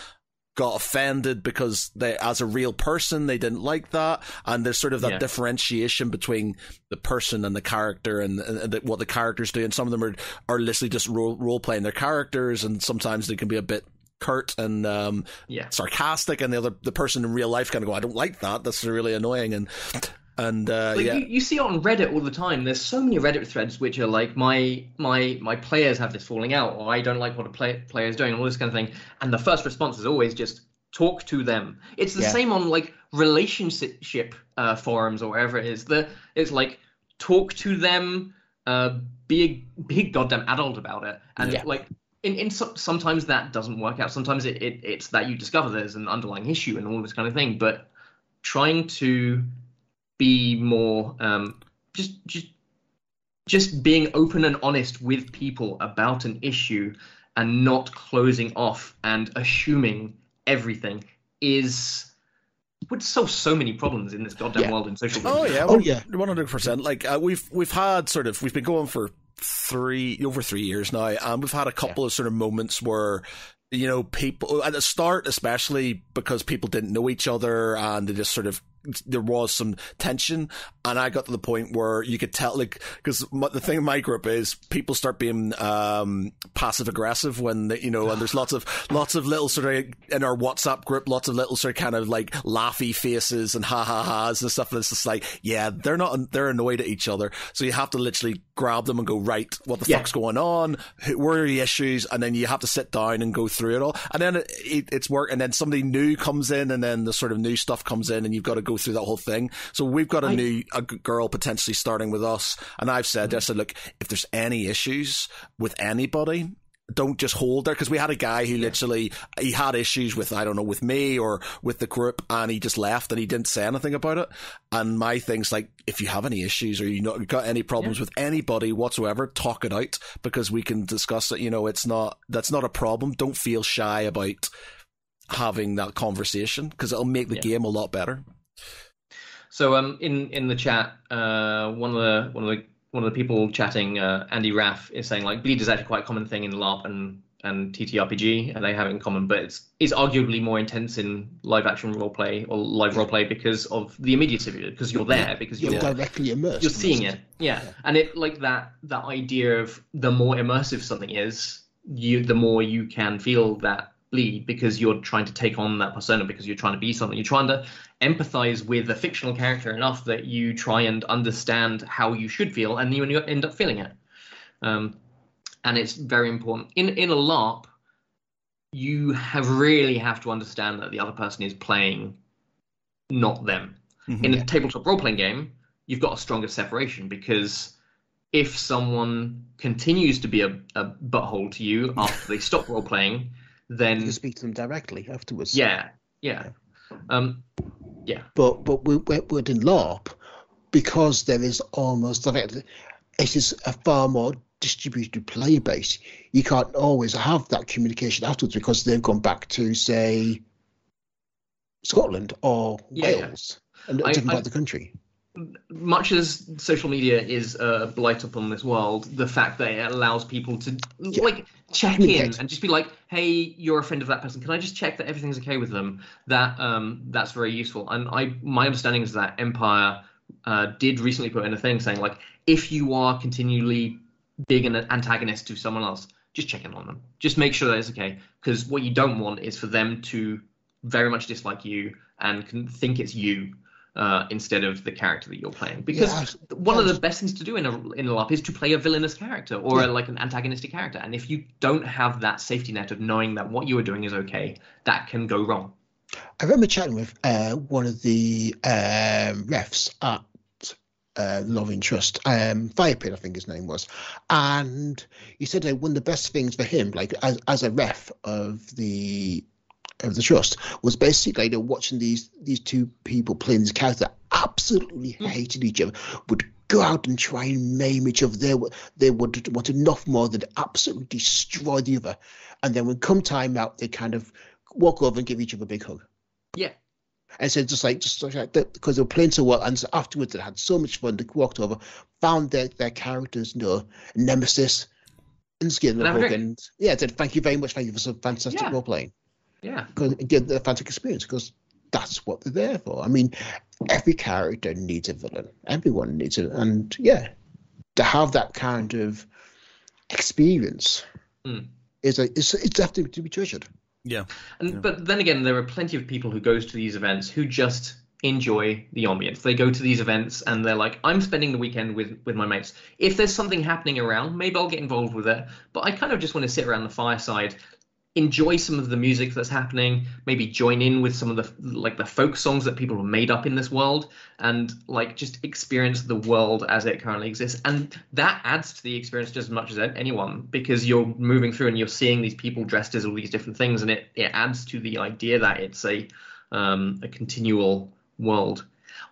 S1: got offended because they as a real person they didn't like that. And there's sort of that
S3: Yeah.
S1: differentiation between the person and the character and, and, and what the characters do. And some of them are are literally just role, role playing their characters. And sometimes they can be a bit curt and um
S3: Yeah.
S1: sarcastic. And the other the person in real life kind of go I don't like that. That's really annoying. And and uh
S3: Like
S1: yeah
S3: you, you see it on Reddit all the time. There's so many Reddit threads which are like my my my players have this falling out, or I don't like what a play, player is doing, all this kind of thing. And the first response is always just talk to them. It's the
S2: Yeah.
S3: same on like relationship uh, forums or wherever it is. The it's like talk to them, uh, be a be a goddamn adult about it, and
S2: Yeah.
S3: like. In, in some, sometimes that doesn't work out. Sometimes it, it, it's that you discover there's an underlying issue and all this kind of thing. But trying to be more um, just just just being open and honest with people about an issue and not closing off and assuming everything is would solve so many problems in this goddamn
S2: Yeah.
S3: world in social
S1: Oh
S3: media.
S1: yeah,
S2: Oh, yeah.
S1: one hundred percent. Like uh, we've we've had sort of we've been going for three over three years now, and we've had a couple of sort of moments where you know people at the start, especially because people didn't know each other and they just sort of there was some tension, and I got to the point where you could tell, like, because the thing in my group is people start being um, passive aggressive when they, you know, and there's lots of lots of little sort of in our WhatsApp group, lots of little sort of kind of like laughy faces and ha ha ha's and stuff. And it's just like, yeah, they're not, they're annoyed at each other, so you have to literally grab them and go, right, what the
S3: Yeah.
S1: fuck's going on? Who, where are the issues? And then you have to sit down and go through it all. And then it, it, it's work. And then somebody new comes in and then the sort of new stuff comes in and you've got to go through that whole thing. So we've got a
S3: I-
S1: new a girl potentially starting with us. And I've said, I said, look, if there's any issues with anybody, don't just hold there because we had a guy who literally he had issues with I don't know with me or with the group and he just left and he didn't say anything about it. And my thing's like, if you have any issues or you not got any problems with anybody whatsoever, talk it out because we can discuss it. You know, it's not that's not a problem. Don't feel shy about having that conversation because it'll make the
S3: Yeah.
S1: game a lot better.
S3: So um, in in the chat, uh, one of the one of the one of the people chatting, uh, Andy Raff, is saying like bleed is actually quite a common thing in LARP and and TTRPG, and they have it in common, but it's it's arguably more intense in live action roleplay or live roleplay because of the immediacy of it, because you're there, because
S2: You're
S3: you're
S2: directly immersed.
S3: you're seeing it yeah. and it like that that idea of the more immersive something is you the more you can feel that bleed because you're trying to take on that persona because you're trying to be something. You're trying to empathize with a fictional character enough that you try and understand how you should feel and you end up feeling it. Um, and it's very important. In in a larp you have really have to understand that the other person is playing not them.
S1: Mhm.
S3: in a tabletop role playing game, you've got a stronger separation because if someone continues to be a, a butthole to you after they stop role playing, then
S2: can speak to them directly afterwards.
S3: yeah, yeah, um, yeah,
S2: But but we, we're, we're in LARP because there is almost it is a far more distributed player base. You can't always have that communication afterwards because they've gone back to say Scotland or
S3: Yeah, yeah.
S2: Wales and a
S3: I-
S2: different
S3: I-
S2: part of the country.
S3: Much as social media is a blight upon this world, the fact that it allows people to like check in and just be like, "Hey, you're a friend of that person. Can I just check that everything's okay with them?" That um, that's very useful. And I, my understanding is that Empire uh, did recently put in a thing saying like, if you are continually being an antagonist to someone else, just check in on them. Just make sure that it's okay. Because what you don't want is for them to very much dislike you and can think it's you uh, instead of the character that you're playing. Because
S2: Yeah,
S3: one of the best things to do in a in a LARP is to play a villainous character or a, like an antagonistic character. And if you don't have that safety net of knowing that what you are doing is okay, that can go wrong.
S2: I remember chatting with uh, one of the um, refs at uh, Lorien Trust, um, Firepit, I think his name was, and he said that one of the best things for him, like as, as a ref of the of the trust, was basically you know, watching these these two people playing these characters that absolutely mm. hated each other, would go out and try and maim each other. They would they would want enough more than absolutely destroy the other, and then when come time out, they kind of walk over and give each other a big hug.
S3: Yeah.
S2: And so just like just like that because they were playing so well, and so afterwards they had so much fun. They walked over, found their their characters, you know, nemesis, and them
S3: And.
S2: And yeah, said thank you very much, thank you for some fantastic
S3: Yeah.
S2: role playing.
S3: Yeah.
S2: Because get the fantastic experience because that's what they're there for. I mean, every character needs a villain. Everyone needs it, and yeah, to have that kind of experience
S3: Mm.
S2: is a it's it's definitely to be treasured.
S1: Yeah.
S3: And but then again, there are plenty of people who goes to these events who just enjoy the ambience. They go to these events and they're like, I'm spending the weekend with with my mates. If there's something happening around, maybe I'll get involved with it. But I kind of just want to sit around the fireside, enjoy some of the music that's happening, maybe join in with some of the like the folk songs that people have made up in this world, and like just experience the world as it currently exists. And that adds to the experience just as much as anyone because you're moving through and you're seeing these people dressed as all these different things, and it it adds to the idea that it's a um, a continual world.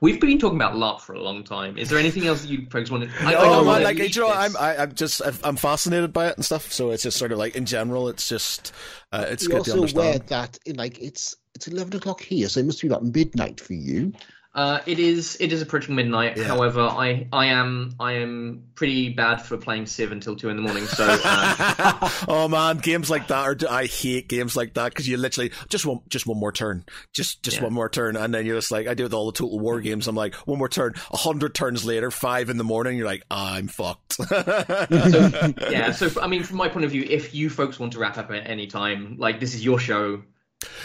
S3: We've been talking about LARP for a long time. Is there anything else that you folks want to? I, I
S1: oh
S3: don't wanna
S1: like
S3: leak
S1: you know. I'm I, I'm just I'm fascinated by it and stuff. So it's just sort of like in general, it's just uh, it's
S2: You're
S1: good to
S2: also aware that in, like it's it's eleven o'clock here, so it must be about midnight for you.
S3: Uh, it is it is approaching midnight.
S1: Yeah.
S3: However, I I am I am pretty bad for playing Civ until two in the morning. So uh,
S1: oh man, games like that are I hate games like that because you literally just one just one more turn, just just
S3: Yeah.
S1: one more turn, and then you're just like I do with all the Total War games. I'm like one more turn, a hundred turns later, five in the morning, you're like I'm fucked.
S3: so, yeah. So I mean, from my point of view, if you folks want to wrap up at any time, like this is your show.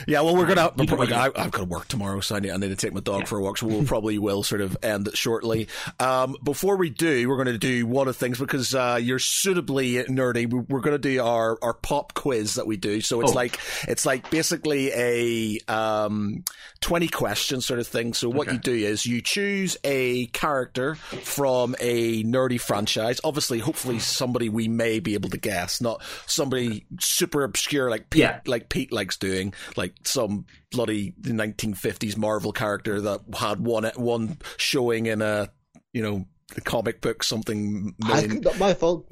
S1: Yeah, well, we're gonna.
S3: Can
S1: we're- I, I've got to work tomorrow, so I need, I need to take my dog
S3: Yeah.
S1: for a walk. So we'll probably will sort of end it shortly. Um, before we do, we're going to do one of the things because uh, you're suitably nerdy. we- We're going to do our, our pop quiz that we do. So it's
S3: Oh.
S1: like it's like basically a um, twenty question sort of thing. So what
S3: Okay.
S1: you do is you choose a character from a nerdy franchise. Obviously, hopefully somebody we may be able to guess, not somebody super obscure like Pete,
S3: Yeah.
S1: like Pete likes doing, like some bloody 1950s Marvel character that had one one showing in a you know a comic book something
S2: I, not my fault.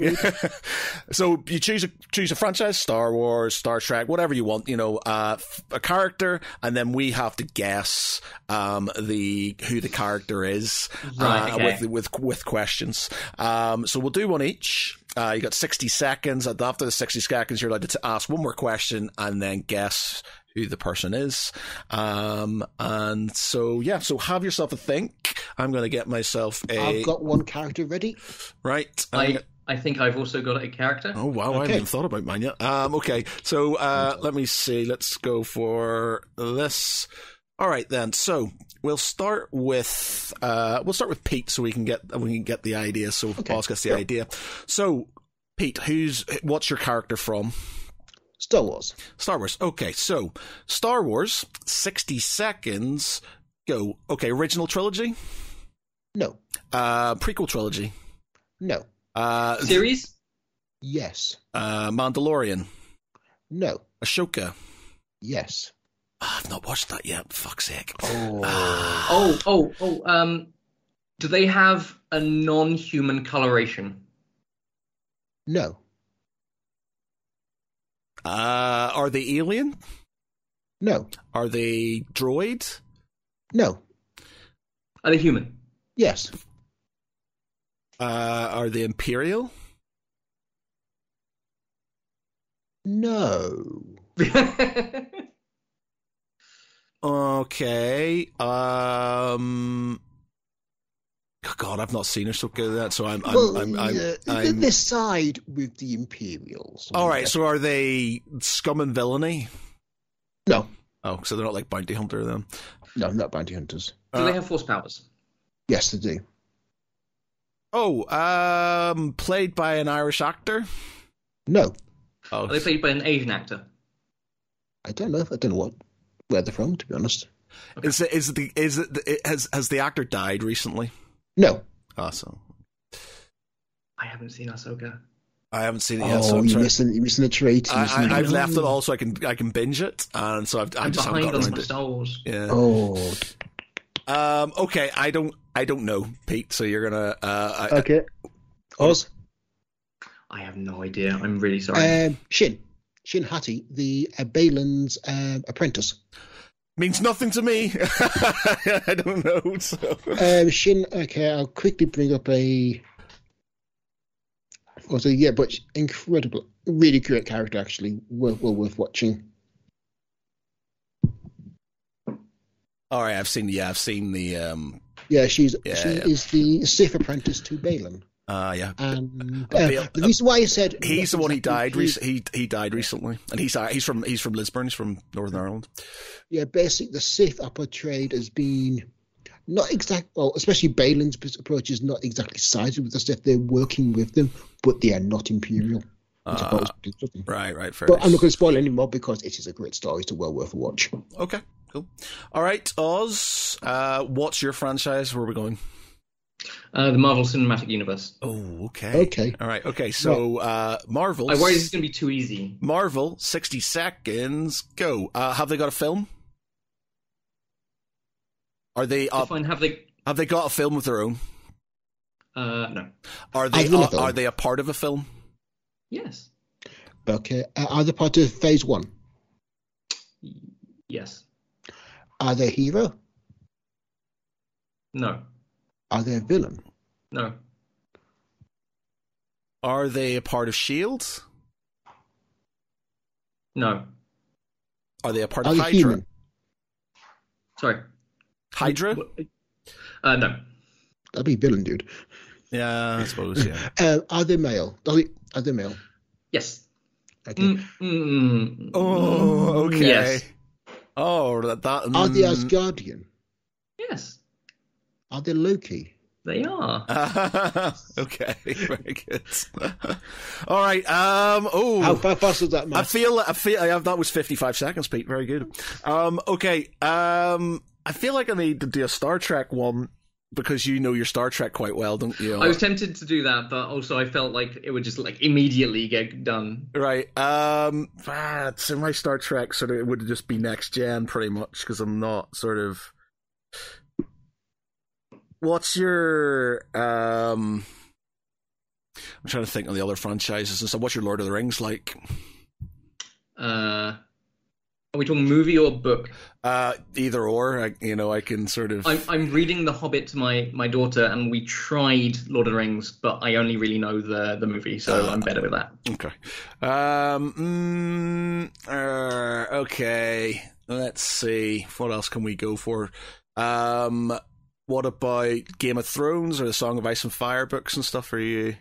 S1: so you choose a choose a franchise, Star Wars, Star Trek, whatever you want, you know, uh, f- a character, and then we have to guess um, the who the character is
S3: Right,
S1: uh,
S3: okay.
S1: with with with questions. Um, so we'll do one each. Uh, you got sixty seconds. After the sixty seconds, you're allowed to ask one more question and then guess who the person is. Um, and so yeah, so have yourself a think. I'm going to get myself a
S2: I've got one character ready.
S1: right. I'm
S3: I I think I've also got a character.
S1: Oh wow, I haven't even thought about mine yet. Um, okay, so uh, let me see. Let's go for this. All right then. So we'll start with uh, we'll start with Pete, so we can get we can get the idea. So
S2: Okay,
S1: Boss gets the
S2: sure.
S1: idea. So Pete, who's what's your character from?
S2: Star Wars.
S1: Star Wars. Okay, so Star Wars, sixty seconds. Go. Okay, original trilogy,
S2: No.
S1: uh, prequel trilogy,
S2: No.
S1: uh,
S3: Series?
S2: Yes.
S1: uh, Mandalorian,
S2: No.
S1: Ahsoka.
S2: Yes.
S1: Ah, I've not watched that yet. Fuck's sake.
S2: Oh.
S1: Ah.
S3: Oh oh oh. Um, do they have a non-human coloration?
S2: No.
S1: Uh, are they alien?
S2: No.
S1: Are they droid?
S2: No.
S3: Are they human?
S2: Yes.
S1: Uh, are they imperial?
S2: No.
S1: Okay. Um. God, I've not seen her so good at that, so I'm. I'm.
S2: well,
S1: I'm, I'm,
S2: yeah,
S1: I'm-
S2: they side with the Imperials.
S1: all right. So are they scum and villainy?
S2: no.
S1: Oh, so they're not like bounty hunter then.
S2: No, not bounty hunters.
S3: do
S1: Uh,
S3: they have force powers?
S2: Yes, they do.
S1: Oh, um, played by an Irish actor.
S2: No.
S1: Oh,
S3: Are they played by an Asian actor?
S2: I don't know. I don't know what where they're from, to be honest.
S1: is it is it the is it, the, has has the actor died recently?
S2: No.
S1: Awesome.
S3: I haven't seen Ahsoka.
S1: I haven't seen it yet, so
S2: oh,
S1: I'm
S2: you're
S1: sorry.
S2: missing, you're missing a treat. You're missing
S1: I,
S2: a
S1: I, I've
S2: treat.
S1: left it all so I can I can binge it, and so I've, I
S3: I'm
S1: just haven't
S3: behind
S1: got
S3: on
S1: around
S3: my
S1: it.
S3: Star Wars.
S1: Yeah.
S2: Oh,
S1: Um. Okay. I don't. I don't know, Pete. So you're gonna. Uh. I,
S2: okay. Oz.
S3: I have no idea. I'm really sorry.
S2: Um, Shin. Shin Hati, the uh, Baylan's um, apprentice.
S1: means nothing to me. I don't know. So.
S2: Um, Shin. Okay, I'll quickly bring up a. Also, yeah, but incredible, really great character. Actually, well, well worth watching.
S1: All right. I've seen. Yeah. I've seen the. Um.
S2: Yeah, she's
S1: Yeah,
S2: she
S1: yeah.
S2: is the Sith apprentice to Baylan.
S1: Uh. Yeah. Uh,
S2: uh, the reason why I said
S1: He's the one he died.
S2: his-
S1: he he died recently, and he's uh, he's from he's from Lisburn. He's from Northern Ireland.
S2: yeah, basically the Sith are portrayed as being not exact. Well, especially Baylan's approach is not exactly sided with the Sith. They're working with them, but they are not imperial.
S1: Uh,
S2: opposed to something.
S1: right. Right. Fair.
S2: But
S1: enough.
S2: I'm not going to spoil any more because it is a great story. It's well worth a watch.
S1: Okay. Cool. All right, Oz. Uh. What's your franchise? Where are we going?
S3: Uh, the Marvel Cinematic Universe.
S1: Oh. Okay.
S2: Okay.
S1: All right. Okay. So, uh, Marvel.
S3: I worry this is going to be too easy.
S1: Marvel, 60 seconds, go. Uh, have they got a film? Are they
S3: If
S1: up,
S3: I have they?
S1: have they got a film of their own?
S3: uh, no.
S1: Are they
S2: a
S1: are, are they a part of a film?
S3: Yes.
S2: Okay. Uh, are they part of Phase One?
S3: Yes.
S2: Are they a hero?
S3: No.
S2: Are they a villain?
S3: No.
S1: Are they a part of Shield?
S3: No.
S1: Are they a part
S2: Are
S1: of
S2: they
S1: Hydra?
S2: human?
S3: Sorry.
S1: Hydra?
S3: Uh, no.
S2: That'd be villain, dude.
S1: Yeah, I suppose. Yeah.
S2: Uh, are they male? Are they, are they male?
S3: Yes.
S2: Okay.
S3: Mm, mm, mm,
S1: Oh, okay.
S3: Yes.
S1: Oh, that. that
S2: Are they
S1: mm.
S2: Asgardian?
S3: Yes.
S2: Are they Loki?
S3: They are.
S1: okay, very good. All right. Um. Oh,
S2: How fast was that,
S1: I feel. I feel. I have, that was fifty-five seconds, Pete. Very good. Um. Okay. Um. I feel like I need to do a Star Trek one because you know your Star Trek quite well, don't you?
S3: I was tempted to do that, but also I felt like it would just like immediately get done.
S1: Right. Um. Ah, so my Star Trek sort of it would just be next gen, pretty much, because I'm not sort of. What's your um? I'm trying to think of the other franchises and stuff. What's your Lord of the Rings like?
S3: Uh, are we talking movie or book?
S1: Uh, either or. I, you know, I can sort of.
S3: I'm, I'm reading The Hobbit to my, my daughter, and we tried Lord of the Rings, but I only really know the, the movie, so I'm better with that.
S1: Okay. Um. Mm, uh, okay. Let's see. What else can we go for? Um. What about Game of Thrones or the Song of Ice and Fire books and stuff? Are you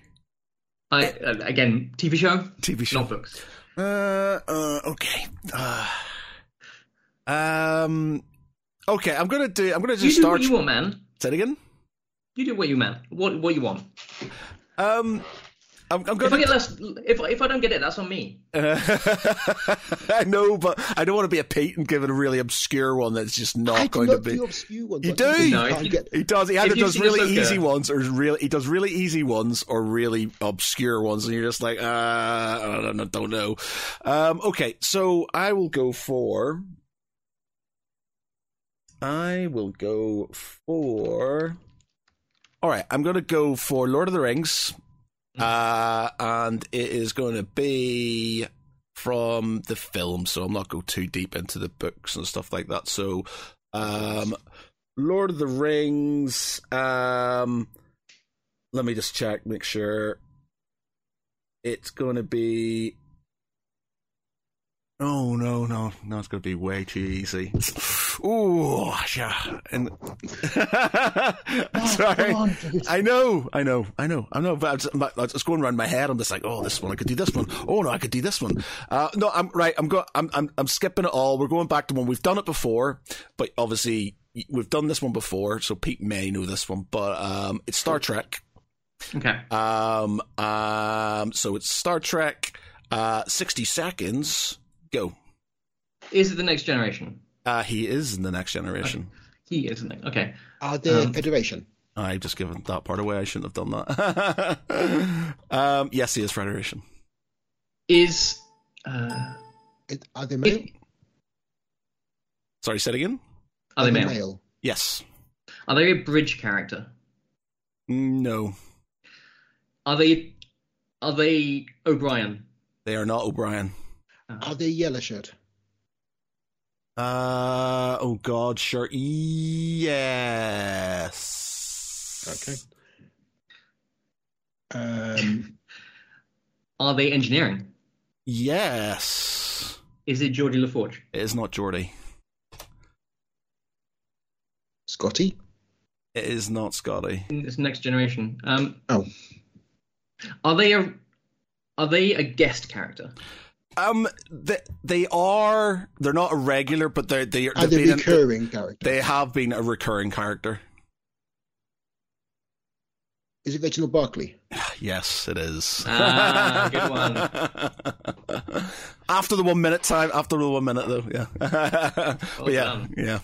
S3: I uh, again, TV show,
S1: TV show?
S3: not books.
S1: Uh. uh okay. Uh, um. Okay. I'm gonna do. I'm gonna
S3: You
S1: just
S3: do
S1: start.
S3: what you want, man.
S1: Say it again.
S3: You do what you man. What what you want.
S1: Um. I'm, I'm
S3: If I
S1: gonna.
S3: get less, if I- if I don't get it, that's on me.
S1: I know, but I don't want to be a Pete and give it a really obscure one that's just not
S2: I
S1: going
S2: do
S1: to be.
S2: do obscure ones.
S1: You
S2: I
S1: do?
S3: No, you-
S2: get-
S1: He does. He either does really
S3: Ahsoka-
S1: easy ones, or really he does really easy ones, or really obscure ones, and you're just like, uh, I don't know. Don't know. Um, okay, so I will go for. I will go for. All right, I'm going to go for Lord of the Rings, uh, and it is going to be from the film, so I'm not go too deep into the books and stuff like that. So, um, Lord of the Rings. Um, let me just check, make sure. It's going to be. Oh no no no! It's going to be way too easy. Ooh yeah, and sorry.
S2: On.
S1: I know, I know, I know, I know. But I'm just, my- it's going around my head. I'm just like, oh, this one, I could do this one. Oh no, I could do this one. Uh, no, I'm right. I'm going. I'm, I'm, I'm skipping it all. We're going back to one we've done it before, but obviously we've done this one before, so Pete may know this one. But um, it's Star Trek.
S3: Okay.
S1: Um, um, so it's Star Trek. Uh, sixty seconds. Go.
S3: Is it the next generation?
S1: Uh, he is in the next generation.
S3: He is, isn't? Okay.
S2: Are they
S3: Um,
S2: Federation?
S1: I've just given that part away. I shouldn't have done that. um, yes, he is Federation.
S3: Is uh,
S2: Are they male?
S3: if,
S1: Sorry, say it again.
S3: are they male?
S1: Yes.
S3: Are they a bridge character?
S1: No,
S3: Are they are they O'Brien?
S1: they are not O'Brien.
S2: Are they yellow shirt?
S1: Uh oh God, sure. Yes.
S2: Okay. Um,
S3: Are they engineering?
S1: Yes.
S3: Is it Geordi La Forge?
S1: It is not Geordi.
S2: Scotty?
S1: It is not Scotty.
S3: It's next generation. Um,
S2: Oh.
S3: Are they a are they a guest character?
S1: Um, they, they are. They're not a regular, but they're they are.
S2: Are they
S1: they've been-
S2: recurring characters?
S1: They have been a recurring character.
S2: Is it Reginald Barclay?
S1: Yes, it is.
S3: Ah, good
S1: one. after the one minute time, after the one minute though, yeah. but yeah,
S3: done.
S1: yeah.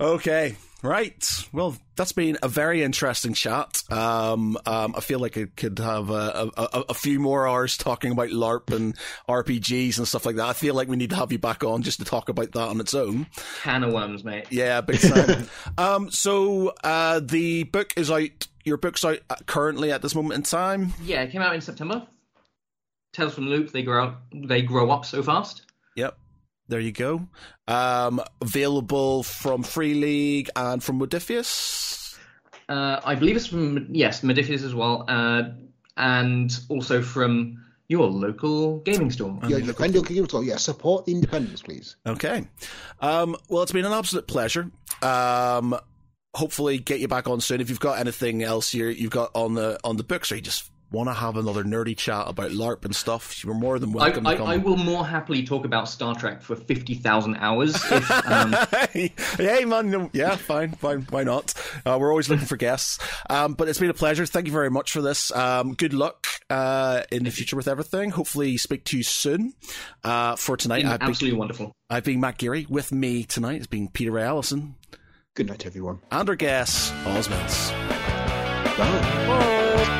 S1: Okay, right. Well, that's been a very interesting chat. Um, um, I feel like I could have a, a, a, few more hours talking about LARP and RPGs and stuff like that. I feel like we need to have you back on just to talk about that on its own.
S3: Can of worms, mate.
S1: Yeah, big time. um, so uh, the book is out. Your book's out uh, currently at this moment in time.
S3: Yeah, it came out in September. Tales from Loop. They grow up. They grow up so fast.
S1: Yep. There you go. Um, available from Free League and from Modiphius.
S3: Uh, I believe it's from yes, Modiphius as well, uh, and also from your local gaming store.
S2: Yeah, your friend will give it all. Yeah, support the independents, please.
S1: Okay. Um, well, it's been an absolute pleasure. Um, hopefully, get you back on soon. If you've got anything else you you've got on the on the books, or you just want to have another nerdy chat about LARP and stuff, you're more than welcome.
S3: I,
S1: to come.
S3: I will more happily talk about Star Trek for fifty thousand hours. If, um,
S1: hey man, no- yeah, fine, fine, why not? Uh, we're always looking for guests. Um, but it's been a pleasure. Thank you very much for this. Um, good luck uh, in the future with everything. Hopefully, speak to you soon. Uh, for tonight, I've been,
S3: absolutely wonderful.
S1: I've been Matt Geary. With me tonight has been Peter Ray Allison
S2: Good night, everyone.
S1: and our guest Oz Mills.
S2: Bye.
S1: Bye.